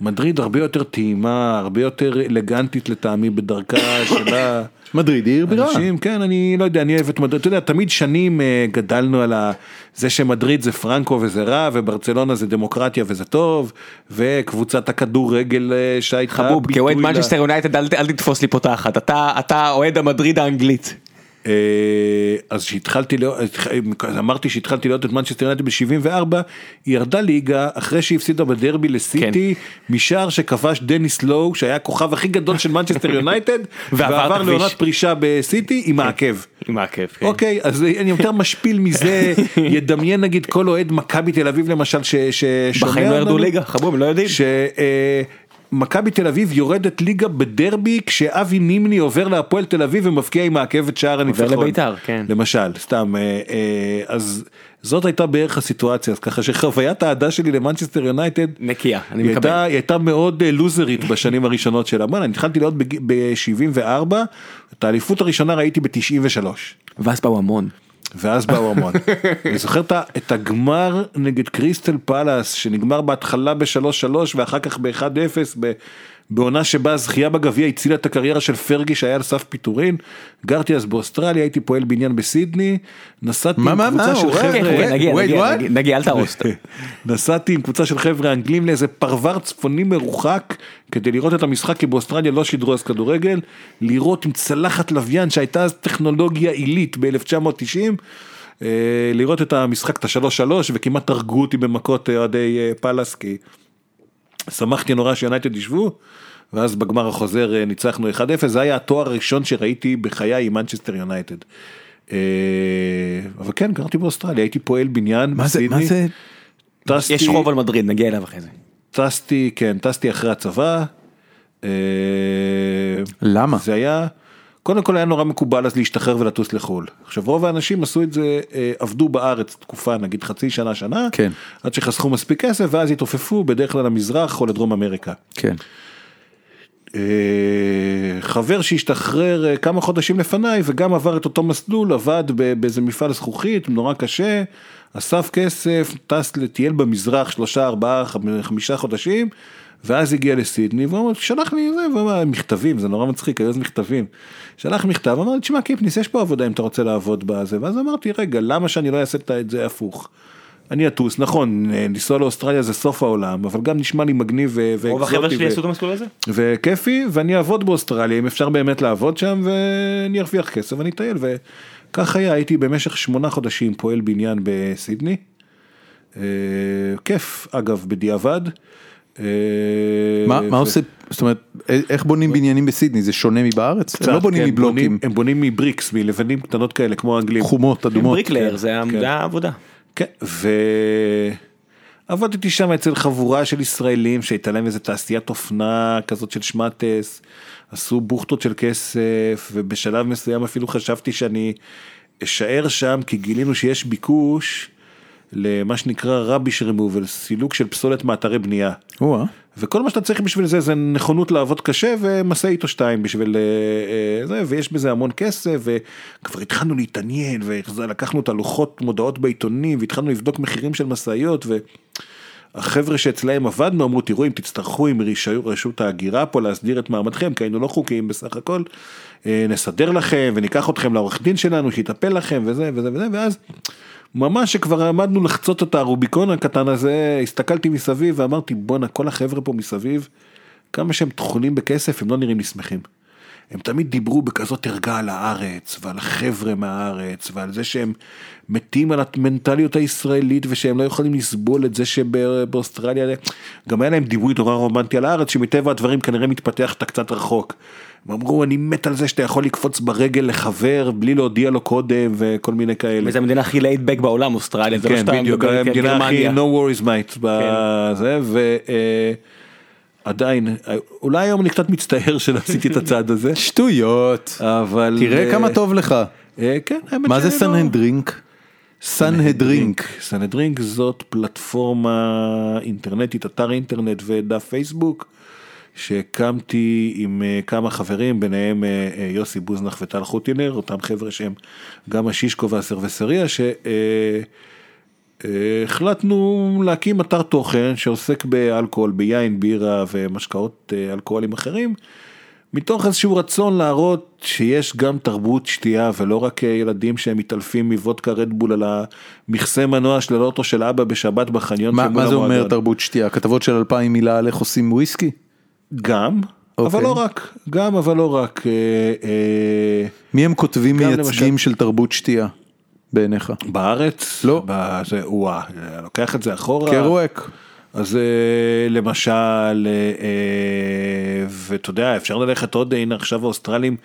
מדריד הרבה יותר טעימה, הרבה יותר אלגנטית לטעמי בדרכה שלה. מדריד היא עיר בירה. אנשים, כן, אני לא יודע, אני אוהב את מדריד, אתה יודע, תמיד שנים אה, גדלנו על ה... זה שמדריד זה פרנקו וזה רע, וברצלונה זה דמוקרטיה וזה טוב, וקבוצת הכדורגל אה, שהייתה... חבוב, כאוהד מנצ'סטר יונייטד אל תתפוס לי פה תחת, אתה אתה אוהד המדריד האנגלית. אה, אז שהתחלתי, להיות- אז אמרתי שהתחלתי להיות את מנצ'סטר יונייטד ב-74, היא ירדה ליגה אחרי שהיא הפסידה בדרבי לסיטי, כן. משער שכבש דניס לואו, שהיה הכוכב הכי גדול של מנצ'סטר יונייטד, ועבר. לעונת פרישה בסיטי עם העקב. עם העקב. כן. אוקיי, אז אני יותר משפיל מזה, ידמיין נגיד כל אוהד מכבי תל אביב למשל ש- ששומע בחיים לא ירדו ליגה, חבוב, הם לא יודעים. שמכבי תל אביב יורדת ליגה בדרבי כשאבי נימני עובר להפועל תל אביב ומבקיע עם העקב את שער הניצחון. לבית"ר, כן. למשל, סתם, אה, אה, אז זאת הייתה בערך הסיטואציה, אז ככה שחוויית האהדה שלי למנצ'סטר יונייטד, נקייה, אני מקבל. הייתה, היא הייתה מאוד אה, לוזרית בשנים הראשונות שלה. בוא'נה, אני התחלתי להיות ב-74, את האליפות הראשונה ראיתי ב-93. ואז באו המון. ואז באו המון. אני זוכר את הגמר נגד קריסטל פאלאס שנגמר בהתחלה ב-3-3 ואחר כך ב-1-0 ב- בעונה שבה הזכייה בגביע הצילה את הקריירה של פרגי שהיה על סף פיטורין. גרתי אז באוסטרליה הייתי פועל בניין בסידני. נסעתי עם קבוצה של חבר'ה. כן, נגיע, אל תהרוס. נסעתי עם קבוצה של חבר'ה אנגלים לאיזה פרבר צפוני מרוחק כדי לראות את המשחק כי באוסטרליה לא שידרו אז כדורגל לראות עם צלחת לוויין שהייתה אז טכנולוגיה עילית ב-1990 אה, לראות את המשחק את השלוש שלוש וכמעט הרגו אותי במכות אה, אוהדי אה, פאלאס כי שמחתי נורא שיונייטד ישבו ואז בגמר החוזר אה, ניצחנו 1-0 זה היה התואר הראשון שראיתי בחיי עם מנצ'סטר יונייטד. אה, אבל כן גרתי באוסטרליה הייתי פועל בניין מה זה, מה בסידני. זה? טסתי, יש חוב על מדריד, נגיע אליו אחרי זה. טסתי, כן, טסתי אחרי הצבא. אה, למה? זה היה, קודם כל היה נורא מקובל אז להשתחרר ולטוס לחו"ל. עכשיו רוב האנשים עשו את זה, אה, עבדו בארץ תקופה, נגיד חצי שנה, שנה, כן. עד שחסכו מספיק כסף ואז התעופפו בדרך כלל למזרח או לדרום אמריקה. כן. אה, חבר שהשתחרר אה, כמה חודשים לפניי וגם עבר את אותו מסלול, עבד באיזה מפעל זכוכית, נורא קשה, אסף כסף, טס לטייל במזרח שלושה, ארבעה, חמ- חמישה חודשים, ואז הגיע לסידני, והוא שלח לי זה, והוא אמר, מכתבים, זה נורא מצחיק, היו אז מכתבים. שלח מכתב, אמר לי, תשמע קיפניס, יש פה עבודה אם אתה רוצה לעבוד בזה, ואז אמרתי, רגע, למה שאני לא אעשה את זה הפוך? אני אטוס, נכון, לנסוע לאוסטרליה זה סוף העולם, אבל גם נשמע לי מגניב ו- רוב החבר'ה שלי ו- עשו את המסלול הזה? וכיפי ואני אעבוד באוסטרליה אם אפשר באמת לעבוד שם ואני ארוויח כסף ואני אטייל וכך היה הייתי במשך שמונה חודשים פועל בניין בסידני. אה, כיף, אגב, בדיעבד. אה, מה עושה, זאת אומרת, א- איך בונים בניינים בסידני, זה שונה מבארץ? הם לא בונים כן, מבלוקים, הם בונים מ bricks, מלבנים קטנות כאלה, כמו האנגלים. חומות, אדומות. bricklayer זה ה- זה העבודה. כן, ועבדתי שם אצל חבורה של ישראלים שהייתה להם איזה תעשיית אופנה כזאת של שמטס, עשו בוכטות של כסף, ובשלב מסוים אפילו חשבתי שאני אשאר שם, כי גילינו שיש ביקוש למה שנקרא rubbish removal, סילוק של פסולת מאתרי בנייה. או-אה. וכל מה שאתה צריך בשביל זה זה נכונות לעבוד קשה ומשאית או שתיים בשביל אה, אה, זה ויש בזה המון כסף וכבר התחלנו להתעניין ולקחנו את הלוחות מודעות בעיתונים והתחלנו לבדוק מחירים של משאיות והחבר'ה שאצלהם עבדנו אמרו תראו אם תצטרכו עם רשות ההגירה פה להסדיר את מעמדכם כי היינו לא חוקיים בסך הכל אה, נסדר לכם וניקח אתכם לעורך דין שלנו שיטפל לכם וזה וזה וזה ואז ממש שכבר עמדנו לחצות את הרוביקון הקטן הזה, הסתכלתי מסביב ואמרתי בואנה כל החבר'ה פה מסביב, כמה שהם טחונים בכסף הם לא נראים לי שמחים. הם תמיד דיברו בכזאת ערגה על הארץ ועל החבר'ה מהארץ ועל זה שהם מתים על המנטליות הישראלית ושהם לא יכולים לסבול את זה שבאוסטרליה גם היה להם דימוי נורא רומנטי על הארץ שמטבע הדברים כנראה מתפתח אתה קצת רחוק. הם אמרו אני מת על זה שאתה יכול לקפוץ ברגל לחבר בלי להודיע לו קודם וכל מיני כאלה. וזה המדינה הכי laid back בעולם אוסטרליה. זה לא כן, סתם בדיוק, המדינה הכי גרמניה. no worries mate בזה, ועדיין, אולי היום אני קצת מצטער שלא עשיתי את הצעד הזה, שטויות. אבל... תראה אה, כמה טוב לך. אה, כן, האמת מה זה. סנהדרינק? סנהדרינק. סנהדרינק זאת פלטפורמה אינטרנטית, אתר אינטרנט ודף פייסבוק, שהקמתי עם אה, כמה חברים, ביניהם אה, אה, יוסי בוזנח וטל חוטינר, אותם חבר'ה שהם גם השישקו והסרבסריה, שהחלטנו להקים אתר תוכן שעוסק באלכוהול, ביין, בירה ומשקאות אלכוהולים אחרים. מתוך איזשהו רצון להראות שיש גם תרבות שתייה ולא רק ילדים שהם מתעלפים מוודקה רדבול על המכסה מנוע של האוטו של אבא בשבת בחניון. מה מה זה אומר המועדון. תרבות שתייה? כתבות של אלפיים מילה על איך עושים וויסקי? גם, אבל אוקיי. לא רק, גם אבל לא רק. אה, אה, מי הם כותבים מייצגים למשל- של תרבות שתייה בעיניך? בארץ, לא. בזה, וואה, לוקח את זה אחורה. קרואק. אז אה, למשל, אה, אה, ואתה יודע, אפשר ללכת עוד, הנה עכשיו האוסטרלים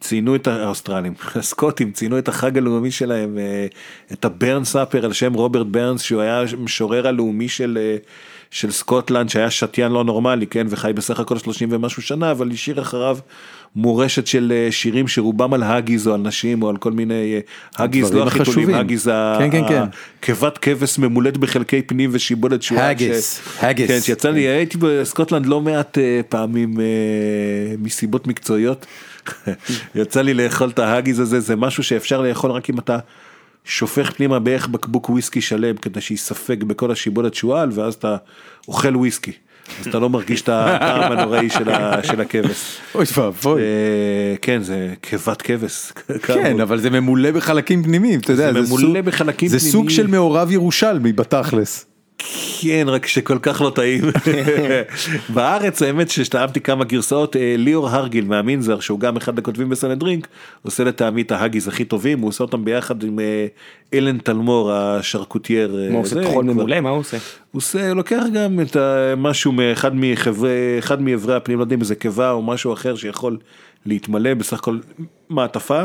ציינו את האוסטרלים, הסקוטים ציינו את החג הלאומי שלהם, אה, את ה Burns Supper על שם רוברט ברנס, שהוא היה המשורר הלאומי של, אה, של סקוטלנד, שהיה שתיין לא נורמלי, כן, וחי בסך הכל 30 ומשהו שנה, אבל השאיר אחריו מורשת של אה, שירים שרובם על האגיס או על נשים או על כל מיני, אה, האגיס לא החיתולים, החשובים. האגיס כן, כן, כן. כבת כבש ממולאת בחלקי פנים ושיבולת שועל. האגיס, ש- האגיס. כן, שיצא לי, הייתי בסקוטלנד לא מעט אה, פעמים מסיבות מקצועיות. יצא לי לאכול את ההאגיז הזה, זה משהו שאפשר לאכול רק אם אתה שופך פנימה בערך בקבוק וויסקי שלם כדי שיספג בכל השיבולת שועל ואז אתה אוכל וויסקי. אז אתה לא מרגיש את הטעם הנוראי של הכבש. אוי ואבוי. אה, כן, זה כבת כבש. כן. אבל זה ממולא בחלקים פנימיים, אתה יודע, זה סוג-. של מעורב ירושלמי בתכלס. כן, רק שכל כך לא טעים. בארץ האמת שטעמתי כמה גרסאות, אה, ליאור הרגיל מהמינזר, שהוא גם אחד הכותבים בסנהדרינק, עושה לטעמי את ההאגיז הכי טובים, הוא עושה אותם ביחד עם אה, אלן תלמור השרקוטייר. אה, מה הוא עושה טחול כבר- ממולא? מה הוא עושה? הוא עושה, לוקח גם את משהו מאחד מחברי, אחד מאיברי הפנים, לא יודע אם זה קיבה או משהו אחר שיכול להתמלא בסך הכל מעטפה.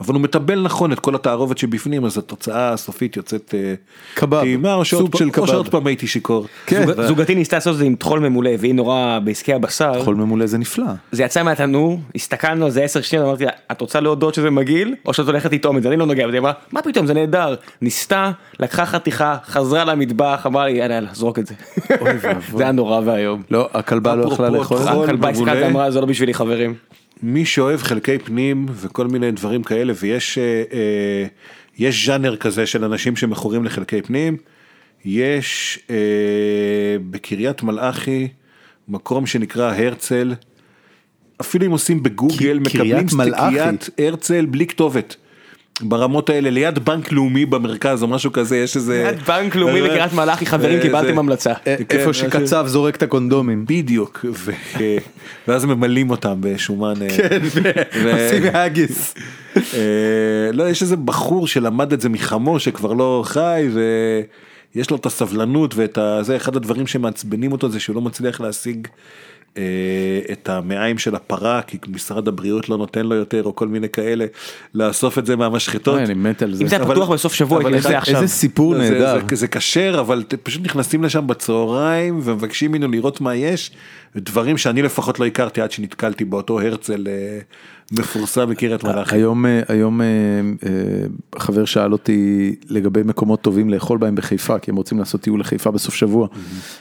אבל הוא מטבל נכון את כל התערובת שבפנים אז התוצאה הסופית יוצאת אה, קבב, טעימה או שעוד של או קבב. שעוד פעם הייתי שיכור. כן. זוג- זוגתי ניסתה לעשות את זה עם טחול ממולא והיא נורא בעסקי הבשר. חול ממולא זה נפלא. זה יצא מהתנור, הסתכלנו על זה 10 שניות, אמרתי לה, את רוצה להודות שזה מגעיל, או שאת הולכת לטעום את זה, אני לא נוגע בזה, אמרה, מה פתאום, זה נהדר. ניסתה, לקחה חתיכה, חזרה למטבח, אמרה לי, יאללה, יאללה, זרוק את זה. זה היה נורא ואיום. לא, הכלבה לא יכלה אפרופו לאכול? טחול הכלבה הסתכלת. אמרה, זה לא בשבילי חברים. מי שאוהב חלקי פנים וכל מיני דברים כאלה ויש אה, אה, יש ז'אנר כזה של אנשים שמכורים לחלקי פנים. יש אה, בקריית מלאכי מקום שנקרא הרצל. אפילו אם עושים בגוגל מקבלים מלאכי? סטקיית הרצל בלי כתובת. ברמות האלה ליד בנק לאומי במרכז או משהו כזה יש איזה ליד בנק לאומי בקריית מלאכי חברים אה, קיבלתם זה- המלצה. א- כן, איפה שקצב זורק את הקונדומים. בדיוק. ואז ממלאים אותם בשומן אה, כן, עושים האגיס. אה, לא יש איזה בחור שלמד את זה מחמו שכבר לא חי ויש לו את הסבלנות ואת. זה אחד הדברים שמעצבנים אותו זה שהוא לא מצליח להשיג אה, את המעיים של הפרה כי משרד הבריאות לא נותן לו יותר או כל מיני כאלה לאסוף את זה מהמשחטות. אני מת על זה. אם זה היה פתוח בסוף שבוע הייתי אחד- עכשיו. איזה סיפור לא, זה- נהדר. זה- כשר אבל פשוט נכנסים לשם בצהריים ומבקשים ממנו לראות מה יש. דברים שאני לפחות לא הכרתי עד שנתקלתי באותו הרצל אה, מפורסם בקריית מלאכי. היום, אה, היום אה, אה, חבר שאל אותי לגבי מקומות טובים לאכול בהם בחיפה, כי הם רוצים לעשות טיול לחיפה בסוף שבוע.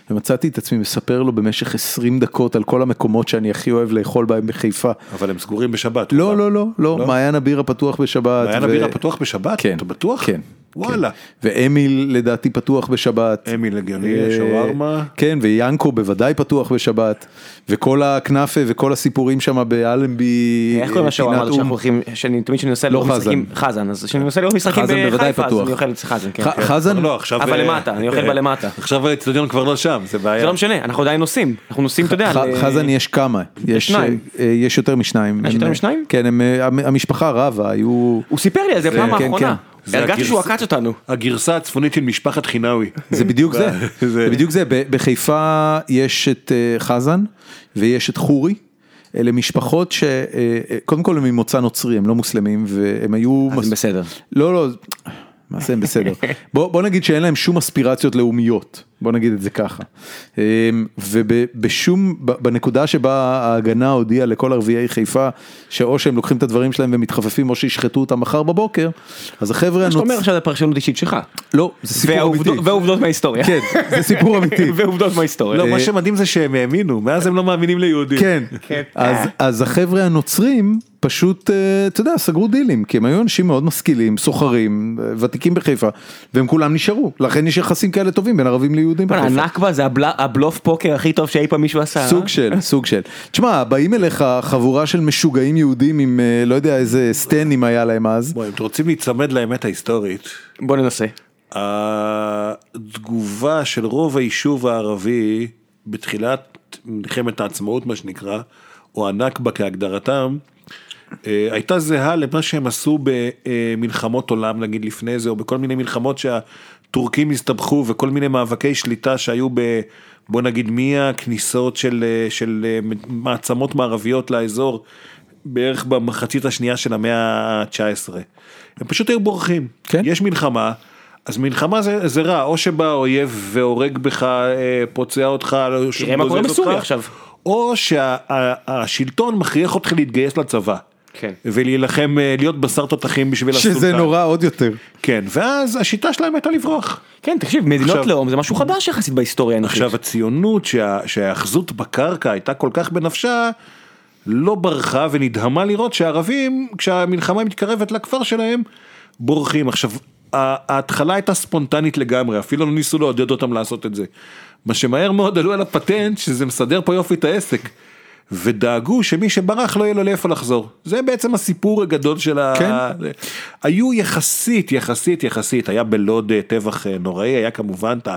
ומצאתי את עצמי מספר לו במשך 20 דקות על כל המקומות שאני הכי אוהב לאכול בהם בחיפה. אבל הם סגורים בשבת. לא. לא, לא, לא, לא? מעיין הבירה פתוח בשבת. מעיין ו- הבירה פתוח בשבת? כן. אתה בטוח? כן. וואלה. כן. ואמיל לדעתי פתוח בשבת. אמיל הגיוני, אה, שווארמה. כן, ויאנקו בוודאי פתוח בשבת. וכל הכנאפה וכל הסיפורים שם באלנבי. איך קוראים לשווארמה הזאת פינת שאנחנו. הולכים, שאני תמיד שאני נוסע לא לראות. משחקים, חזן, אז כשאני נוסע לראות משחקים בחיפה אז פתוח. אני אוכל אצל חזן, כן. ח- חזן, לא, עכשיו... אבל אה, למטה, אני אוכל אה, בלמטה. עכשיו האצטדיון כבר לא שם, זה בעיה. זה לא משנה, אנחנו עדיין נוסעים, אנחנו נוסעים, אתה יודע, חזן יש כמה, יש שניים. אה, יש יותר משניים. יש יותר משניים? כן, אה, המשפחה רבה, היו, הוא סיפר לי על זה פעם כן, האחרונה, הרגשתי שהוא עקץ אותנו. הגרסה הצפונית של משפחת חינאווי. זה בדיוק זה, זה- בדיוק זה, בחיפה יש את אה, חזן ויש את חורי. אלה משפחות שקודם כל הם ממוצא נוצרי, הם לא מוסלמים והם היו... אז הם בסדר. לא, לא, מה זה הם בסדר. בוא, בוא נגיד שאין להם שום אספירציות לאומיות, בוא נגיד את זה ככה. אמ, ובשום, בנקודה שבה ההגנה הודיעה לכל ערביי חיפה, שאו שהם לוקחים את הדברים שלהם ומתחפפים או שישחטו אותם מחר בבוקר, אז החבר'ה מה שאתה אומר. עכשיו זה פרשנות אישית שלך. לא, זה סיפור אמיתי. ועובדות מההיסטוריה. כן, זה סיפור אמיתי. ועובדות מההיסטוריה. לא, מה שמדהים זה שהם האמינו, מאז הם לא מאמינים ליהודים. כן, אז, אז החבר'ה הנוצרים פשוט, אה, אתה יודע, סגרו דילים, כי הם היו אנשים מאוד משכילים, סוחרים, אה, ותיקים בחיפה, והם כולם נשארו, לכן יש יחסים כאלה טובים בין ערבים ליהודים בחיפה. הנכבה זה הבל- הבלוף פוקר הכי טוב שאי פעם מישהו עשה. סוג אה? של, סוג של. תשמע, באים אליך חבורה של משוגעים יהודים עם, אה, לא יודע איזה סטנים היה להם אז. בואי, אם אתם רוצים להיצמד לאמת ההיסטורית, בוא ננסה. התגובה של רוב היישוב הערבי בתחילת מלחמת העצמאות מה שנקרא, או הנכבה כהגדרתם, אה, הייתה זהה למה שהם עשו במלחמות עולם נגיד לפני זה, או בכל מיני מלחמות שהטורקים הסתבכו וכל מיני מאבקי שליטה שהיו ב... בוא נגיד מהכניסות של, אה, של אה, מעצמות מערביות לאזור בערך במחצית השנייה של המאה ה-19. הם פשוט היו בורחים. כן. יש מלחמה, אז מלחמה זה, זה רע, או שבא האויב והורג בך, אה, פוצע אותך, או שהוא תראה מה קורה בסוריה עכשיו. או שהשלטון מכריח אותך להתגייס לצבא. כן. ולהילחם, אה, להיות בשר תותחים בשביל הסולטן. שזה נורא עוד יותר. כן, ואז השיטה שלהם הייתה לברוח. כן, תקשיב, מדינות עכשיו- לאום זה משהו חדש יחסית בהיסטוריה האנושית. עכשיו הציונות שה- שההאחזות בקרקע הייתה כל כך בנפשה, לא ברחה ונדהמה לראות שהערבים, כשהמלחמה מתקרבת לכפר שלהם, בורחים. עכשיו, ההתחלה הייתה ספונטנית לגמרי, אפילו לא ניסו לעודד אותם לעשות את זה. מה שמהר מאוד עלו על הפטנט שזה מסדר פה יופי את העסק. ודאגו שמי שברח לא יהיה לו לאיפה לחזור. זה בעצם הסיפור הגדול של ה... כן. היו יחסית, יחסית, יחסית, היה בלוד אה, טבח אה, נוראי, היה כמובן את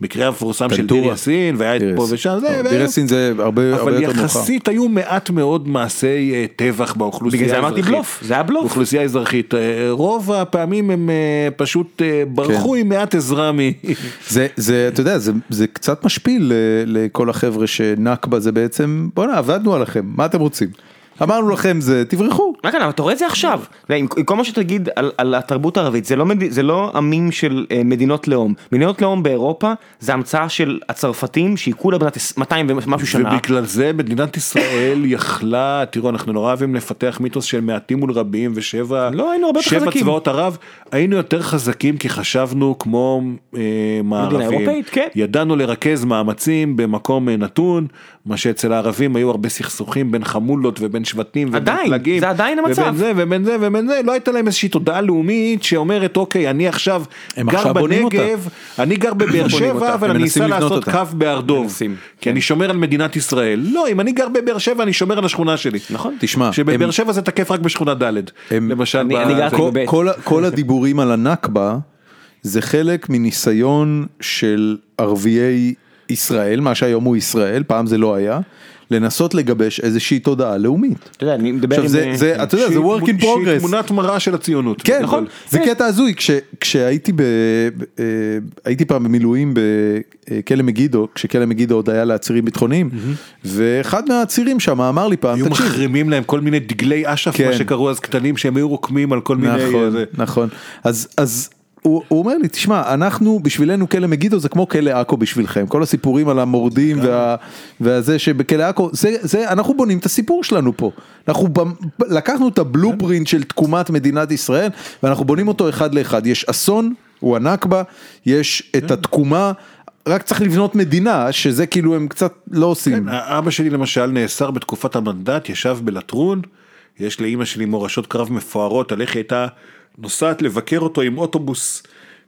המקרה המפורסם של דיר. יאסין, והיה את פה. ושם, זה, והיה- דיר יאסין זה הרבה אבל יותר מאוחר. יחסית היו מעט מאוד מעשי אה, טבח באוכלוסייה בגלל האזרחית. זה אמרתי בלוף, זה היה בלוף. באוכלוסייה האזרחית, אה, רוב הפעמים הם פשוט ברחו כן. עם מעט עזרה מ... זה, זה, אתה יודע, זה, זה קצת משפיל לכל החבר'ה שנכבה זה בעצם, בואנה, עבדנו עליכם, מה אתם רוצים? אמרנו לכם זה, תברחו. מה כאן, אבל אתה רואה את זה עכשיו, עם כל מה שתגיד על, על התרבות הערבית, זה לא, מד... זה לא עמים של אה, מדינות לאום, מדינות לאום באירופה זה המצאה של הצרפתים שהיא כולה בנת 200 ומשהו שנה, ובגלל זה מדינת ישראל יכלה, תראו אנחנו נורא אוהבים לפתח מיתוס של מעטים מול רבים ושבע לא, היינו הרבה יותר שבע חזקים. צבאות ערב, היינו יותר חזקים כי חשבנו כמו אה, מערבים, אירופאית, כן. ידענו לרכז מאמצים במקום אה, נתון, מה שאצל הערבים היו הרבה סכסוכים בין חמולות ובין ובין שבטים ובין עדיין, פלגים, זה עדיין המצב. ובין זה ובין זה ובין זה, לא הייתה להם איזושהי תודעה לאומית שאומרת אוקיי אני עכשיו גר עכשיו בונים אותה. בנגב, אני גר בבאר שבע. אבל אני אסע לעשות אותה. קו בהר דוב, כי אני שומר על מדינת ישראל, לא אם אני גר בבאר שבע אני שומר על השכונה שלי, נכון. תשמע, שבבאר הם- שבע זה תקף רק בשכונה ד', הם- למשל, אני- ב- אני גרתי זה- כל- בבית. כל, כל הדיבורים על הנכבה זה חלק מניסיון של ערביי ישראל, מה שהיום הוא ישראל, פעם זה לא היה, לנסות לגבש איזושהי תודעה לאומית. אתה יודע, אני מדבר עכשיו עם... זה, אה, זה, אתה יודע, זה שהיא- work in שהיא progress. תמונת מראה של הציונות, כן, נכון. זה כן. קטע הזוי, כש, כשהייתי ב, ב- אה, הייתי פעם במילואים בכלא מגידו, כשכלא מגידו עוד היה לעצירים ביטחוניים, ואחד מהעצירים שם אמר לי פעם, היו תקשיב, מחרימים להם כל מיני דגלי אש"ף, כן. מה שקראו אז קטנים, שהם היו רוקמים על כל מיני... נכון. נכון, אז, אז הוא, הוא אומר לי, תשמע, אנחנו, בשבילנו כלא מגידו זה כמו כלא עכו בשבילכם, כל הסיפורים על המורדים וה, והזה שבכלא עכו, זה, זה, אנחנו בונים את הסיפור שלנו פה, אנחנו ב, לקחנו את הבלופרינט של תקומת מדינת ישראל, ואנחנו בונים אותו אחד לאחד, יש אסון, הוא הנכבה, יש את התקומה, רק צריך לבנות מדינה, שזה כאילו הם קצת לא עושים. אבא שלי למשל נאסר בתקופת המנדט, ישב בלטרון, יש לאימא שלי מורשות קרב מפוארות, על איך היא הייתה נוסעת לבקר אותו עם אוטובוס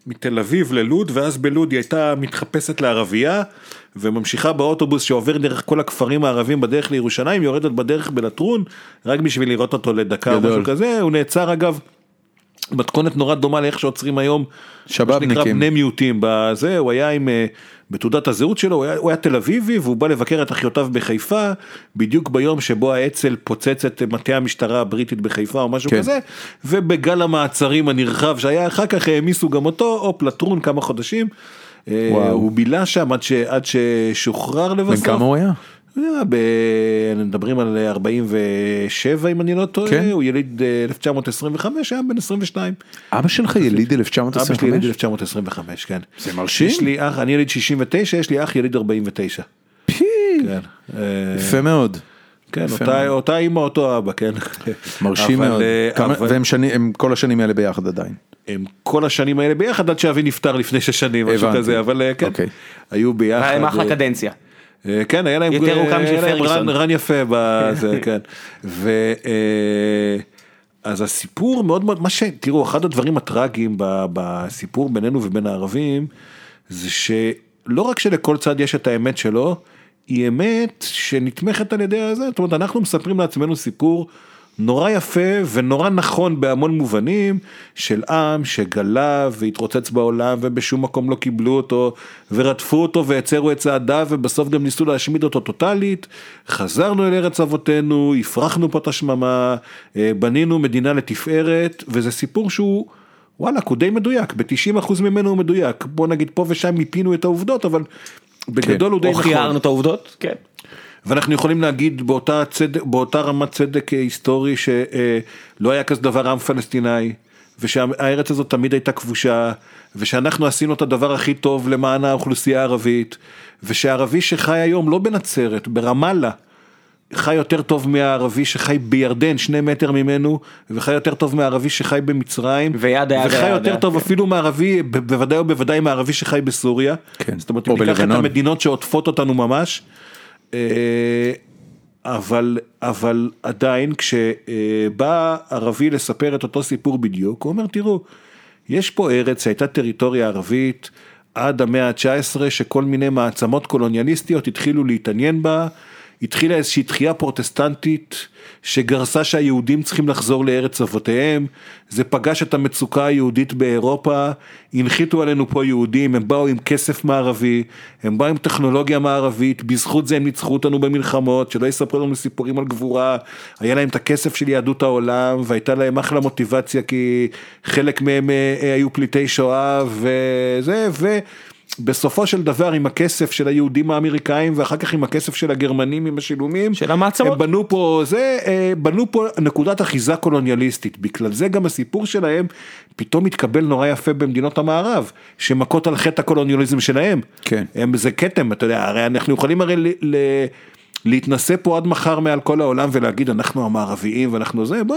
מתל אביב ללוד, ואז בלוד היא הייתה מתחפשת לערבייה, וממשיכה באוטובוס שעובר דרך כל הכפרים הערבים בדרך לירושלים, יורדת בדרך בלטרון, רק בשביל לראות אותו לדקה או. משהו כזה, הוא נעצר אגב. מתכונת נורא דומה לאיך שעוצרים היום, שבאבניקים. מה שנקרא בני מיעוטים, בזה, הוא היה עם, אה, בתעודת הזהות שלו, הוא היה, הוא היה תל אביבי והוא בא לבקר את אחיותיו בחיפה, בדיוק ביום שבו האצ"ל פוצץ את מטה המשטרה הבריטית בחיפה או משהו כן. כזה, ובגל המעצרים הנרחב שהיה אחר כך העמיסו גם אותו, הופ לטרון כמה חודשים, אה, וואו. הוא בילה שם עד, ש, עד ששוחרר לבסוף. בן כמה הוא היה? ב... מדברים על 47 אם אני לא טועה, כן. הוא יליד אה, 1925, היה בן 22. אבא שלך יליד אבא שלי יליד 1925? 1925, כן. זה מרשים. יש לי אח, אני יליד 69, יש לי אח יליד 49. פי, כן. אה, יפה מאוד. כן, יפה אותה- מאוד. אותה אימא, אותו אבא, כן. מרשים אבל, מאוד, אה, כמה- אבל והם שני, הם כל השנים האלה ביחד עדיין. הם כל השנים האלה ביחד עד שאבי נפטר לפני שש שנים, משהו. כזה, אבל אה, כן, אוקיי. היו ביחד. להם אחלה אה, קדנציה. אה, כן, היה להם יותר ארוכה משל פרגוסון. רן, יפה בזה, כן. ו... אה, אז הסיפור מאוד מאוד, מה ש... תראו, אחד הדברים הטראגיים בסיפור בינינו ובין הערבים, זה שלא רק שלכל צד יש את האמת שלו, היא אמת שנתמכת על ידי הזה, זאת אומרת, אנחנו מספרים לעצמנו סיפור נורא יפה ונורא נכון בהמון מובנים של עם שגלה והתרוצץ בעולם ובשום מקום לא קיבלו אותו ורדפו אותו והצרו את צעדיו ובסוף גם ניסו להשמיד אותו טוטאלית. חזרנו אל ארץ אבותינו, הפרחנו פה את השממה, אה, בנינו מדינה לתפארת וזה סיפור שהוא וואלה הוא די מדויק, ב-90% ממנו הוא מדויק. בוא נגיד פה ושם מיפינו את העובדות אבל בגדול הוא די או נכון. חיירנו את העובדות, כן. ואנחנו יכולים להגיד באותה, צדק, באותה רמת צדק אה, היסטורי שלא היה כזה דבר עם פלסטיני ושהארץ הזאת תמיד הייתה כבושה ושאנחנו עשינו את הדבר הכי טוב למען האוכלוסייה הערבית ושערבי שחי היום לא בנצרת ברמאללה חי יותר טוב מהערבי שחי בירדן שני מטר ממנו וחי יותר טוב מהערבי שחי במצרים וידה, ידה, וחי ידה, יותר טוב כן. אפילו מערבי בוודאי ובוודאי מהערבי שחי בסוריה כן. זאת אומרת או אם ניקח את. המדינות שעוטפות אותנו ממש אה, אבל אבל עדיין כשבא ערבי לספר את אותו סיפור בדיוק הוא אומר תראו יש פה ארץ שהייתה טריטוריה ערבית עד המאה ה-19 שכל מיני מעצמות קולוניאליסטיות התחילו להתעניין בה התחילה איזושהי תחייה פרוטסטנטית שגרסה שהיהודים צריכים לחזור לארץ אבותיהם, זה פגש את המצוקה היהודית באירופה, הנחיתו עלינו פה יהודים, הם באו עם כסף מערבי, הם באו עם טכנולוגיה מערבית, בזכות זה הם ניצחו אותנו במלחמות, שלא יספרו לנו סיפורים על גבורה, היה להם את הכסף של יהדות העולם והייתה להם אחלה מוטיבציה כי חלק מהם אה, היו פליטי שואה וזה, ו... בסופו של דבר עם הכסף של היהודים האמריקאים ואחר כך עם הכסף של הגרמנים עם השילומים של המעצמות. הם בנו פה זה אה, בנו פה נקודת אחיזה קולוניאליסטית בגלל זה גם הסיפור שלהם פתאום מתקבל נורא יפה במדינות המערב שמכות על חטא הקולוניאליזם שלהם. כן. הם זה כתם אתה יודע הרי אנחנו יכולים הרי ל, ל, להתנשא פה עד מחר מעל כל העולם ולהגיד אנחנו המערביים ואנחנו זה בוא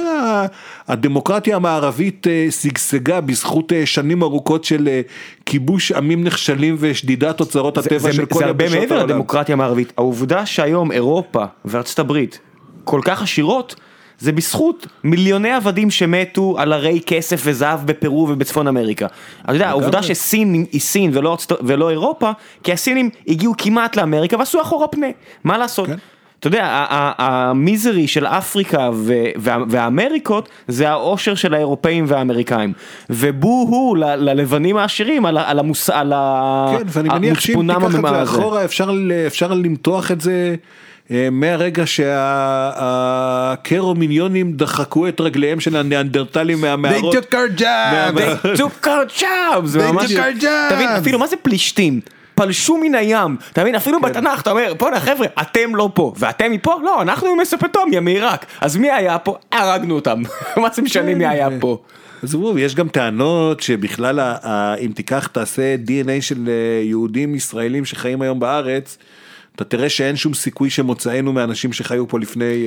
הדמוקרטיה המערבית אה, שגשגה בזכות אה, שנים ארוכות של אה, כיבוש עמים נכשלים ושדידת אוצרות זה- הטבע זה- של כל זה הרבה יבשות מעבר העולם. לדמוקרטיה המערבית. העובדה שהיום אירופה וארצות הברית כל כך עשירות, זה בזכות מיליוני עבדים שמתו על הרי כסף וזהב בפרו ובצפון אמריקה. אתה יודע, העובדה שסין היא סין ולא, ולא אירופה, כי הסינים הגיעו כמעט לאמריקה ועשו אחורה פנה, מה לעשות? כן. אתה יודע, המיזרי של אפריקה והאמריקות זה העושר של האירופאים והאמריקאים. ובו הוא ל- ללבנים העשירים על ה- על המוס... על ה- כן, ואני מניח שאם תיקח את זה הזה. אחורה אפשר, למתוח את זה מהרגע שהקרומיניונים דחקו את רגליהם של הניאנדרטלים They מהמערות. took our job. They took our jobs, זה They took our jobs. תבין, אפילו מה זה פלישתים? פלשו מן הים, אתה מבין, אפילו בתנ"ך אתה אומר, בואנה חבר'ה, אתם לא פה, ואתם מפה? לא, אנחנו ממסופטומיה, מעיראק, אז מי היה פה? הרגנו אותם, מה זה משנה מי היה פה? עזבו, יש גם טענות שבכלל אם תיקח תעשה DNA של אה, יהודים ישראלים שחיים היום בארץ, אתה תראה שאין שום סיכוי שמוצאנו מאנשים שחיו פה לפני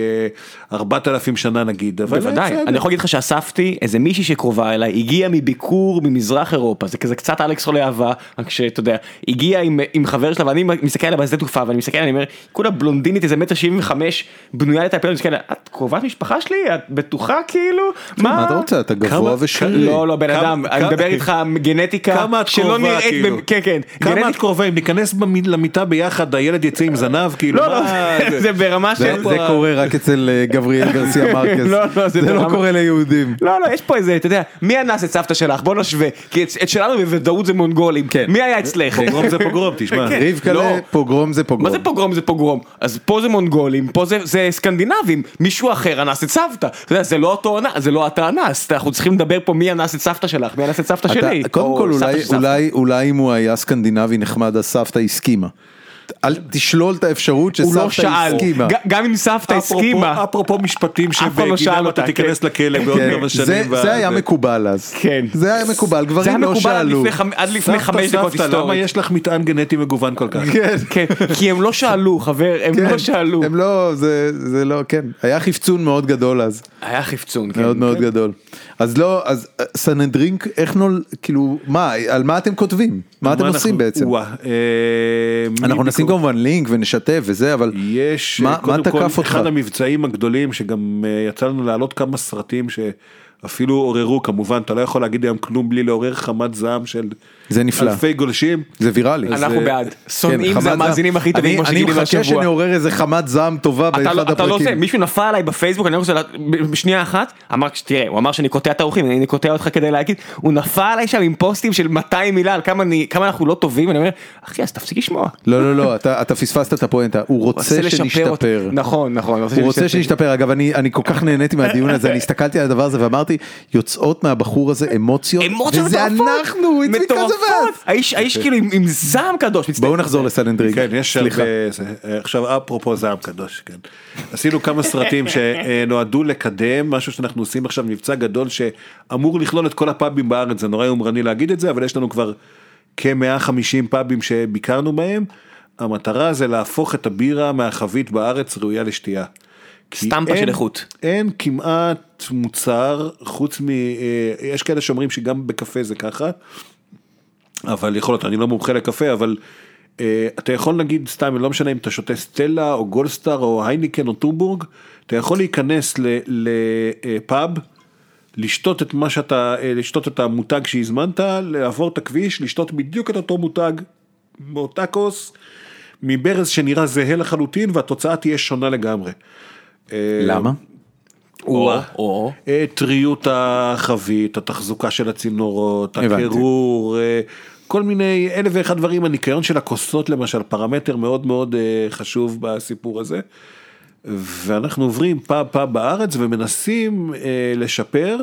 אה, 4,000 שנה נגיד. אבל בוודאי. אני יכול להגיד לך שאספתי איזה מישהי שקרובה אליי, הגיעה מביקור ממזרח אירופה, זה כזה קצת אלכס עולה אהבה, רק שאתה יודע, הגיעה עם, עם חבר שלה ואני מסתכל עליה בשדה תעופה ואני מסתכל עליה, אני אומר, כולה בלונדינית איזה מטר שבעים וחמש, בנויה לטפל, אני מסתכל עליה, את קרובת משפחה שלי? את בטוחה כאילו? מה אתה רוצה? אתה גבוה ושרירי. לא, לא, בן אדם, אני מדבר איתך גנטיקה שלא נראית, כאילו? כן, כן, כמה את קרובה אם ניכנס למיטה ביחד הילד יצא עם זנב כאילו לא, לא, מה זה ברמה של... זה קורה רק אצל אה, גבריאל גרסיה מרקס. לא, לא, זה לא קורה ליהודים. לא, לא, יש פה איזה, אתה יודע, מי אנס את סבתא שלך? בוא נשווה. כי את שלנו בוודאות זה מונגולים. כן. מי היה אצלך? פוגרום זה פוגרום תשמע. כן. רבקלה, לא. פוגרום זה פוגרום. מה זה פוגרום זה פוגרום? אז פה זה מונגולים, פה זה, זה סקנדינבים, מישהו אחר אנס את סבתא. זה לא אותו אנס, זה לא אתה אנס, אנחנו צריכים לדבר פה מי אנס את סבתא שלך, מי אנס את סבתא שלי. קודם כל אולי. אולי, אולי אם הוא היה סקנדינבי נחמד אז סבתא הסכימה. אל תשלול את האפשרות לא שסבתא הסכימה. גם אם סבתא הסכימה. אפרופו משפטים לא שבגינם אותה, אתה תיכנס כן. לכלא בעוד כן, כמה זה, שנים. זה היה מקובל אז. כן. זה היה מקובל, זה היה גברים לא מקובל שאלו. לפני חמ- עד לפני חמש דקות סבתא, למה היסטורית. יש לך מטען גנטי מגוון כל כך? כן. כן, כי הם לא שאלו, חבר, הם. לא שאלו. הם לא, זה, זה לא, כן. היה חפצון מאוד גדול אז. היה חפצון, כן. מאוד מאוד גדול. אז לא, אז אה, סנהדרין, איך נול, כאילו, מה, על מה אתם כותבים? מה אתם עושים בעצם? אה, אנחנו נשים כמובן לינק ונשתף וזה, אבל יש, מה- אה, מה קודם כל, תקף אותך? אחד המבצעים הגדולים שגם יצא לנו להעלות כמה סרטים שאפילו עוררו, כמובן, אתה לא יכול להגיד היום כלום בלי לעורר חמת זעם של זה נפלא. אלפי גולשים. זה ויראלי. אנחנו אה, בעד. שונאים כן, זה חמת המאזינים. הכי טובים אני- כמו שגילינו אני מחכה השבוע. שנעורר איזה חמת זעם טובה אתה באחד לא, אתה לא עושה, הפרקים. מישהו נפל עליי בפייסבוק, אני רוצה, לה- בשנייה אחת, אמר, תראה, הוא אמר שאני קוטע את האורחים, אני קוטע אותך כדי להגיד, הוא נפל עליי שם עם פוסטים של 200 מילה על כמה אני- כמה אנחנו לא טובים, אני אומר, אחי, אז תפסיק לשמוע. לא, לא, לא, אתה אתה פספסת את הפואנטה, הוא רוצה. שנשתפר. נכון, נכון. הוא רוצה שנשתפר, אגב אני אני כל כך נהניתי מהדיון הזה, אני הסתכלתי על הדבר הזה ואמרתי, יוצאות מהבחור הזה אמוציות, אמוציות וזה מטורפות. אנחנו, it's because of מטורפות. us. האיש האיש כאילו עם- עם זעם קדוש. מצטער. בואו נחזור לסנהדרין. כן, יש סליחה. הרבה, זה- עכשיו אפרופו זעם קדוש, כן. עשינו כמה סרטים שנועדו לקדם משהו שאנחנו עושים עכשיו מבצע גדול שאמור לכלול את כל הפאבים בארץ, זה נורא יומרני להגיד את זה, אבל יש לנו כבר כ-150 פאבים שביקרנו בהם. המטרה זה להפוך את הבירה מהחבית בארץ ראויה לשתייה. סטמפה של איכות. אין כמעט מוצר חוץ מ... אה, יש כאלה שאומרים שגם בקפה זה ככה. אבל יכול להיות, אני לא מומחה לקפה, אבל uh, אתה יכול נגיד סתם, לא משנה אם אתה שותה סטלה או גולדסטאר או הייניקן או טורבורג, אתה יכול להיכנס לפאב, לשתות את מה שאתה, אה, לשתות את המותג שהזמנת, לעבור את הכביש, לשתות בדיוק את אותו מותג, באותה כוס, מברז שנראה זהה לחלוטין והתוצאה תהיה שונה לגמרי. אה, למה? או, או. אה, טריות החבית, התחזוקה של הצינורות. הקירור, אה, כל מיני אלף ואחד דברים, הניקיון של הכוסות למשל, פרמטר מאוד מאוד חשוב בסיפור הזה. ואנחנו עוברים פעם פעם בארץ ומנסים אה, לשפר.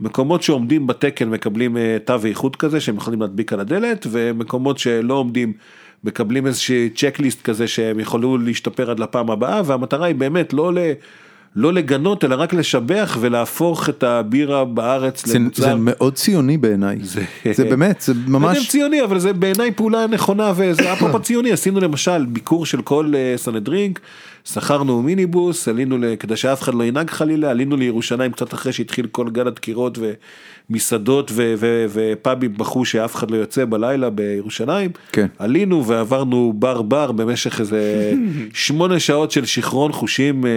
מקומות שעומדים בתקן מקבלים אה, תו איכות כזה שהם יכולים להדביק על הדלת, ומקומות שלא עומדים מקבלים איזושהי צ'קליסט כזה שהם יכולו להשתפר עד לפעם הבאה, והמטרה היא באמת לא ל... לא לגנות אלא רק לשבח ולהפוך את הבירה בארץ זה, למוצר. זה מאוד ציוני בעיניי, זה, זה באמת, זה ממש, ציוני אבל זה בעיניי פעולה נכונה וזה אפרופו ציוני עשינו למשל ביקור של כל אה, סנהדרינק שכרנו מיניבוס עלינו כדי שאף אחד לא ינהג חלילה עלינו לירושלים קצת אחרי שהתחיל כל גל הדקירות ומסעדות ו- ו- ופאבים בכו שאף אחד לא יוצא בלילה בירושלים כן. עלינו ועברנו בר בר במשך איזה שמונה שעות של שיכרון חושים. אה,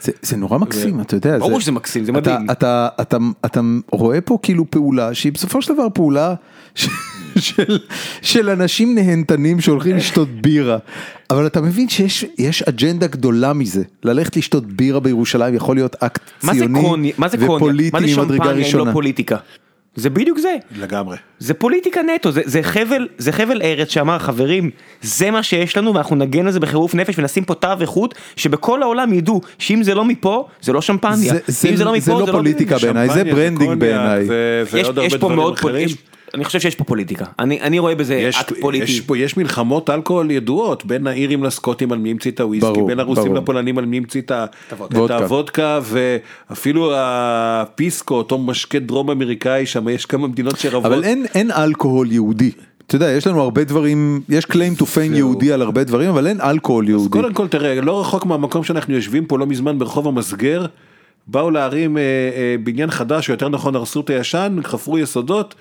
זה, זה נורא מקסים, אתה יודע, ברור שזה מקסים, זה אתה, מדהים. אתה, אתה, אתה רואה פה כאילו פעולה שהיא בסופו של דבר פעולה ש- של, של אנשים נהנתנים שהולכים לשתות בירה, אבל אתה מבין שיש יש אג'נדה גדולה מזה, ללכת לשתות בירה בירושלים יכול להיות אקט מה זה ציוני קוני, מה זה קוני, ופוליטי מה זה ממדרגה שמפניה אם לא ראשונה. פוליטיקה? זה בדיוק זה. לגמרי. זה פוליטיקה נטו, זה, זה חבל, זה חבל ארץ שאמר חברים, זה מה שיש לנו ואנחנו נגן על זה בחירוף נפש ונשים פה תו איכות שבכל העולם ידעו שאם זה לא מפה, זה לא שמפניה, זה- זה- אם זה לא זה מפה, לא זה פוליטיקה לא... בעיניי, זה branding בעיניי. יש, יש הרבה פה דברים מאוד, אחרים. יש, אני חושב שיש פה פוליטיקה, אני, אני רואה בזה יש, אקט פוליטי. יש, פה, יש מלחמות אלכוהול ידועות בין האירים לסקוטים על מי המציא את הוויסקי, ברור, בין הרוסים ברור. לפולנים על מי המציא את הוודקה. ואפילו הפיסקו אותו משקה דרום אמריקאי שם יש כמה מדינות שרבות. אבל אין, אין אלכוהול יהודי. אתה יודע, יש לנו הרבה דברים, יש claim to fame יהודי על הרבה דברים, אבל אין אלכוהול יהודי. קודם כל תראה לא רחוק מהמקום שאנחנו יושבים פה לא מזמן ברחוב המסגר באו להרים אה, אה, בניין חדש או יותר נכון הרסו את הישן חפרו יסודות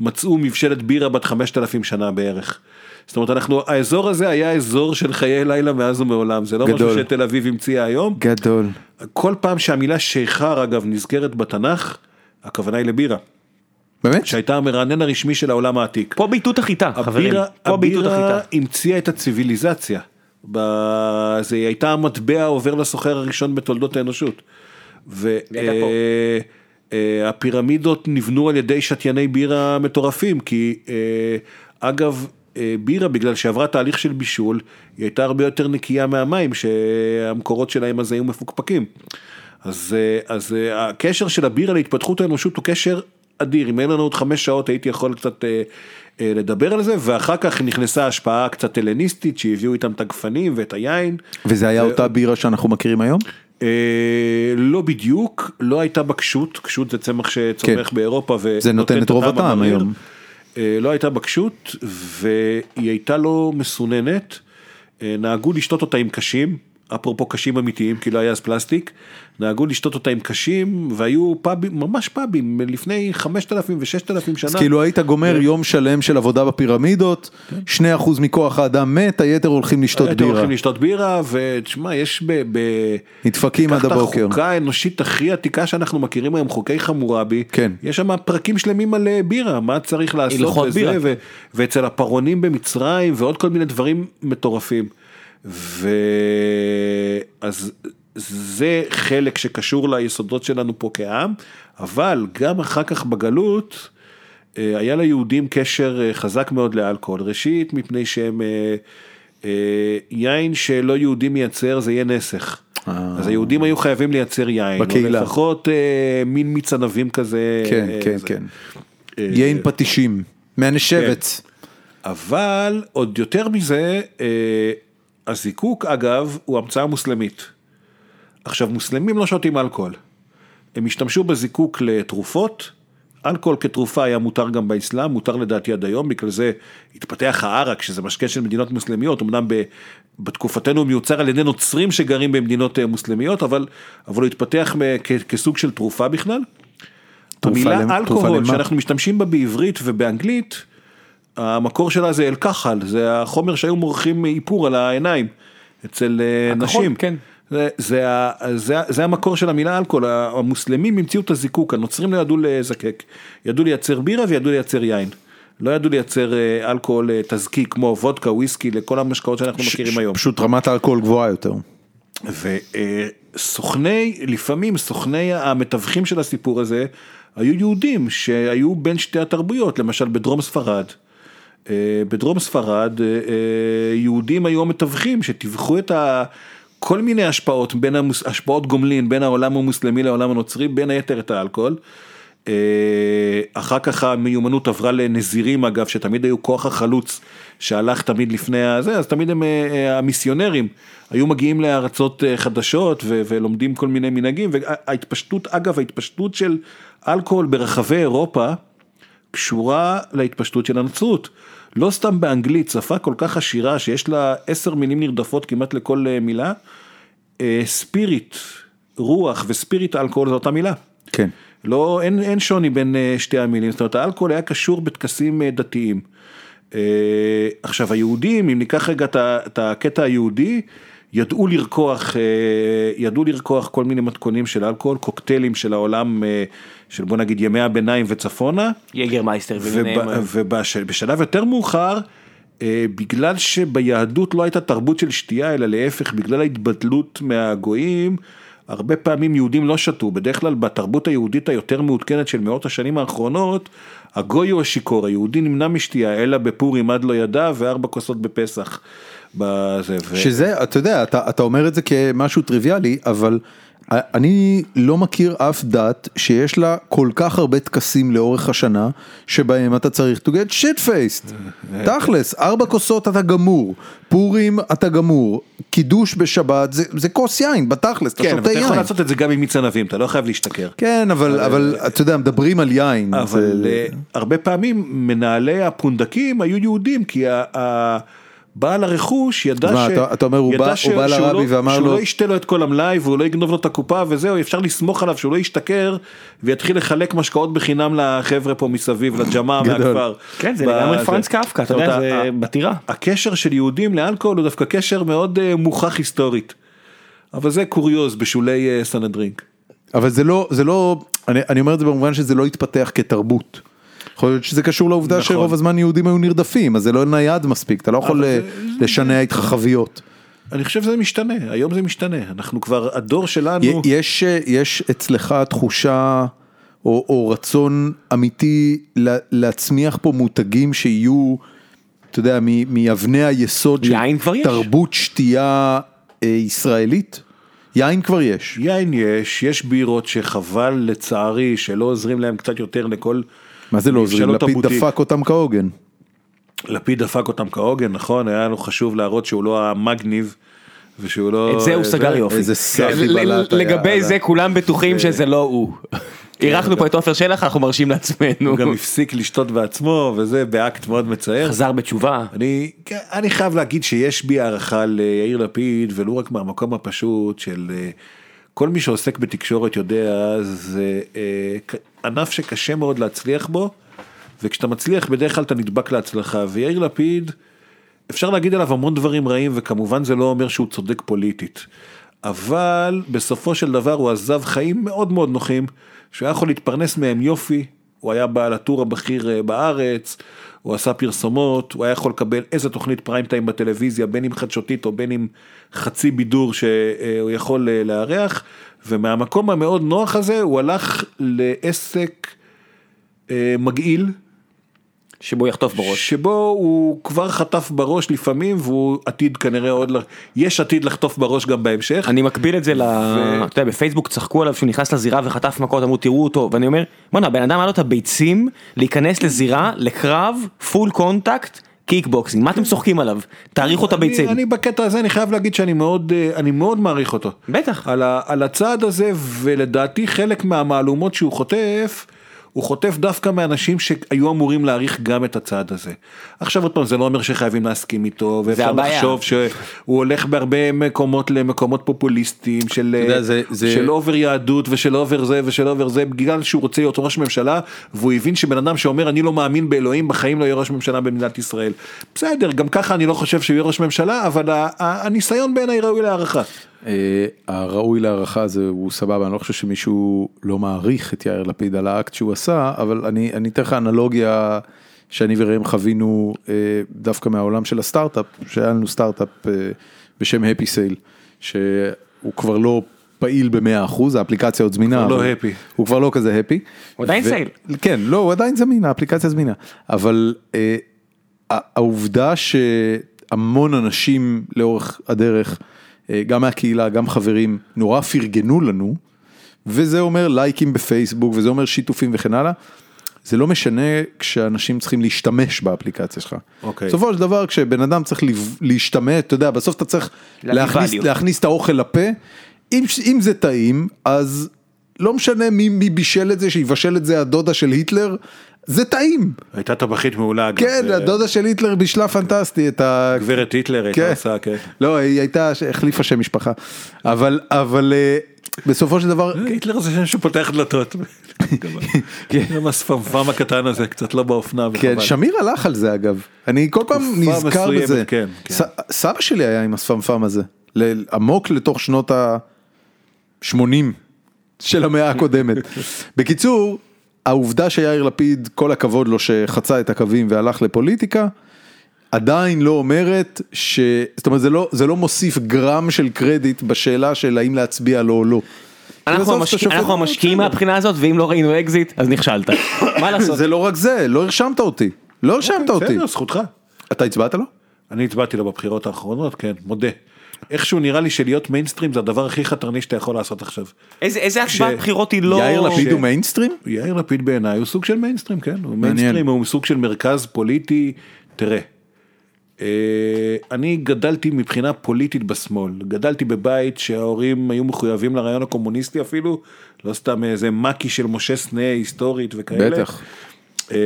מצאו מבשלת בירה בת 5,000 שנה בערך. זאת אומרת אנחנו האזור הזה היה אזור של חיי לילה מאז ומעולם זה לא גדול. משהו שתל אביב המציאה היום גדול. כל פעם שהמילה שיכר אגב נזכרת בתנ"ך הכוונה היא לבירה באמת? שהייתה המרענן הרשמי של העולם העתיק. פה בעיטות החיטה, חברים, הבירה, פה בעיטות הבירה החיטה. המציאה את הציוויליזציה. ב- זה הייתה המטבע העובר לסוחר הראשון בתולדות האנושות. הייתה פה. והפירמידות נבנו על ידי שתייני בירה מטורפים, כי אה, אגב, אה, בירה בגלל שעברה תהליך של בישול, היא הייתה הרבה יותר נקייה מהמים שהמקורות שלהם אז היו מפוקפקים. אז, אה, אז אה, הקשר של הבירה להתפתחות האנושות הוא קשר אדיר, אם אין לנו עוד חמש שעות הייתי יכול קצת אה, אה, לדבר על זה, ואחר כך נכנסה השפעה קצת הלניסטית שהביאו איתם את הגפנים ואת היין. וזה היה ו- אותה בירה שאנחנו מכירים היום? אה, לא בדיוק, לא הייתה בה קשות, קשות זה צמח שצומח כן. באירופה זה נותן את רוב הטעם. היום. אה, לא הייתה בה קשות והיא הייתה לא מסוננת, אה, נהגו לשתות אותה עם קשים, אפרופו קשים אמיתיים כי לא היה אז פלסטיק, נהגו לשתות אותה עם קשים והיו פאבים, ממש פאבים, לפני 5,000 ו-6,000 שנה. אז כאילו היית גומר יום שלם של עבודה בפירמידות, 2% מכוח האדם מת, היתר הולכים לשתות בירה. הולכים לשתות בירה ותשמע יש ב... ב... נדפקים עד קח את הבוקר. החוקה האנושית הכי עתיקה שאנחנו מכירים היום חוקי חמורבי כן. יש שם פרקים שלמים על אה, בירה מה צריך לעשות וזה בירה. ו... ואצל הפרעונים במצרים ועוד כל מיני דברים מטורפים. ואז זה חלק שקשור ליסודות שלנו פה כעם אבל גם אחר כך בגלות. אה, היה ליהודים קשר אה, חזק מאוד לאלכוהול, ראשית מפני שהם, אה, אה, יין שלא יהודי מייצר זה יהיה נסך. אז היהודים היו חייבים לייצר יין, בקהילה. לפחות אה, מין מיץ ענבים כזה. כן, אה, כן, זה. כן. אה, יין פטישים. מהנשבץ. אבל עוד יותר מזה, אה, הזיקוק אגב הוא המצאה מוסלמית. עכשיו מוסלמים לא שותים אלכוהול, הם השתמשו בזיקוק לתרופות, אלכוהול כתרופה היה מותר גם באסלאם, מותר לדעתי עד היום, בגלל זה התפתח הערק שזה משקה של מדינות מוסלמיות, אמנם ב, בתקופתנו הוא מיוצר על ידי נוצרים שגרים במדינות אה, מוסלמיות, אבל, אבל הוא התפתח כ, כסוג של תרופה בכלל. תרופה המילה למ- אלכוהול? שאנחנו משתמשים בה בעברית ובאנגלית, המקור שלה זה אל-כחל, זה החומר שהיו מורחים איפור על העיניים אצל אה, הכחול, נשים. כן. זה, זה, זה, זה המקור של המילה אלכוהול, המוסלמים המציאו את הזיקוק, הנוצרים לא ידעו לזקק, ידעו לייצר בירה וידעו לייצר יין. לא ידעו לייצר אה, אלכוהול אה, תזקיק כמו וודקה, וויסקי, לכל המשקאות שאנחנו מכירים היום. פשוט רמת האלכוהול גבוהה יותר. וסוכני, לפעמים סוכני המתווכים של הסיפור הזה, היו יהודים שהיו בין שתי התרבויות, למשל בדרום ספרד. אה, בדרום ספרד אה, אה, יהודים היו המתווכים שתיווכו את ה... כל מיני השפעות, בין המוס... השפעות גומלין בין העולם המוסלמי לעולם הנוצרי, בין היתר את האלכוהול. אחר כך המיומנות עברה לנזירים אגב, שתמיד היו כוח החלוץ שהלך תמיד לפני הזה, אז תמיד הם המיסיונרים היו מגיעים לארצות חדשות ו- ולומדים כל מיני מנהגים, וההתפשטות, אגב ההתפשטות של אלכוהול ברחבי אירופה קשורה להתפשטות של הנצרות. לא סתם באנגלית, שפה כל כך עשירה שיש לה עשר מילים נרדפות כמעט לכל אה, מילה, אה, ספיריט, רוח וספיריט אלכוהול זו אותה מילה. כן. לא, אין, אין שוני בין אה, שתי המילים, זאת אומרת האלכוהול היה קשור בטקסים אה, דתיים. אה, עכשיו היהודים, אם ניקח רגע את הקטע היהודי, ידעו לרקוח, אה, ידעו לרקוח כל מיני מתכונים של אלכוהול, קוקטיילים של העולם, אה, של בוא נגיד ימי הביניים וצפונה. יגר מייסטר וביניהם. ובשלב יותר מאוחר, אה, בגלל שביהדות לא הייתה תרבות של שתייה, אלא להפך, בגלל ההתבדלות מהגויים, הרבה פעמים יהודים לא שתו, בדרך כלל בתרבות היהודית היותר מעודכנת של מאות השנים האחרונות, הגוי הוא השיכור, היהודי נמנע משתייה, אלא בפורים עד לא ידע וארבע כוסות בפסח. בזה, ו... שזה, אתה יודע, אתה, אתה אומר את זה כמשהו טריוויאלי, אבל אני לא מכיר אף דת שיש לה כל כך הרבה טקסים לאורך השנה, שבהם אתה צריך to get shit faced. תכלס, ארבע כוסות אתה גמור, פורים אתה גמור, קידוש בשבת זה, זה כוס יין, בתכלס, אתה כן, שותה אבל אתה יין. יכול לעשות את זה גם עם מיץ ענבים, אתה לא חייב להשתכר. כן, אבל, אבל אתה יודע, מדברים על יין. אבל זה- אה, הרבה פעמים מנהלי הפונדקים היו יהודים כי ה- בעל הרכוש ידע מה, ש... אתה- אתה אומר, הוא בא- ש- הוא בא שהוא לרבי לא- ואמר שהוא לו- לא ישתה לו את כל המלאי והוא לא יגנוב לו את הקופה וזהו, אפשר לסמוך עליו שהוא לא ישתכר ויתחיל לחלק משקאות בחינם לחבר'ה פה מסביב, לג'מאעה גדול. מהכפר. כן, זה ב- לגמרי פרנץ קפקא, אתה יודע, זה בטירה. הקשר של יהודים לאלכוהול הוא דווקא קשר מאוד אה, מוכח היסטורית. אבל זה קוריוז בשולי אה, סנהדרינק. אבל זה לא, זה לא, אני, אני אומר את זה במובן שזה לא התפתח כתרבות. יכול להיות שזה קשור לעובדה נכון. שרוב הזמן יהודים היו נרדפים, אז זה לא נייד מספיק, אתה לא יכול אה, זה- לשנע איתך חביות. אני חושב שזה משתנה, היום זה משתנה, אנחנו כבר, הדור שלנו, יש, אה, יש אצלך תחושה או, או רצון אמיתי לה- להצמיח פה מותגים שיהיו, אתה יודע, מ- מאבני היסוד של כבר יש. תרבות שתייה אה, ישראלית? יין כבר יש. יין יש, יש בירות שחבל לצערי שלא עוזרים להם קצת יותר לכל, מה זה לא עוזרים? לפיד. דפק אותם כהוגן. לפיד דפק אותם כהוגן, נכון, היה לנו חשוב להראות שהוא לא המגניב, ושהוא לא... את זה הוא סגר יופי. איזה סאחי בלט היה, לגבי. זה כולם בטוחים שזה לא הוא. אירחנו פה את עופר שלח, אנחנו מרשים לעצמנו. הוא גם הפסיק לשתות בעצמו, וזה באקט מאוד מצער. חזר בתשובה. אני, כן, אני חייב להגיד שיש בי הערכה ליאיר לפיד, ולו רק מהמקום הפשוט של אה, כל מי שעוסק בתקשורת יודע, זה אה, ענף שקשה מאוד להצליח בו, וכשאתה מצליח בדרך כלל אתה נדבק להצלחה, ויאיר לפיד, אפשר להגיד עליו המון דברים רעים, וכמובן זה לא אומר שהוא צודק פוליטית. אבל בסופו של דבר הוא עזב חיים מאוד מאוד נוחים, שהוא היה יכול להתפרנס מהם יופי, הוא היה בעל הטור הבכיר אה, בארץ, הוא עשה פרסומות, הוא היה יכול לקבל איזה תוכנית פריים טיים בטלוויזיה, בין אם חדשותית או בין אם חצי בידור שהוא יכול אה, לארח, ומהמקום המאוד נוח הזה הוא הלך לעסק אה, מגעיל, שבו יחטוף בראש. שבו הוא כבר חטף בראש לפעמים והוא עתיד כנראה עוד, ל- יש עתיד לחטוף בראש גם בהמשך. אני מקביל את זה ל... אתה יודע, בפייסבוק צחקו עליו שהוא נכנס לזירה וחטף מכות, אמרו תראו אותו, ואני אומר, בואנה, הבן אדם היה לו את הביצים להיכנס לזירה, לקרב, full contact, קיקבוקסינג, מה אתם צוחקים עליו? תעריכו את הביצים. אני, בקטע הזה אני חייב להגיד שאני מאוד, אה, אני מאוד מעריך אותו. בטח. על הצעד הזה ולדעתי חלק מהמהלומות שהוא חוטף. הוא חוטף דווקא מאנשים שהיו אמורים להעריך גם את הצעד הזה. עכשיו עוד פעם זה לא אומר שחייבים להסכים איתו ואפשר. לחשוב שהוא הולך בהרבה מקומות למקומות פופוליסטיים של, יודע, זה- זה- של over יהדות ושל over זה ושל over זה בגלל שהוא רוצה להיות ראש ממשלה והוא הבין שבן אדם שאומר אני לא מאמין באלוהים בחיים לא יהיה ראש ממשלה במדינת ישראל. בסדר גם ככה אני לא חושב שהוא יהיה ראש ממשלה אבל הניסיון בעיניי ראוי להערכה. אה, הראוי להערכה זה הוא סבבה, אני לא חושב שמישהו לא מעריך את יאיר לפיד על האקט שהוא עשה, אבל אני אתן לך אנלוגיה שאני וראם חווינו אה, דווקא מהעולם של הסטארט-אפ, שהיה לנו סטארט-אפ אה, בשם הפי סייל, שהוא כבר לא פעיל במאה אחוז, האפליקציה עוד זמינה. כבר לא happy. הוא כבר לא כזה הפי. הוא עדיין סייל. כן, לא, הוא עדיין זמין, האפליקציה זמינה, אבל אה, העובדה שהמון אנשים לאורך הדרך, גם מהקהילה, גם חברים, נורא פרגנו לנו, וזה אומר לייקים בפייסבוק, וזה אומר שיתופים וכן הלאה. זה לא משנה כשאנשים צריכים להשתמש באפליקציה שלך. אוקיי. בסופו של דבר כשבן אדם צריך להשתמש, אתה יודע, בסוף אתה צריך להכניס. להכניס את האוכל לפה, אם, אם זה טעים, אז לא משנה מי, מי בישל את זה, שיבשל את זה הדודה של היטלר, זה טעים. הייתה טבחית מעולה. כן, אה, הדודה של היטלר בישלה פנטסטי את ה... גברת היטלר הייתה כן. עושה, כן. לא, היא הייתה, החליפה שם משפחה. אבל, אבל אה, בסופו של דבר, היטלר זה שם שפותח דלתות. כן. גם הספמפם הקטן הזה קצת לא באופנה כן. שמיר הלך על זה אגב. אני כל פעם נזכר בזה. כן, כן. סבא שלי היה עם הספמפם הזה. עמוק לתוך שנות ה-80 של המאה הקודמת. בקיצור, העובדה שיאיר לפיד, כל הכבוד לו שחצה את הקווים והלך לפוליטיקה, עדיין לא אומרת ש... זאת אומרת, זה לא, זה לא מוסיף גרם של קרדיט בשאלה של האם להצביע לו או לא. אנחנו בסוף המשק- אתה שופט, אנחנו "אה, המשקיעים בסדר." מהבחינה הזאת, ואם לא ראינו אקזיט, אז נכשלת. מה לעשות? זה לא רק זה, לא הרשמת אותי. לא הרשמת אותי. בסדר, זכותך. אתה הצבעת לו? אני הצבעתי לו בבחירות האחרונות, כן, מודה. איכשהו נראה לי שלהיות מיינסטרים זה הדבר הכי חתרני שאתה יכול לעשות עכשיו. איזה איזה הצבעת בחירות היא לא... יאיר לפיד ש- הוא מיינסטרים? יאיר לפיד בעיניי הוא סוג של מיינסטרים, כן, הוא מיינסטרים, הוא סוג של מרכז פוליטי, תראה. אה, אני גדלתי מבחינה פוליטית בשמאל, גדלתי בבית שההורים היו מחויבים לרעיון הקומוניסטי אפילו, לא סתם איזה מקי של משה סנה היסטורית וכאלה. בטח. אה,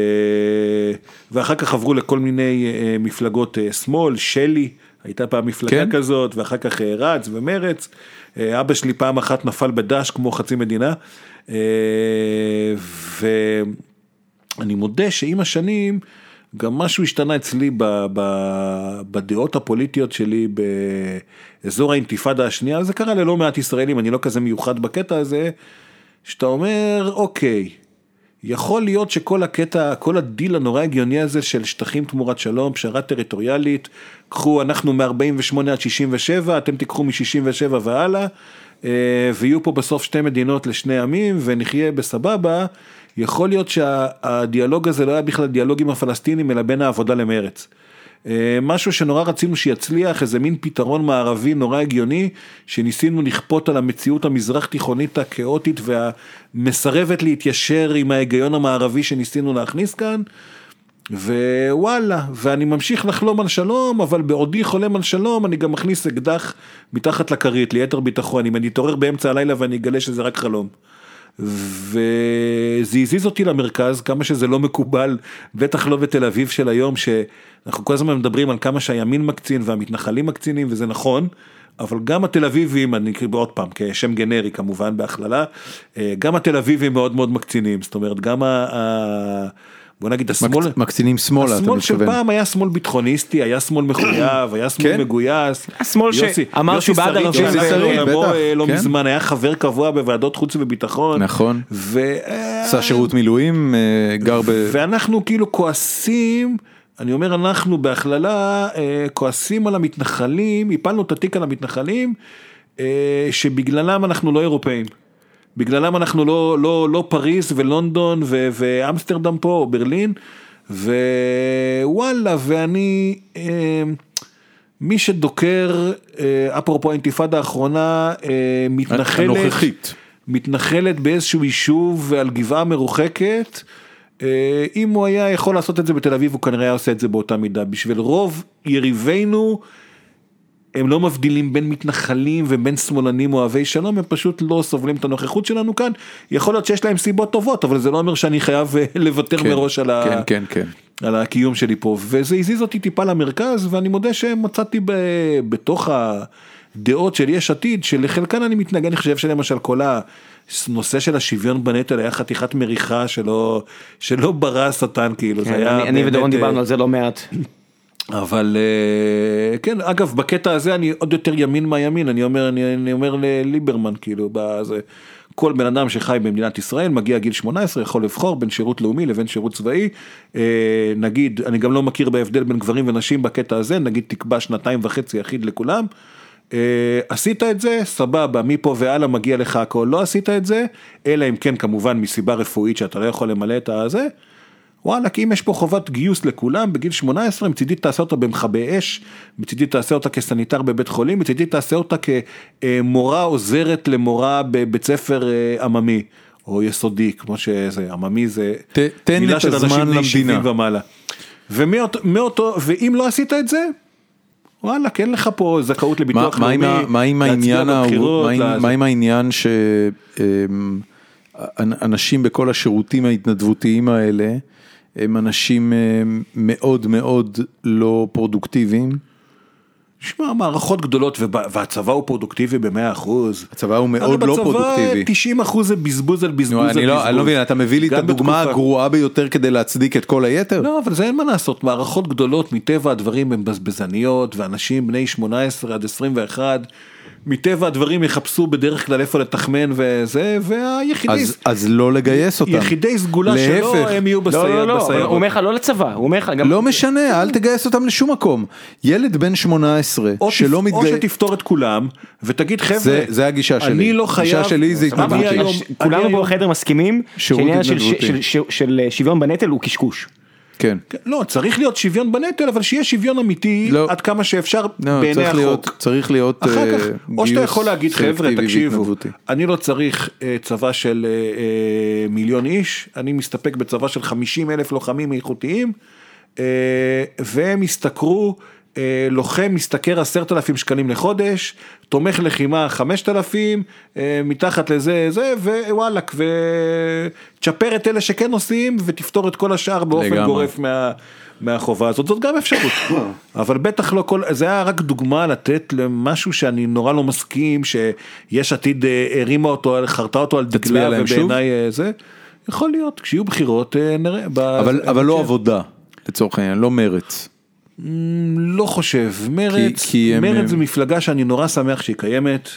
ואחר כך עברו לכל מיני אה, מפלגות שמאל, שלי, הייתה פעם מפלגה כן. כזאת, ואחר כך אה, רץ ומרץ. אה, אבא שלי פעם אחת נפל בדש כמו חצי מדינה. אה, ואני מודה שעם השנים, גם משהו השתנה אצלי ב, ב, בדעות הפוליטיות שלי באזור האינתיפאדה השנייה, זה קרה ללא מעט ישראלים, אני לא כזה מיוחד בקטע הזה, שאתה אומר, אוקיי, יכול להיות שכל הקטע, כל הדיל הנורא הגיוני הזה של שטחים תמורת שלום, פשרה טריטוריאלית, קחו אנחנו מ-48 עד 67, אתם תיקחו מ-67 והלאה, אה, ויהיו פה בסוף שתי מדינות לשני עמים ונחיה בסבבה, יכול להיות שהדיאלוג הזה לא היה בכלל דיאלוג עם הפלסטינים, אלא בין העבודה למרץ. אה, משהו שנורא רצינו שיצליח, איזה מין פתרון מערבי נורא הגיוני, שניסינו לכפות על המציאות המזרח תיכונית הכאוטית והמסרבת להתיישר עם ההיגיון המערבי שניסינו להכניס כאן. ווואלה, ואני ממשיך לחלום על שלום, אבל בעודי חולם על שלום, אני גם מכניס אקדח מתחת לכרית, ליתר ביטחון, אם אני אתעורר באמצע הלילה ואני אגלה שזה רק חלום. וזה הזיז אותי למרכז, כמה שזה לא מקובל, בטח לא בתל אביב של היום, שאנחנו כל הזמן מדברים על כמה שהימין מקצין והמתנחלים מקצינים, וזה נכון, אבל גם התל אביבים, אני אקריא עוד פעם, כשם גנרי כמובן בהכללה, אה, גם התל אביבים מאוד מאוד מקצינים, זאת אומרת, גם ה... בוא נגיד השמאל, מקצ- מקצינים שמאלה, אתה השמאל של מתכוון. פעם היה שמאל ביטחוניסטי, היה שמאל מחויב, היה שמאל כן. מגויס. השמאל יוסי- שאמר יוסי שהוא בעד שריד ערבים שהלך ו- לעולמו, בטח, אה, לא כן. מזמן, היה חבר קבוע בוועדות חוץ וביטחון. נכון. ו... עשה שירות מילואים, אה, גר ב... ואנחנו כאילו כועסים, אני אומר אנחנו בהכללה, אה, כועסים על המתנחלים, הפלנו את התיק על המתנחלים, אה, שבגללם אנחנו לא אירופאים. בגללם אנחנו לא, לא, לא פריז ולונדון ו- ואמסטרדם פה או ברלין, ווואלה, ואני, אה, מי שדוקר, אה, אפרופו האינתיפאדה האחרונה, אה, מתנחלת, הנוכחית. מתנחלת באיזשהו יישוב על גבעה מרוחקת, אה, אם הוא היה יכול לעשות את זה בתל אביב, הוא כנראה היה עושה את זה באותה מידה. בשביל רוב יריבינו, הם לא מבדילים בין מתנחלים ובין שמאלנים אוהבי שלום, הם פשוט לא סובלים את הנוכחות שלנו כאן. יכול להיות שיש להם סיבות טובות, אבל זה לא אומר שאני חייב אה, לוותר כן, מראש על, ה... כן, כן, כן. על הקיום שלי פה, וזה הזיז אותי טיפה למרכז, ואני מודה שמצאתי ב... בתוך הדעות של יש עתיד, שלחלקן אני מתנגד, אני חושב שלמשל כל הנושא של השוויון בנטל היה חתיכת מריחה שלא, שלא ברא השטן כאילו, זה היה אני אני באמת, ודורון אה, דיברנו על זה לא מעט. אבל אה, כן, אגב, בקטע הזה אני עוד יותר ימין מהימין, אני אומר, אני, אני אומר לליברמן, כאילו, בזה, כל בן אדם שחי במדינת ישראל, מגיע גיל 18, יכול לבחור בין שירות לאומי לבין שירות צבאי. אה, נגיד, אני גם לא מכיר בהבדל בין גברים ונשים בקטע הזה, נגיד תקבע שנתיים וחצי אחיד לכולם. אה, עשית את זה, סבבה, מפה והלאה מגיע לך הכל, לא עשית את זה, אלא אם כן כמובן מסיבה רפואית שאתה לא יכול למלא את הזה. וואלה, כי אם יש פה חובת גיוס לכולם בגיל 18, מצידי תעשה אותה במכבי אש, מצידי תעשה אותה כסניטר בבית חולים, מצידי תעשה אותה כמורה עוזרת למורה בבית ספר אה, עממי, או יסודי, כמו שזה, עממי זה ת- תן מילה של אנשים למדינה. 70 ומעלה. ומאותו, מאותו, ואם לא עשית את זה, וואלה, כן לך פה זכאות לביטוח מה, לאומי, מה עם העניין, בבחירות, מה, עם, לזה. מה עם העניין שאנשים בכל השירותים ההתנדבותיים האלה הם אנשים אמ, מאוד מאוד לא פרודוקטיביים. שמע, מערכות גדולות והצבא הוא פרודוקטיבי במאה אחוז. הצבא הוא מאוד לא פרודוקטיבי. הרי בצבא 90 אחוז זה בזבוז על בזבוז על בזבוז. לא, אני לא מבין, אתה מביא לי את הדוגמה הגרועה ביותר כדי להצדיק את כל היתר? לא, אבל זה אין מה לעשות, מערכות גדולות מטבע הדברים הן בזבזניות, ואנשים בני 18 עד 21, מטבע הדברים יחפשו בדרך כלל איפה לתחמן וזה, והיחידי אז, אז לא לגייס אותם. יחידי סגולה שלו להפך. הם יהיו לא, לא, בסיירת. לא, הוא בסיירות. אומר לך לא לצבא, הוא אומר לך גם... לא משנה, אל תגייס אותם לשום מקום. ילד בן 18 או, שלא תפ... או מתגייס... שתפתור את כולם, ותגיד חבר'ה, זה, זה הגישה שלי. אני לא חייב, הגישה שלי זה התנדבותי. כולנו פה בחדר מסכימים שעניין של- התנדבותי. של- של- של שוויון בנטל הוא קשקוש. כן. לא, צריך להיות שוויון בנטל, אבל שיהיה שוויון אמיתי לא. עד כמה שאפשר לא, בעיני צריך החוק. להיות, צריך להיות אחר כך, אה, או שאתה גיוס יכול להגיד חבר'ה תקשיבו. אני לא צריך אה, צבא של אה, מיליון איש, אני מסתפק בצבא של 50 אלף לוחמים איכותיים, אה, והם ישתכרו, לוחם משתכר עשרת אלפים שקלים לחודש, תומך לחימה חמשת אלפים, אה, מתחת לזה זה, ווואלאק, ותשפר את אלה שכן עושים, ותפתור את כל השאר באופן לגמרי. גורף מה... מהחובה הזאת, זאת גם אפשרות, אבל בטח לא כל, זה היה רק דוגמה לתת למשהו שאני נורא לא מסכים, שיש עתיד אה, הרימה אותו, חרתה אותו על דגלה? ובעיניי אה, זה, יכול להיות, כשיהיו בחירות אה, נראה, אבל, אה, אבל לא. עבודה, לצורך העניין, לא מרץ. מ, לא חושב, מרץ, כי הם- מרץ זו מפלגה שאני נורא שמח שהיא קיימת,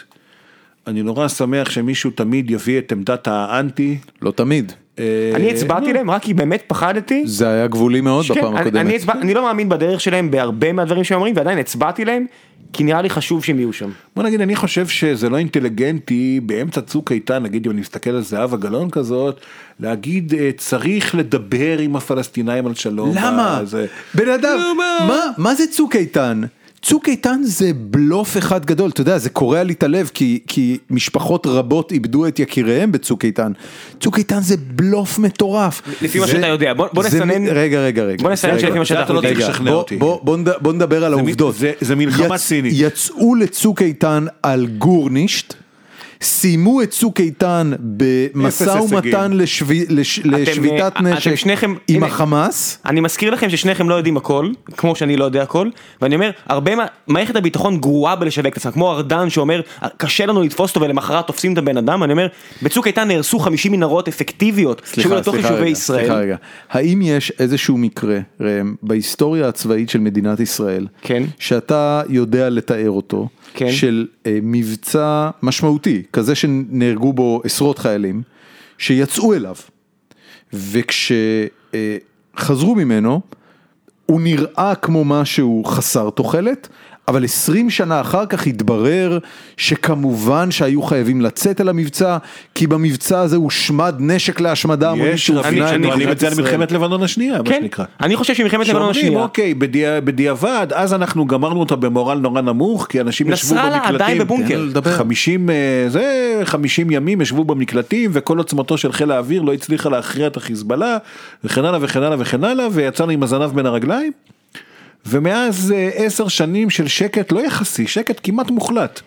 אני נורא שמח שמישהו תמיד יביא את עמדת האנטי. לא תמיד. אה, אני הצבעתי לא. להם רק כי באמת פחדתי. זה היה גבולי מאוד בפעם אני- הקודמת. אני לא מאמין בדרך שלהם בהרבה מהדברים שהם אומרים ועדיין הצבעתי להם כי נראה לי חשוב שהם יהיו שם. בוא נגיד אני חושב שזה לא אינטליגנטי באמצע צוק איתן נגיד אם אני מסתכל על זהבה גלאון כזאת להגיד אה, צריך לדבר עם הפלסטינאים על שלום. למה? זה- בן אדם, מה זה צוק איתן? צוק איתן זה בלוף אחד גדול, אתה יודע, זה קורע לי את הלב כי, כי משפחות רבות איבדו את יקיריהם בצוק איתן. צוק איתן זה בלוף מטורף. לפי מה שאתה יודע, בוא- בוא נסנן- רגע, רגע, רגע. בוא נסנן שלפי מה שאתה לא יודע. צריך רגע, לשכנע בוא- אותי. בוא- בוא בוא נדבר על זה מ- העובדות. זה- זה מלחמה צינית. יצאו לצוק איתן על גורנישט. סיימו את צוק איתן במשא ומתן. לשבי- לש- אתם, לשביתת אה, אתם נשק שניכם- עם הנה. החמאס. אני מזכיר לכם ששניכם לא יודעים הכל, כמו שאני לא יודע הכל, ואני אומר, הרבה מה... מערכת הביטחון גרועה בלשווק את עצמה, כמו ארדן שאומר, קשה לנו לתפוס אותו ולמחרת תופסים את הבן אדם, אני אומר, בצוק איתן נהרסו 50 מנהרות אפקטיביות, שהיו לתוך יישובי ישראל. סליחה רגע, האם יש איזשהו מקרה, ראם, בהיסטוריה הצבאית של מדינת ישראל, כן. שאתה יודע לתאר אותו, כן. של אה, מבצע משמעותי, כזה שנהרגו בו עשרות חיילים, שיצאו אליו, וכשחזרו ממנו, הוא נראה כמו משהו חסר תוחלת, אבל 20 שנה אחר כך התברר שכמובן שהיו חייבים לצאת אל המבצע, כי במבצע הזה הושמד נשק להשמדה המונית יש שהופנה אל מדינת את זה על ישראל. מלחמת לבנון השנייה, מה כן, שנקרא. אני חושב שמלחמת לבנון שאומרים השנייה, אוקיי בדיע- בדיעבד אז אנחנו גמרנו אותה במורל נורא נמוך כי אנשים ישבו נסראללה במקלטים. עדיין בבונקר. תן לו לדבר. 50 אה, זה 50 ימים ישבו במקלטים וכל עוצמתו של חיל האוויר לא הצליחה להכריע את החיזבאללה וכן הלאה וכן הלאה וכן הלאה ויצאנו עם הזנב בין הרגליים. ומאז אה, עשר שנים של שקט לא יחסי שקט כמעט מוחלט.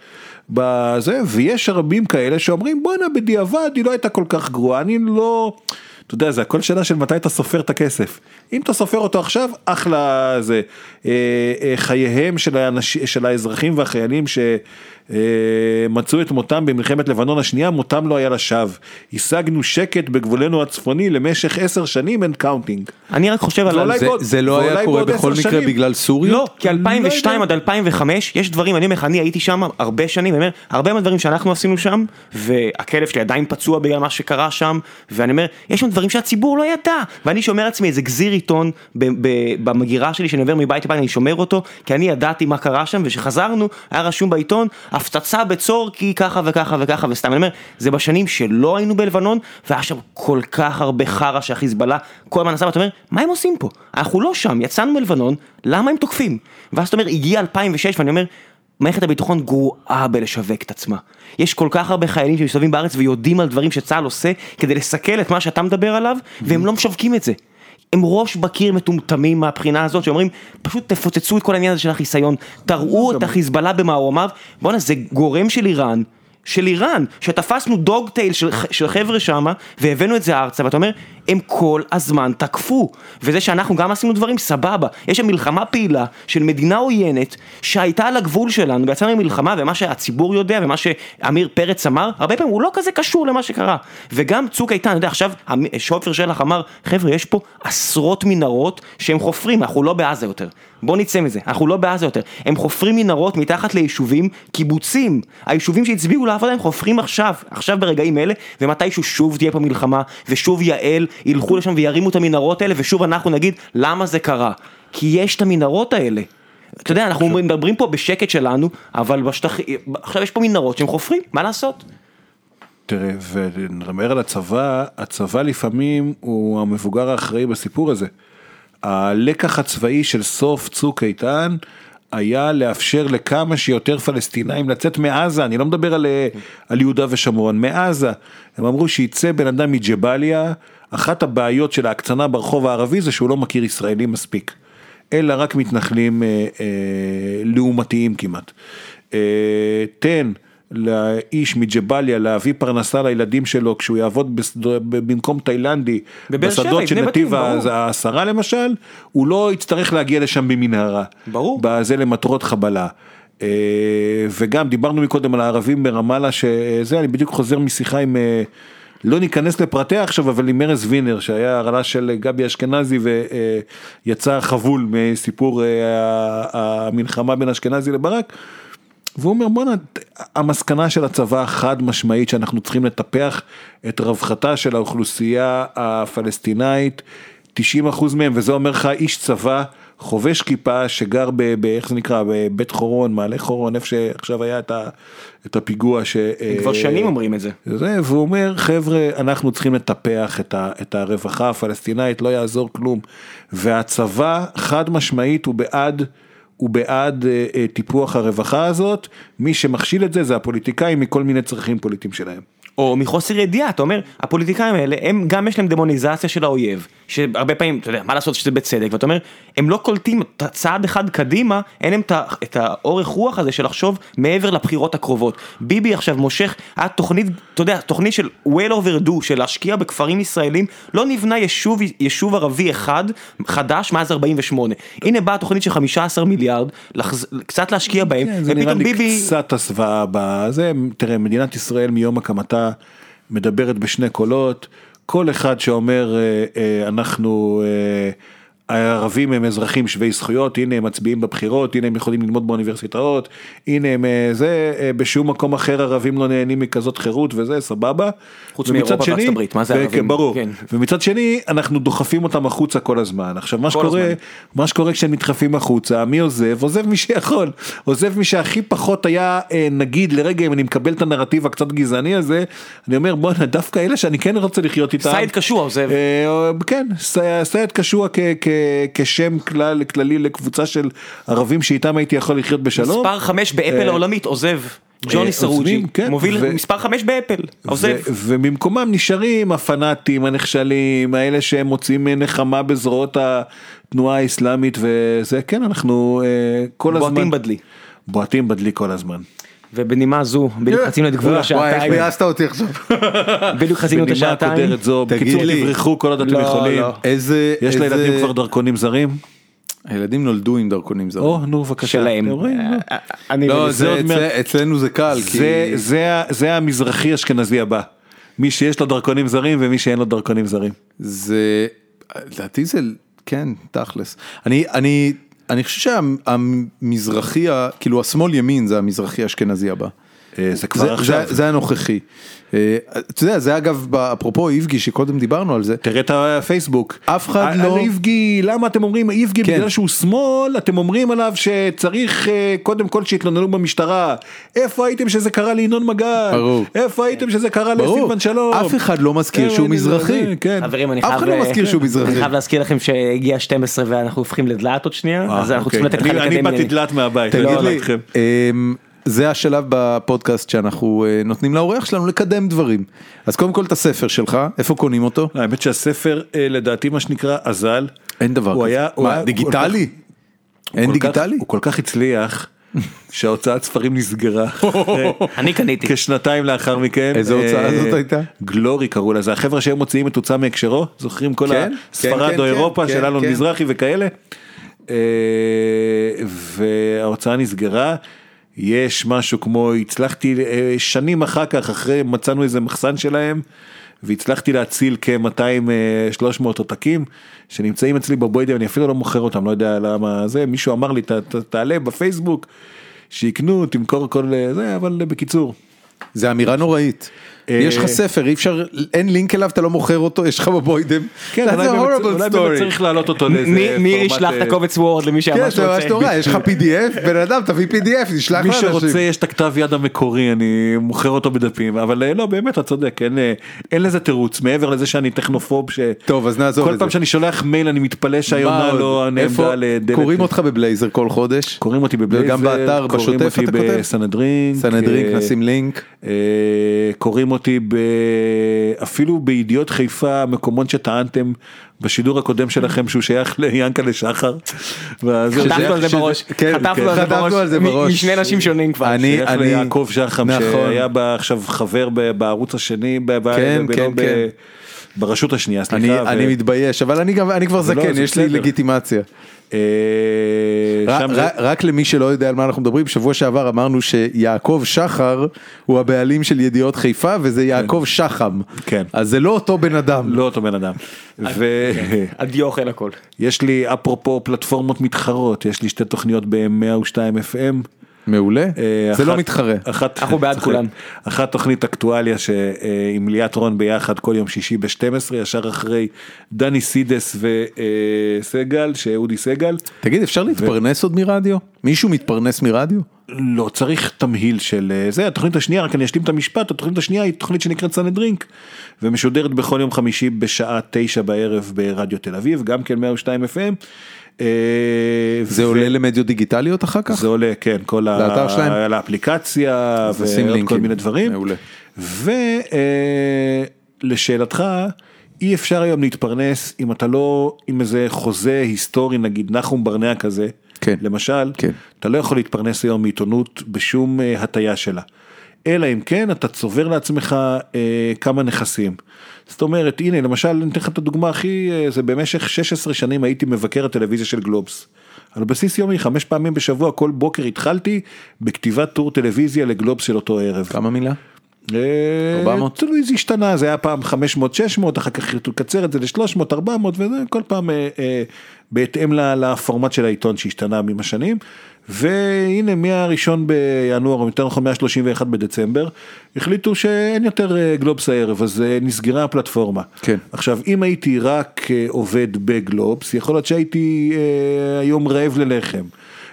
בזה ויש רבים כאלה שאומרים בואנה בדיעבד היא לא הייתה כל כך גרועה אני לא. אתה יודע זה הכל שאלה של מתי אתה סופר את הכסף אם אתה סופר אותו עכשיו אחלה זה אה, אה, חייהם של, האנש, של האזרחים והחיילים שמצאו את מותם במלחמת לבנון השנייה מותם לא היה לשווא השגנו שקט בגבולנו הצפוני למשך עשר שנים and counting. אני רק חושב על... זה- זה לא היה קורה בכל מקרה. בגלל סוריה? לא, כי 2002 לא. עד 2005 יש דברים, אני אומר לך, אני הייתי שם הרבה שנים, אני אומר, הרבה מהדברים שאנחנו עשינו שם, והלב שלי עדיין פצוע בגלל מה שקרה שם, ואני אומר, יש שם דברים שהציבור לא ידע, ואני שומר לעצמי איזה גזיר עיתון ב- ב- במגירה שלי שאני עובר מבית לבית, אני שומר אותו, כי אני ידעתי מה קרה שם, וכשחזרנו, היה רשום בעיתון, הפצצה בצור כי ככה וככה וככה וסתם אני אומר, זה בשנים שלא היינו בלבנון והיה שם כל כך הרבה חרא שהחיזבאללה כל הזמן עשה ואתה אומר, מה הם עושים פה? אנחנו לא שם, יצאנו מלבנון, למה הם תוקפים? ואז אתה אומר, הגיע 2006 ואני אומר, מערכת הביטחון גרועה בלשווק את עצמה. יש כל כך הרבה חיילים שמסתובבים בארץ ויודעים על דברים שצה"ל עושה כדי לסכל את מה שאתה מדבר עליו, והם לא משווקים את זה. הם ראש בקיר מטומטמים מהבחינה הזאת שאומרים פשוט תפוצצו את כל העניין הזה של החיסיון, תראו את החיזבאללה במערומיו, בואנה זה גורם של איראן, של איראן, שתפסנו דוג טייל של, של חבר'ה שמה והבאנו את זה ארצה ואתה אומר הם כל הזמן תקפו. וזה שאנחנו גם עשינו דברים סבבה. יש שם מלחמה פעילה של מדינה עוינת שהייתה על הגבול שלנו ויצאנו ממלחמה ומה שהציבור יודע ומה שעמיר פרץ אמר הרבה פעמים הוא לא כזה קשור למה שקרה. וגם צוק איתן, אתה יודע עכשיו שופר שלח אמר חבר'ה יש פה עשרות מנהרות שהם חופרים אנחנו לא בעזה יותר. בוא נצא מזה, אנחנו לא בעזה יותר. הם חופרים מנהרות מתחת ליישובים, קיבוצים. היישובים שהצביעו לעבודה הם חופרים עכשיו, עכשיו ברגעים אלה, ומתישהו שוב תהיה פה מלחמה, ושוב יעל ילכו לשם וירימו את המנהרות האלה, ושוב אנחנו נגיד למה זה קרה. כי יש את המנהרות האלה. אתה יודע, אנחנו מדברים פה בשקט שלנו, אבל בשטח... עכשיו יש פה מנהרות שהם חופרים, מה לעשות? תראה, ונדבר על הצבא, הצבא לפעמים הוא המבוגר האחראי בסיפור הזה. הלקח הצבאי של סוף צוק איתן היה לאפשר לכמה שיותר פלסטינאים לצאת מעזה, אני לא מדבר על, על יהודה ושומרון, מעזה. הם אמרו שיצא בן אדם מג'באליה, אחת הבעיות של ההקצנה ברחוב הערבי זה שהוא לא מכיר ישראלים מספיק, אלא רק מתנחלים אה, אה, לעומתיים כמעט. אה, תן לאיש מג'באליה להביא פרנסה לילדים שלו כשהוא יעבוד במקום תאילנדי בשדות של נתיב העשרה למשל, הוא לא יצטרך להגיע לשם במנהרה. ברור. זה למטרות חבלה. אה, וגם דיברנו מקודם על הערבים ברמאללה שזה אני בדיוק חוזר משיחה עם אה, לא ניכנס לפרטיה עכשיו אבל עם ארז וינר שהיה הרעלה של גבי אשכנזי ויצא חבול מסיפור אה, המלחמה בין אשכנזי לברק. והוא אומר בואנה, המסקנה של הצבא חד משמעית שאנחנו צריכים לטפח את רווחתה של האוכלוסייה הפלסטינאית, 90 אחוז מהם, וזה אומר לך איש צבא חובש כיפה שגר ב... ב איך זה נקרא? בבית חורון, מעלה חורון, איפה שעכשיו היה את, ה, את הפיגוע ש... כבר שנים אומרים את זה. זה, והוא אומר חבר'ה, אנחנו צריכים לטפח את, ה, את הרווחה הפלסטינאית, לא יעזור כלום. והצבא חד משמעית הוא בעד. הוא בעד אה, אה, טיפוח הרווחה הזאת, מי שמכשיל את זה זה הפוליטיקאים מכל מיני צרכים פוליטיים שלהם. או מחוסר ידיעה, אתה אומר, הפוליטיקאים האלה, הם גם יש להם דמוניזציה של האויב, שהרבה פעמים, אתה יודע, מה לעשות שזה בצדק, ואתה אומר, הם לא קולטים צעד אחד קדימה, אין להם את האורך רוח הזה של לחשוב מעבר לבחירות הקרובות. ביבי עכשיו מושך, היה תוכנית, אתה יודע, תוכנית של well over do, של להשקיע בכפרים ישראלים, לא נבנה יישוב, יישוב ערבי אחד חדש מאז 48. הנה באה תוכנית של 15 מיליארד, לחז... קצת להשקיע בהם, כן, ופתאום ביבי... זה נראה לי קצת הסוואה בזה, תראה, מדינת ישראל מיום הקמתה מדברת בשני קולות, כל אחד שאומר אה, אה, אנחנו אה, הערבים הם אזרחים שווי זכויות, הנה הם מצביעים בבחירות, הנה הם יכולים ללמוד באוניברסיטאות, הנה הם זה, בשום מקום אחר ערבים לא נהנים מכזאת חירות וזה, סבבה. חוץ מאירופה וארצות הברית, מה זה ערבים? ברור. כן. ומצד שני, אנחנו דוחפים אותם החוצה כל הזמן. עכשיו מה שקורה, הזמן. מה שקורה כשהם נדחפים החוצה, מי עוזב? עוזב מי שיכול. עוזב מי שהכי פחות היה, נגיד לרגע אם אני מקבל את הנרטיב הקצת גזעני הזה, אני אומר בואנה דווקא אלה שאני כן רוצה לחיות איתם. סייד קשוע עוזב. כן, סייד קשוע כ... כשם כלל כללי לקבוצה של ערבים שאיתם הייתי יכול לחיות בשלום. מספר 5 באפל אה, העולמית עוזב. ג'וני אה, סרוג'י, כן, מוביל ו... מספר 5 באפל, עוזב. ובמקומם נשארים הפנאטים, הנחשלים, האלה שהם מוצאים נחמה בזרועות התנועה האסלאמית וזה, כן, אנחנו uh, כל הזמן... בועטים בדלי. בועטים בדלי כל הזמן. ובנימה זו, בדיוק חצינו את גבול השעתיים. וואי, איך ביאסת אותי עכשיו. בדיוק חצינו את השעתיים. בנימה קודרת זו, בקיצור תברחו כל עוד אתם יכולים. איזה... יש לילדים כבר דרכונים זרים? הילדים נולדו עם דרכונים זרים. או, נו בבקשה. שלהם. לא, אצלנו זה קל. זה המזרחי אשכנזי הבא. מי שיש לו דרכונים זרים ומי שאין לו דרכונים זרים. זה, לדעתי זה, כן, תכלס. אני, אני אני חושב שהמזרחי, כאילו השמאל ימין זה המזרחי האשכנזי הבא. אה, זה זה, כבר עכשיו. זה, זה הנוכחי. אה, אתה יודע, זה אגב, אפרופו איבגי שקודם דיברנו על זה, תראה את הפייסבוק. אף אחד על- לא- על איבגי, למה אתם אומרים איבגי כן. בגלל שהוא שמאל, אתם אומרים עליו שצריך אה, קודם כל שיתלוננו במשטרה. איפה הייתם שזה קרה לינון מגל? ברור. איפה הייתם שזה קרה לסילבן שלום? אף אחד לא מזכיר שהוא אני- מזרחי. זה, כן. חברים אני אף חייב, אחד לא אה, מזכיר שהוא מזרחי. אני חייב להזכיר לכם שהגיע 12 ואנחנו הופכים לדלעת עוד שנייה, אה, אז אנחנו אוקיי. צריכים לתת לך אני- אני לקדם באתי עניינים. דלת מהבית, זה השלב בפודקאסט שאנחנו אה, נותנים לאורח שלנו לקדם דברים. אז קודם כל את הספר שלך, איפה קונים אותו? לא, האמת שהספר אה, לדעתי מה שנקרא אזל. אין דבר הוא כזה. היה- הוא מה, היה דיגיטלי? כל אין כך- דיגיטלי? הוא כל כך הצליח שההוצאת ספרים נסגרה. אני קניתי. כשנתיים לאחר מכן. איזה הוצאה אה, זאת הייתה? גלורי קראו לזה, החבר'ה שהיו מוציאים את הוצאה מהקשרו, זוכרים כל כן, הספרד או כן, אירופה כן, של אלון. מזרחי וכאלה. אה, וההוצאה נסגרה. יש משהו כמו הצלחתי אה, שנים אחר כך אחרי מצאנו איזה מחסן שלהם והצלחתי להציל כ-200-300 עותקים שנמצאים אצלי בבוידם אני אפילו לא מוכר אותם לא יודע למה זה מישהו אמר לי "ת- ת- תעלה בפייסבוק שיקנו תמכור כל אה, זה אבל בקיצור. זה אמירה נוראית. אה, יש לך ספר, אי אפשר, אין לינק אליו, אתה לא מוכר אותו, יש לך בבוידם. כן, אולי באמת-. צריך להעלות אותו לאיזה ניר ישלח את אה, הקובץ וורד למי כן, שממש זה ממש. נורא, יש לך PDF, בן אדם תביא PDF, נשלח מי לאנשים. שרוצה יש את הכתב יד המקורי אני מוכר אותו בדפים אבל אה, לא באמת אתה צודק אין, אה, לזה תירוץ מעבר לזה שאני טכנופוב ש... טוב, אז נעזוב כל את פעם זה. שאני שולח מייל אני מתפלא שהיונה? לא נעמדה לדלת. קוראים אותך בבלייזר כל חודש. קוראים אותי בבלייזר, וגם באתר, קוראים בשוטף אותי אתה כותב? בסנהדרין, סנהדרין, אה, נשים לינק. אה, קוראים אותי ב... אפילו בידיעות חיפה מקומות שטענתם בשידור הקודם שלכם שהוא שייך ליענקלה שחר. חטפנו על זה בראש, כן, חטפנו כן, על זה בראש. משני אנשים שונים כבר. אני- שייך אני- ליעקב שחם נכון. שהיה עכשיו חבר בערוץ השני, כן, כן, כן. ברשות השנייה, אני סליחה. ו- אני מתבייש, אבל אני גם, אני כבר לא, זקן, יש לי. לגיטימציה. אה, רק למי שלא יודע על מה אנחנו מדברים, שבוע שעבר אמרנו שיעקב שחר הוא הבעלים של ידיעות חיפה וזה יעקב שחם. כן. אז זה לא אותו בן אדם. לא אותו בן אדם. הדיו אוכל הכל. ויש לי אפרופו פלטפורמות מתחרות, יש לי שתי תוכניות ב-102 FM. מעולה. אה, זה לא מתחרה. אנחנו בעד. כולם. אחת תוכנית אקטואליה שעם ליאת רון ביחד כל יום שישי ב-12 ישר אחרי דני סידס וסגל שאודי סגל. תגיד, אפשר להתפרנס עוד מרדיו? מישהו מתפרנס מרדיו? לא צריך תמהיל של אה, זה התוכנית השנייה רק אני אשלים את המשפט התוכנית השנייה היא תוכנית שנקראת סנהדרינק ומשודרת בכל יום חמישי בשעה תשע בערב ברדיו תל אביב גם כן 102 FM. אה, זה ו- עולה למדיות דיגיטליות אחר כך? זה עולה כן כל לאתר שלהם? ה... לאפליקציה אז נשים ועוד כל. מיני דברים. מעולה. ולשאלתך אי אפשר היום להתפרנס אם אתה לא עם איזה חוזה היסטורי נגיד נחום ברנע כזה. כן. למשל, כן. אתה לא יכול להתפרנס היום מעיתונות בשום אה, הטיה שלה. אלא אם כן אתה צובר לעצמך אה, כמה נכסים. זאת אומרת, הנה למשל, אני אתן לך את הדוגמה הכי, אה, זה במשך 16 שנים הייתי מבקר הטלוויזיה של גלובס. על בסיס יומי, חמש פעמים בשבוע, כל בוקר התחלתי בכתיבת טור טלוויזיה לגלובס של אותו ערב. כמה מילה? אה, 400? תלוי זה השתנה זה היה פעם 500 600 אחר כך לקצר את זה ל-300 400 וזה כל פעם אה, אה, בהתאם לפורמט של העיתון שהשתנה עם השנים. והנה מהראשון בינואר או יותר נכון מה-31 בדצמבר החליטו שאין יותר אה, גלובס הערב אז אה, נסגרה הפלטפורמה. כן. עכשיו אם הייתי רק אה, עובד בגלובס יכול להיות שהייתי אה, היום רעב ללחם.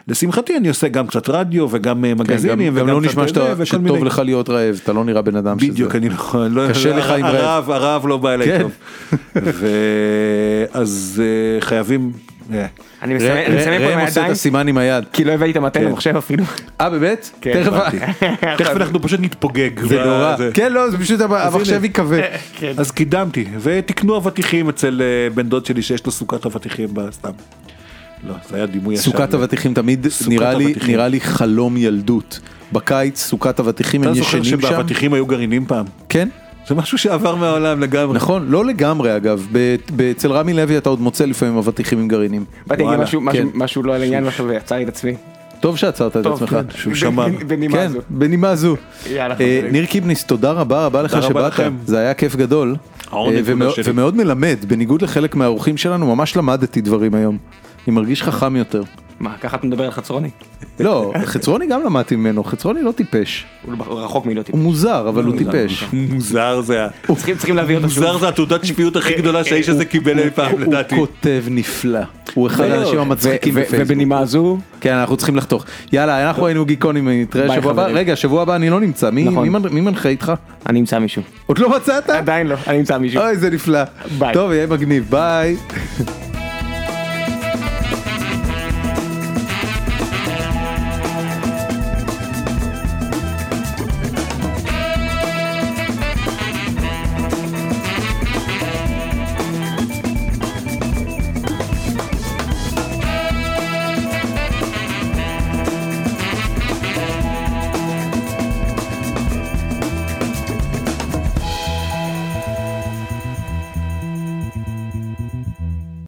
לשמחתי אני עושה גם קצת רדיו וגם כן, גם מגזינים גם וגם לא קצת נשמע שאתה- שטוב מיני- לך להיות רעב, אתה לא נראה בן אדם שזה... בדיוק אני לא, לא קשה לך עם רעב. הרעב לא בא אליי כן. טוב. ואז אה, חייבים. אני מסיים פה עם ראם עושה את הידיים, הסימן עם היד. כי לא הבאתי את המטה כן. למחשב אפילו. אה באמת? כן, תכף- הבנתי. תכף אנחנו פשוט נתפוגג. זה נורא. כן לא זה פשוט המחשב. ייכווה. אז קידמתי ותקנו אבטיחים אצל אה, בן דוד שלי שיש לו סוכת אבטיחים בסתם. לא זה היה דימוי ישר. סוכת אבטיחים תמיד נראה לי אבטיחים. נראה לי חלום ילדות. בקיץ סוכת אבטיחים הם אתה זוכר ישנים שם. שבאבטיחים היו גרעינים פעם? כן. זה משהו שעבר מהעולם לגמרי. נכון, לא לגמרי אגב, ב- ב- אצל רמי לוי אתה עוד מוצא לפעמים אבטיחים עם גרעינים. באתי להגיד משהו- כן. משהו- משהו לא על העניין עכשיו ויצא לי את עצמי. טוב שעצרת את טוב, עצמך. כן. שהוא שמר. בנימה כן, זו. בנימה זו. יאללה, אה. ניר קיבניס, תודה רבה רבה לך שבאת. זה היה כיף גדול. אה. ומאוד מלמד, בניגוד לחלק מהאורחים שלנו, ממש למדתי דברים היום. אני מרגיש חכם יותר. מה, ככה אתה מדבר על חצרוני? לא, חצרוני גם למדתי ממנו, חצרוני לא טיפש. הוא לא- הוא רחוק מלהיות טיפ. הוא מוזר, אבל הוא טיפש. מוזר זה ה... צריכים להביא אותו שוב. מוזר זה התעודת שפיות הכי גדולה שהאיש הזה קיבל אי פעם הוא לדעתי. כותב נפלא. הוא אחד ולא, האנשים המצחיקים בפייסבוק. ובנימה זו, כן, אנחנו צריכים לחתוך. יאללה, אנחנו היינו גיקונים, נתראה שבוע הבא. רגע, שבוע הבא אני לא נמצא. מי- נכון. מי מנחה איתך? אני אמצא מישהו. עוד לא מצאת? עדיין לא, אני אמצא מישהו. אוי, זה נפלא. ביי. טוב, יהיה מגניב. ביי.